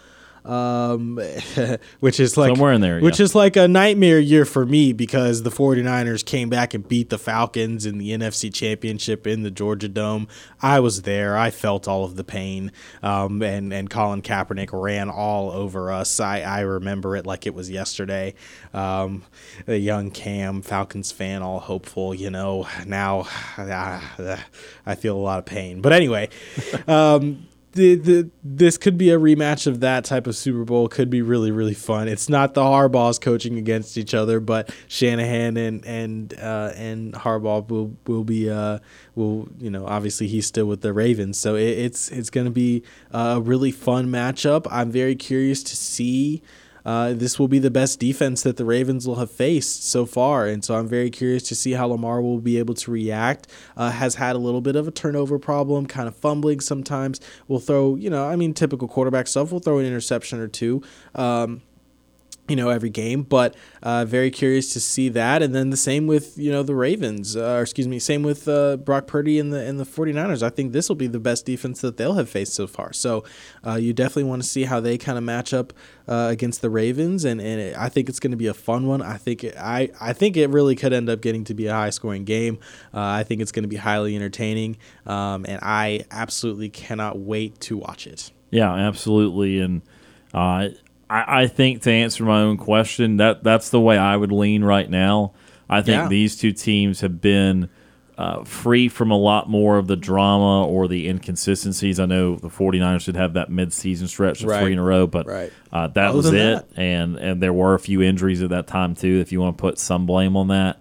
um, [laughs] which is like somewhere in there, which yeah. is like a nightmare year for me because the 49ers came back and beat the Falcons in the NFC Championship in the Georgia Dome. I was there. I felt all of the pain. Um, and, and Colin Kaepernick ran all over us. I, I remember it like it was yesterday. Um, a young Kam, Falcons fan, all hopeful, you know, now [sighs] uh, I feel a lot of pain. But anyway, [laughs] um, the, the this could be a rematch of that type of Super Bowl. Could be really really fun. It's not the Harbaughs coaching against each other, but Shanahan and and uh, and Harbaugh will will be uh, will you know obviously he's still with the Ravens, so it, it's it's going to be a really fun matchup. I'm very curious to see uh, this will be the best defense that the Ravens will have faced so far. And so I'm very curious to see how Lamar will be able to react. Uh, has had a little bit of a turnover problem, kind of fumbling sometimes. Will throw, you know, I mean, typical quarterback stuff. Will throw an interception or two. Um, you know every game but uh, very curious to see that. And then the same with you know the ravens uh, or excuse me same with uh, brock purdy and the and the 49ers. I think this will be the best defense that they'll have faced so far. So uh, you definitely want to see how they kind of match up uh, against the ravens and, and it, i think it's going to be a fun one. I think it, I, I think it really could end up getting to be a high scoring game. Uh, i think it's going to be highly entertaining um, and i absolutely cannot wait to watch it. Yeah absolutely and I, I think to answer my own question, that that's the way I would lean right now. I think Yeah. these two teams have been uh, free from a lot more of the drama or the inconsistencies. I know the 49ers did have that midseason stretch of Right. three in a row, but Right. uh, that Other was it. that- And and there were a few injuries at that time too. If you want to put some blame on that,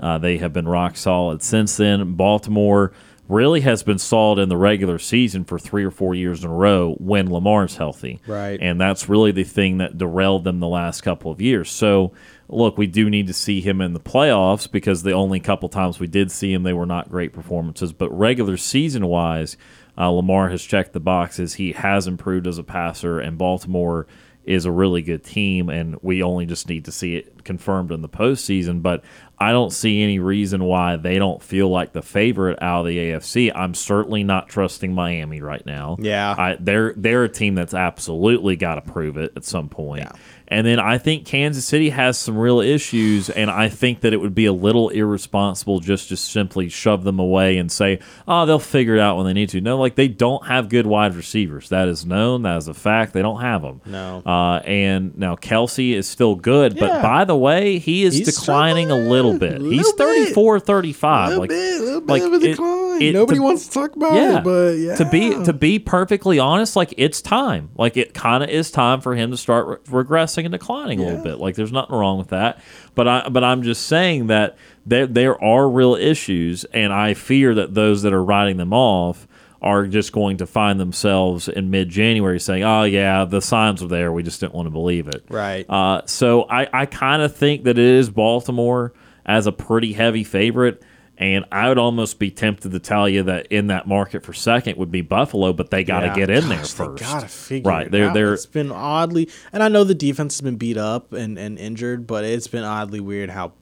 uh, they have been rock solid since then. Baltimore really has been solid in the regular season for three or four years in a row when Lamar's healthy. Right. And that's really the thing that derailed them the last couple of years. So, look, we do need to see him in the playoffs because the only couple times we did see him, they were not great performances. But regular season wise, uh, Lamar has checked the boxes. He has improved as a passer, and Baltimore is a really good team, and we only just need to see it confirmed in the postseason. But I don't see any reason why they don't feel like the favorite out of the AFC. I'm certainly not trusting Miami right now. Yeah. I, they're they're a team that's absolutely got to prove it at some point. And then I think Kansas City has some real issues, and I think that it would be a little irresponsible just to simply shove them away and say, "Oh, they'll figure it out when they need to." No, like they don't have good wide receivers. That is known. That is a fact. They don't have them. No. Uh, and now Kelce is still good, but by the way, he is He's declining a little bit. struggling, He's little bit. 34, 35. little like, bit, little bit like of a it- decline. it- Nobody to- wants to talk about yeah, it, but yeah. to be to be perfectly honest, like it's time. Like it kind of is time for him to start re- regressing and declining a little bit. Like there's nothing wrong with that. But I but I'm just saying that there there are real issues, and I fear that those that are writing them off are just going to find themselves in mid January saying, "Oh yeah, the signs were there. We just didn't want to believe it." Right. Uh, so I, I kind of think that it is Baltimore as a pretty heavy favorite. And I would almost be tempted to tell you that in that market for second would be Buffalo, but they got to Yeah. get in there first. They gotta figure right? it They're out. they're It's been oddly, and I know the defense has been beat up and, and injured, but it's been oddly weird how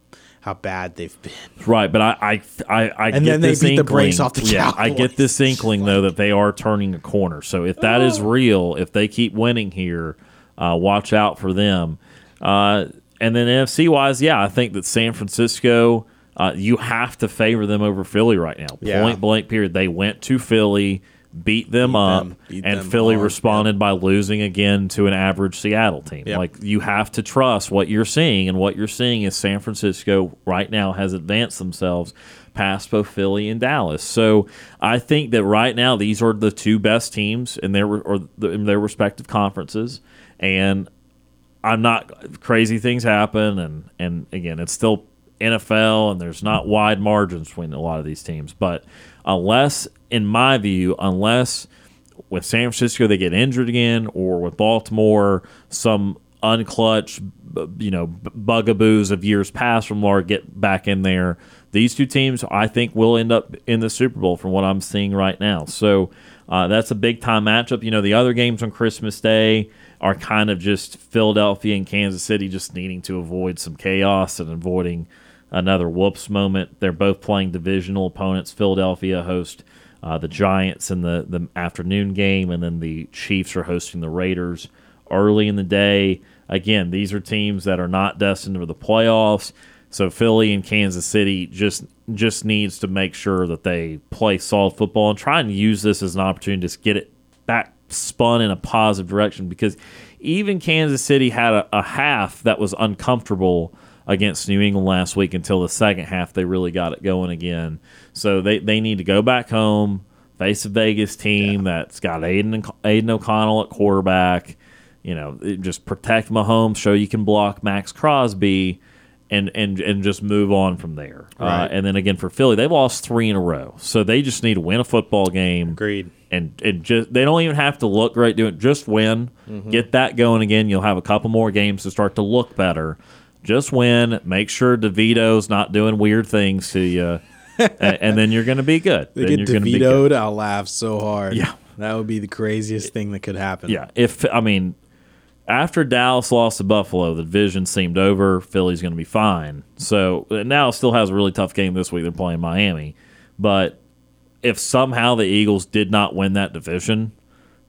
how bad they've been. right, but I I I, I And get then they this beat the inkling, brakes off the yeah, I get this Cowboys. inkling though that they are turning a corner. So if that is real, if they keep winning here, uh, watch out for them. Uh, and then NFC wise, yeah, I think that San Francisco. Uh, you have to favor them over Philly right now. Yeah. Point blank period. They went to Philly, beat them Beat up, them- beat and them Philly hard, responded by losing again to an average Seattle team. Yep. Like you have to trust what you're seeing, and what you're seeing is San Francisco right now has advanced themselves past both Philly and Dallas. So I think that right now these are the two best teams in their or the, in their respective conferences, and I'm not crazy things happen, and and again it's still NFL, and there's not wide margins between a lot of these teams, but unless, in my view, unless with San Francisco they get injured again, or with Baltimore some unclutch, you know, bugaboos of years past from Lamar get back in there. These two teams, I think, will end up in the Super Bowl from what I'm seeing right now. So uh, that's a big time matchup. You know, the other games on Christmas Day are kind of just Philadelphia and Kansas City just needing to avoid some chaos and avoiding another whoops moment. They're both playing divisional opponents. Philadelphia host uh, the Giants in the, the afternoon game, and then the Chiefs are hosting the Raiders early in the day. Again, these are teams that are not destined for the playoffs. So Philly and Kansas City just just needs to make sure that they play solid football and try and use this as an opportunity to get it back spun in a positive direction because even Kansas City had a, a half that was uncomfortable against New England last week until the second half they really got it going again. So they, they need to go back home, face a Vegas team yeah. that's got Aiden, Aidan O'Connell at quarterback. You know, just protect Mahomes, show you can block Maxx Crosby, and and and just move on from there. Uh, right. Uh, and then again for Philly, they've lost three in a row, so they just need to win a football game. Agreed. And and just they don't even have to look great doing it. Just win, mm-hmm. get that going again. You'll have a couple more games to start to look better. Just win. Make sure DeVito's not doing weird things to you, [laughs] and, then you're going to be good. They then get DeVito'd. I'll laugh so hard. Yeah, that would be the craziest thing that could happen. Yeah, if I mean, after Dallas lost to Buffalo, the division seemed over. Philly's going to be fine. So now still has a really tough game this week. They're playing Miami, but if somehow the Eagles did not win that division,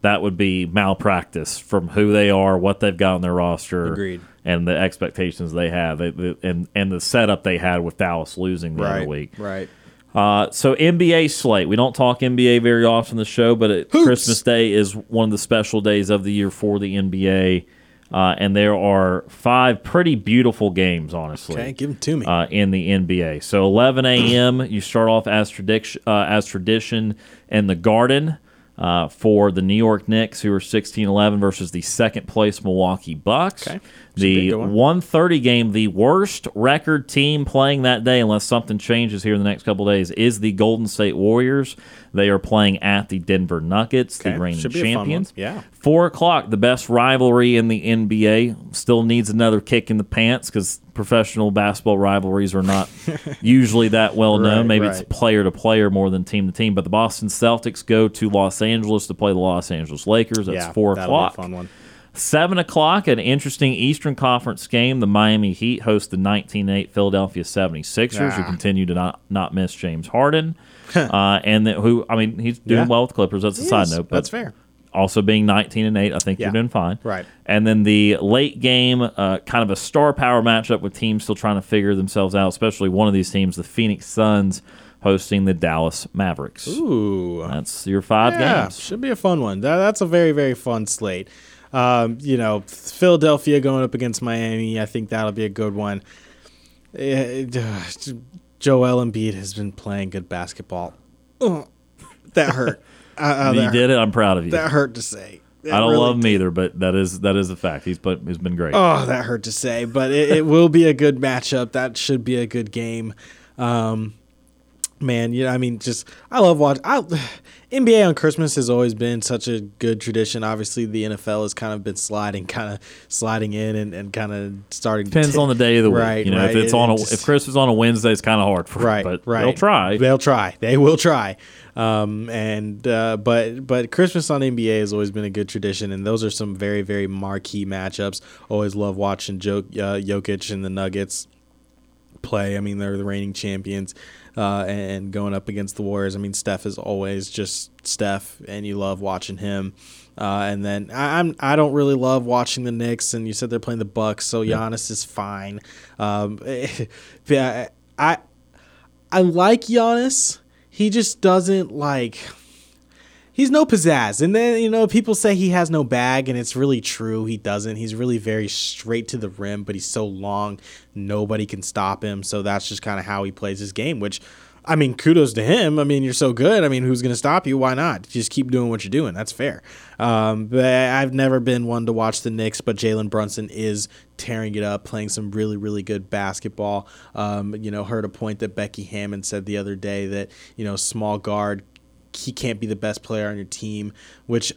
that would be malpractice from who they are, what they've got on their roster. Agreed and the expectations they have, they, they, and and the setup they had with Dallas losing the right, other week. Right. Uh, so NBA slate. We don't talk NBA very often on the show, but it, Christmas Day is one of the special days of the year for the NBA. Uh, and there are five pretty beautiful games, honestly. Okay, give them to me. Uh, in the NBA. So 11 a.m. you start off as tradition, uh, as tradition in the Garden uh, for the New York Knicks, who are 16-11 versus the second place Milwaukee Bucks. Okay. The 130 game, the worst record team playing that day, unless something changes here in the next couple days, is the Golden State Warriors. They are playing at the Denver Nuggets, okay. the reigning champions. Yeah. Four o'clock, the best rivalry in the NBA. Still needs another kick in the pants because professional basketball rivalries are not [laughs] usually that well known. Right, Maybe right. it's player to player more than team to team. But the Boston Celtics go to Los Angeles to play the Los Angeles Lakers. That's yeah, four o'clock. fun one. Seven o'clock, an interesting Eastern Conference game. The Miami Heat host the 1908 Philadelphia 76ers, ah. who continue to not, not miss James Harden. [laughs] uh, and the, who, I mean, he's doing yeah. well with Clippers. That's a side is. note. But, That's fair. Also being 19 and 8, I think yeah. you're doing fine. Right. And then the late game, uh, kind of a star power matchup with teams still trying to figure themselves out, especially one of these teams, the Phoenix Suns hosting the Dallas Mavericks. Ooh. That's your five yeah, games. Should be a fun one. That, that's a very, very fun slate. Um, you know, Philadelphia going up against Miami. I think that'll be a good one. It, uh, [sighs] Joel Embiid has been playing good basketball. Oh, that hurt. Uh, uh, you did it. I'm proud of you. That hurt to say. That I don't really love him did. either, but that is that is a fact. He's but he's been great. Oh, that hurt to say, but it, it will be a good matchup. That should be a good game. Um, man, you know, I mean, just I love watching. NBA on Christmas has always been such a good tradition. Obviously, the NFL has kind of been sliding, kind of sliding in and, and kind of starting. Depends t- on the day of the right, week. You know, right. if it's it, on a, just, if Christmas on a Wednesday, it's kind of hard for right, but right. They'll try. They'll try. They will try. Um, and uh, but but Christmas on NBA has always been a good tradition, and those are some very very marquee matchups. Always love watching uh, Jokic and the Nuggets play. I mean, they're the reigning champions uh, and going up against the Warriors. I mean, Steph is always just Steph, and you love watching him. Uh, and then I, I'm I don't really love watching the Knicks, and you said they're playing the Bucks, so Giannis is fine. Um, [laughs] I, I I like Giannis. He just doesn't like he's no pizzazz. And then, you know, people say he has no bag, and it's really true. He doesn't. He's really very straight to the rim, but he's so long, nobody can stop him. So that's just kind of how he plays his game, which. I mean, kudos to him. I mean, you're so good. I mean, who's going to stop you? Why not? Just keep doing what you're doing. That's fair. Um, but I've never been one to watch the Knicks, but Jalen Brunson is tearing it up, playing some really, really good basketball. Um, you know, heard a point that Becky Hammon said the other day that, you know, small guard he can't be the best player on your team, which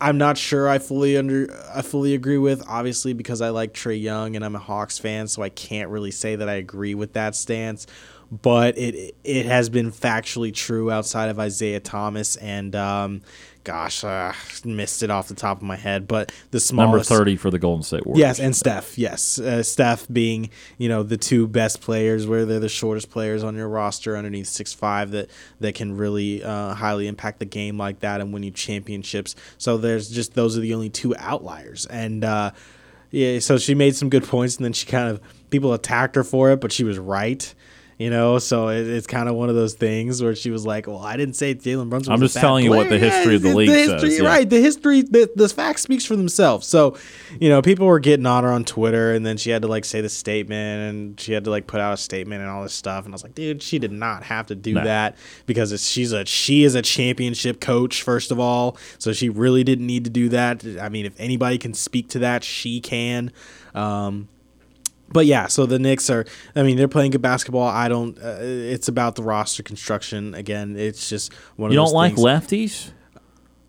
I'm not sure I fully under I fully agree with. Obviously, because I like Trae Young and I'm a Hawks fan, so I can't really say that I agree with that stance. But it it has been factually true outside of Isaiah Thomas and um, gosh, uh, missed it off the top of my head. But the smallest Number 30 for the Golden State Warriors. Yes, and Steph. Yes, uh, Steph being you know the two best players, where they're the shortest players on your roster underneath six five that that can really uh, highly impact the game like that and win you championships. So there's just those are the only two outliers, and uh, yeah, so she made some good points, and then she kind of people attacked her for it, but she was right. You know, so it, it's kind of one of those things where she was like, "Well, I didn't say Jalen Brunson." I'm was just telling you what the history of the Yeah, league history, says, yeah. Right, the history, the, the fact speaks for themselves. So, you know, people were getting on her on Twitter, and then she had to like say the statement, and she had to like put out a statement and all this stuff. And I was like, dude, she did not have to do No. that because she's a she is a championship coach first of all, so she really didn't need to do that. I mean, if anybody can speak to that, she can. Um, but yeah, so the Knicks are. I mean, they're playing good basketball. I don't. Uh, it's about the roster construction again. It's just one You don't like things. lefties?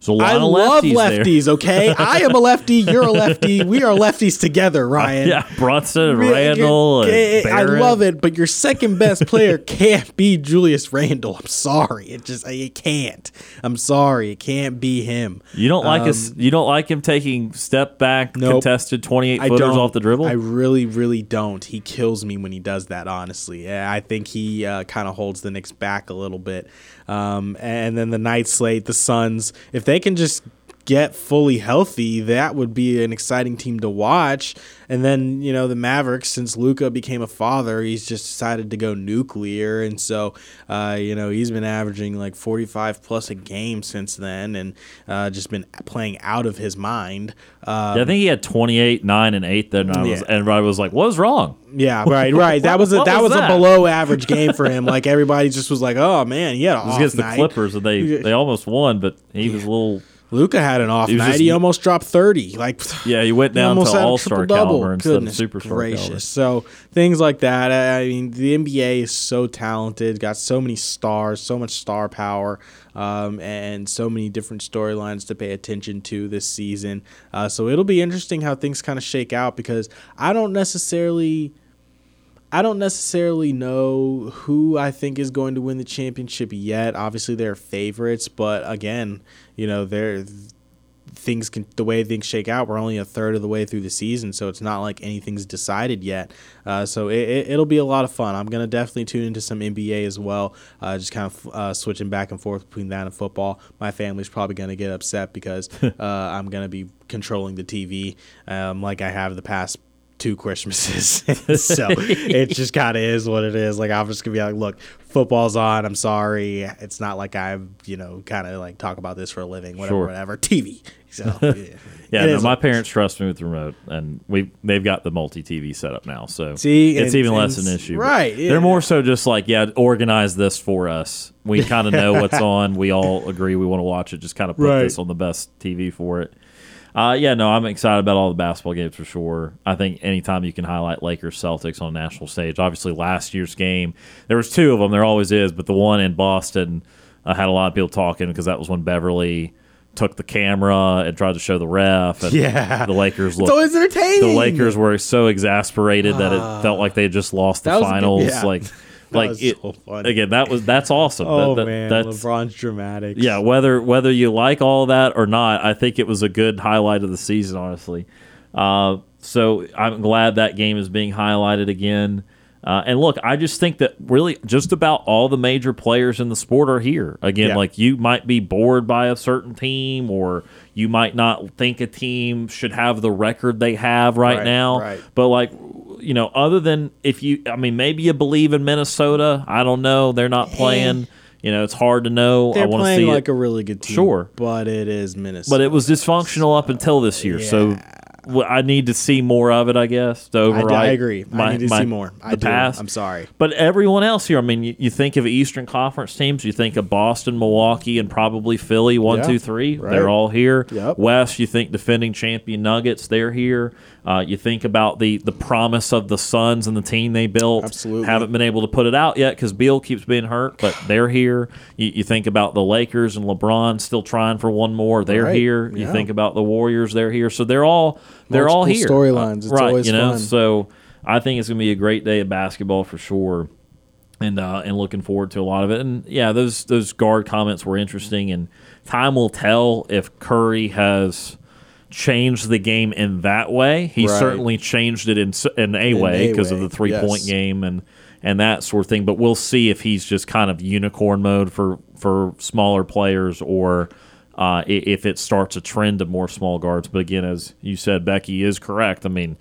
There's a lot I of love lefties. Okay, [laughs] I am a lefty. You're a lefty. We are lefties together, [laughs] Ryan. Yeah, Brunson and Randle and I love it, but your second best player [laughs] can't be Julius Randle. I'm sorry, it just it can't. I'm sorry, it can't be him. You don't like us. You don't like him taking step back, Um, Nope. contested 28 I footers off the dribble. I really, really don't. He kills me when he does that. Honestly, I think he uh, kind of holds the Knicks back a little bit. Um, and then the night slate, the Suns, if they can just get fully healthy, that would be an exciting team to watch. And then you know the Mavericks, since Luka became a father, he's just decided to go nuclear, and so uh, you know he's been averaging like 45 plus a game since then, and uh, just been playing out of his mind. Uh, yeah, I think he had 28, 9, and 8 then. I was, Yeah. And everybody was like, what was wrong? Yeah, [laughs] right, right. That was a that was was, that? a below average game for him. Like everybody just was like, "Oh man, he had an off against the. Clippers, and they, [laughs] they almost won, but he was a little. Luka had an off He night. just- he almost dropped thirty. Like Yeah, he went he down almost to all star caliber instead of superstar gracious. caliber. So things like that. I I mean, the NBA is so talented, got so many stars, so much star power, um, and so many different storylines to pay attention to this season. Uh, so it'll be interesting how things kind of shake out because I don't necessarily. I don't necessarily know who I think is going to win the championship yet. Obviously, they're favorites, but again, you know, they're things can the way things shake out. We're only a third of the way through the season, so it's not like anything's decided yet. Uh, so it, it, it'll be a lot of fun. I'm gonna definitely tune into some NBA as well. Uh, just kind of uh, switching back and forth between that and football. My family's probably gonna get upset because [laughs] uh, I'm gonna be controlling the TV um, like I have the past two Christmases. [laughs] so [laughs] it just kind of is what it is. Like I'm just gonna be like, look, football's on. I'm sorry. It's not like I'm, you know, kind of like talk about this for a living, whatever, Sure. whatever. TV. So [laughs] yeah, Yeah, no, my parents trust me with the remote, and we they've got the multi TV set up now, so See, it's and- even less an issue. Right, They're more so just like, yeah, organize this for us. We kind of know what's on. We all agree we want to watch it. Just kind of put Right. this on the best TV for it. Uh, yeah, no, I'm excited about all the basketball games for sure. I think anytime you can highlight Lakers Celtics on a national stage, obviously last year's game, there was two of them. There always is, but the one in Boston uh, had a lot of people talking because that was when Beverley took the camera and tried to show the ref. And Yeah. the Lakers It's looked. always entertaining. the Lakers were so exasperated that it felt like they had just lost the finals. yeah. Like, like it, so funny. again, that was that's awesome. Oh That- that- man, that's LeBron's dramatic. yeah, whether whether you like all that or not, I think it was a good highlight of the season, honestly. Uh, so I'm glad that game is being highlighted again. Uh, and look, I just think that really just about all the major players in the sport are here. Again, Yeah. like you might be bored by a certain team, or you might not think a team should have the record they have right, Right, now. right. But like, you know, other than if you, I mean, maybe you believe in Minnesota. I don't know. They're not eh. playing. You know, it's hard to know. I they're want to playing see like it. a really good team. Sure. but it is Minnesota. But it was dysfunctional up until this year. So well, I need to see more of it. I guess to I. I agree. my- I need to my- see more. I the do. past. I'm sorry. But everyone else here, I mean, you, you think of Eastern Conference teams, you think of Boston, Milwaukee, and probably Philly, one, Yeah, two, three. right. They're all here. Yep. West, you think defending champion Nuggets, they're here. Uh, you think about the the promise of the Suns and the team they built. Absolutely. Haven't been able to put it out yet because Beal keeps being hurt, but [sighs] they're here. You, you think about the Lakers and LeBron still trying for one more. They're Right. here. You Yeah. think about the Warriors, they're here. So they're all they're all here. Storylines. It's right? always you know, fun. so I think it's going to be a great day of basketball for sure and uh, and looking forward to a lot of it. And yeah, those those guard comments were interesting, and time will tell if Curry has changed the game in that way. He Right. certainly changed it in in a In way because of the three point game and and that sort of thing. But we'll see if he's just kind of unicorn mode for for smaller players or. Uh, if it starts a trend of more small guards, but again, as you said, Becky is correct. I mean,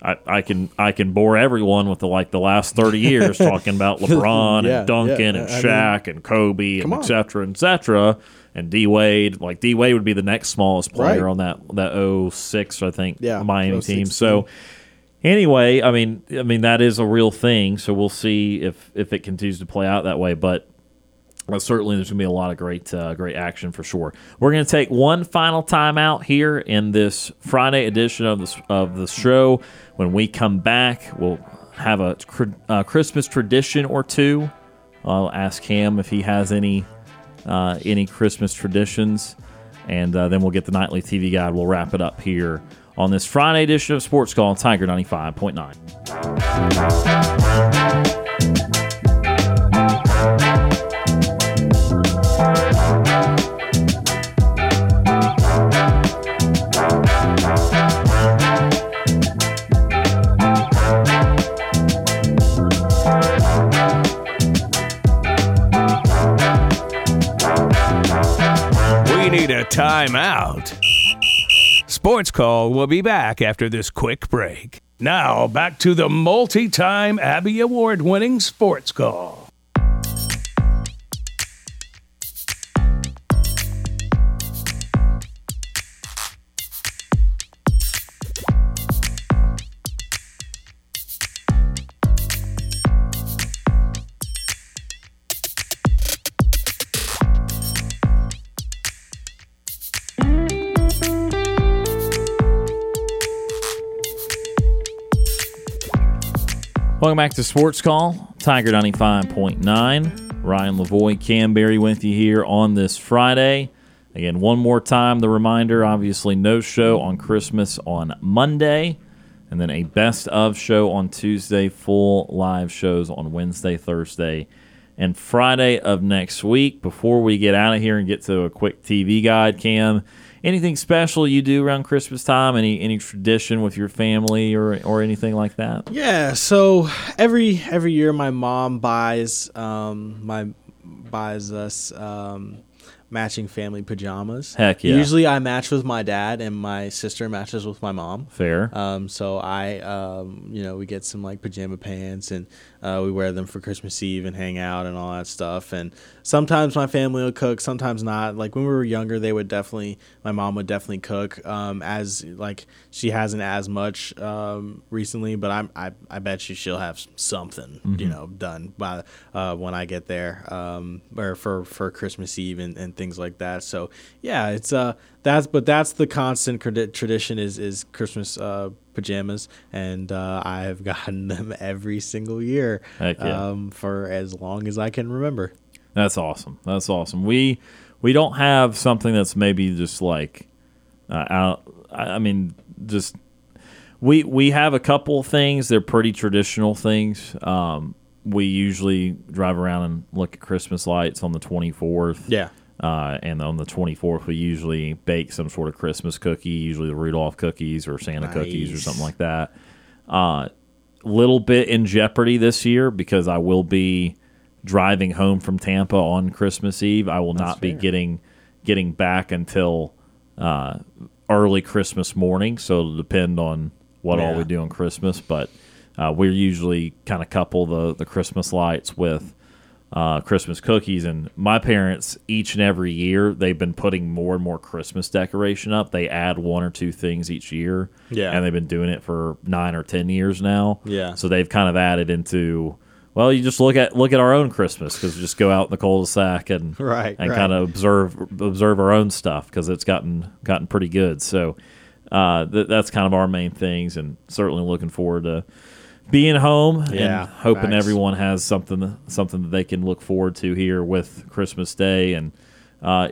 I, I can I can bore everyone with the like the last thirty years [laughs] talking about [laughs] LeBron Yeah, and Duncan yeah, and I mean, Shaq and Kobe and etc. et on. cetera, et cetera. And D Wade, like D Wade would be the next smallest player Right. on that that 06, I think, Yeah, Miami 06 team. team. So anyway, I mean, I mean that is a real thing. So we'll see if if it continues to play out that way. But uh, certainly, there's going to be a lot of great, uh, great action for sure. We're going to take one final timeout here in this Friday edition of this of the show. When we come back, we'll have a uh, Christmas tradition or two. I'll ask Kam if he has any uh, any Christmas traditions, and uh, then we'll get the nightly TV guide. We'll wrap it up here on this Friday edition of SportsCall on Tiger ninety five point nine. Timeout. SportsCall will be back after this quick break. Now, back to the multi time Abby Award winning SportsCall. Welcome back to SportsCall, Tiger 95.9. Ryan Lavoie, Kam Berry with you here on this Friday. Again, one more time, the reminder obviously, no show on Christmas on Monday, and then a best of show on Tuesday, full live shows on Wednesday, Thursday, and Friday of next week. Before we get out of here and get to a quick TV guide, Cam, anything special you do around Christmas time? Any any tradition with your family or, or anything like that? Yeah, so every every year my mom buys um my buys us um matching family pajamas. Heck yeah. Usually I match with my dad and my sister matches with my mom. Fair. Um, so I, um, you know, we get some like pajama pants and uh, we wear them for Christmas Eve and hang out and all that stuff. And sometimes my family will cook, sometimes not. Like when we were younger, they would definitely, my mom would definitely cook. Um, as like she hasn't as much um, recently, but I'm, I, I bet you she'll have something, you know, done by uh, when I get there, um, or for for Christmas Eve and, and things like that. So yeah, it's uh that's but that's the constant tradition is is Christmas uh, pajamas, and uh, I have [laughs] gotten them every single year yeah. um, for as long as I can remember. That's awesome. That's awesome. We we don't have something that's maybe just like uh, out. I I mean, just we we have a couple of things. They're pretty traditional things. Um, we usually drive around and look at Christmas lights on the twenty fourth. Yeah. Uh, and on the 24th, we usually bake some sort of Christmas cookie, usually the Rudolph cookies or Santa cookies or something like that. Uh, little bit in jeopardy this year because I will be driving home from Tampa on Christmas Eve. I will not be getting getting back until uh, early Christmas morning, so it'll depend on what all we do on Christmas. But uh, we're usually kind of couple the the Christmas lights with uh, Christmas cookies. And my parents, each and every year, they've been putting more and more Christmas decoration up. They add one or two things each year. Yeah. And they've been doing it for nine or 10 years now. Yeah. So they've kind of added into. Well, you just look at look at our own Christmas because we just go out in the cul-de-sac and [laughs] Right, and right. kind of observe observe our own stuff because it's gotten gotten pretty good. So uh, th- that's kind of our main things, and certainly looking forward to being home Yeah, and hoping facts. everyone has something something that they can look forward to here with Christmas Day and. Uh,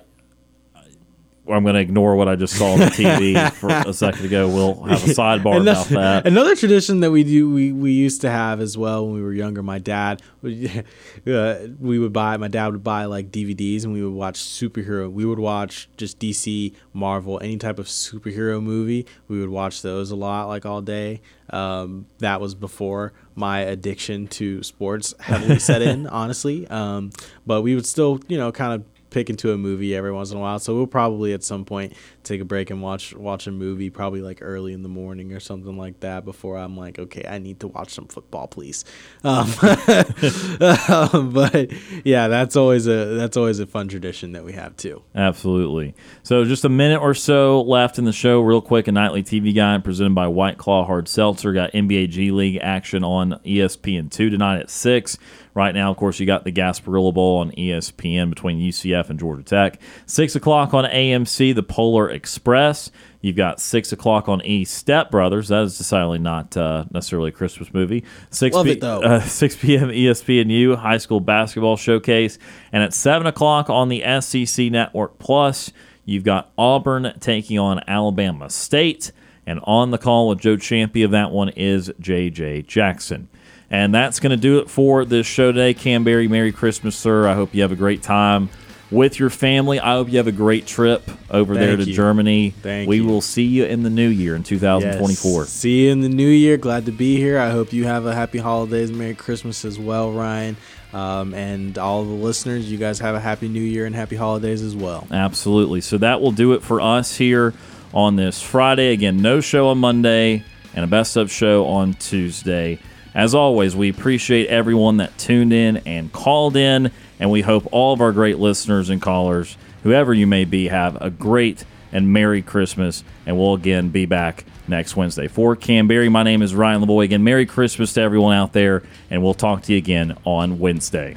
I'm going to ignore what I just saw on the TV [laughs] for a second ago. We'll have a sidebar about that. Another tradition that we do we, we used to have as well when we were younger. My dad, would- [laughs] uh, we would buy. My dad would buy like DVDs, and we would watch superhero. We would watch just DC, Marvel, any type of superhero movie. We would watch those a lot, like all day. Um, that was before my addiction to sports heavily set in, [laughs] honestly. Um, but we would still, you know, kind of pick into a movie every once in a while. So we'll probably at some point take a break and watch watch a movie, probably like early in the morning or something like that. Before I'm like, okay, I need to watch some football, please. Um, [laughs] um, but yeah, that's always a that's always a fun tradition that we have too. Absolutely. So, just a minute or so left in the show, real quick. A nightly TV guide presented by White Claw Hard Seltzer. Got NBA G League action on E ESPN2 tonight at 6. Right now, of course, you got the Gasparilla Bowl on ESPN between UCF and Georgia Tech. 6 o'clock on AMC, the Polar Express. You've got 6 o'clock on E Step Brothers. That is decidedly not uh, necessarily a Christmas movie. 6 Love p- it, though. uh, [laughs] 6 p.m. ESPNU High School Basketball Showcase, and at 7 o'clock on the SEC Network Plus, you've got Auburn taking on Alabama State, and on the call with Joe Champy of that one is J.J. Jackson. And that's going to do it for this show today. Kam Berry, Merry Christmas, sir. I hope you have a great time with your family. I hope you have a great trip over there to you. Germany. Thank we you. will see you in the new year in 2024. Yes. See you in the new year. Glad to be here. I hope you have a happy holidays, Merry Christmas as well, Ryan. Um, and all the listeners, you guys have a happy new year and happy holidays as well. Absolutely. So that will do it for us here on this Friday. Again, no show on Monday and a best of show on Tuesday. As always, we appreciate everyone that tuned in and called in, and we hope all of our great listeners and callers, whoever you may be, have a great and Merry Christmas. And we'll again be back next Wednesday. For Kam Berry, my name is Ryan Lavoie. Again, Merry Christmas to everyone out there, and we'll talk to you again on Wednesday.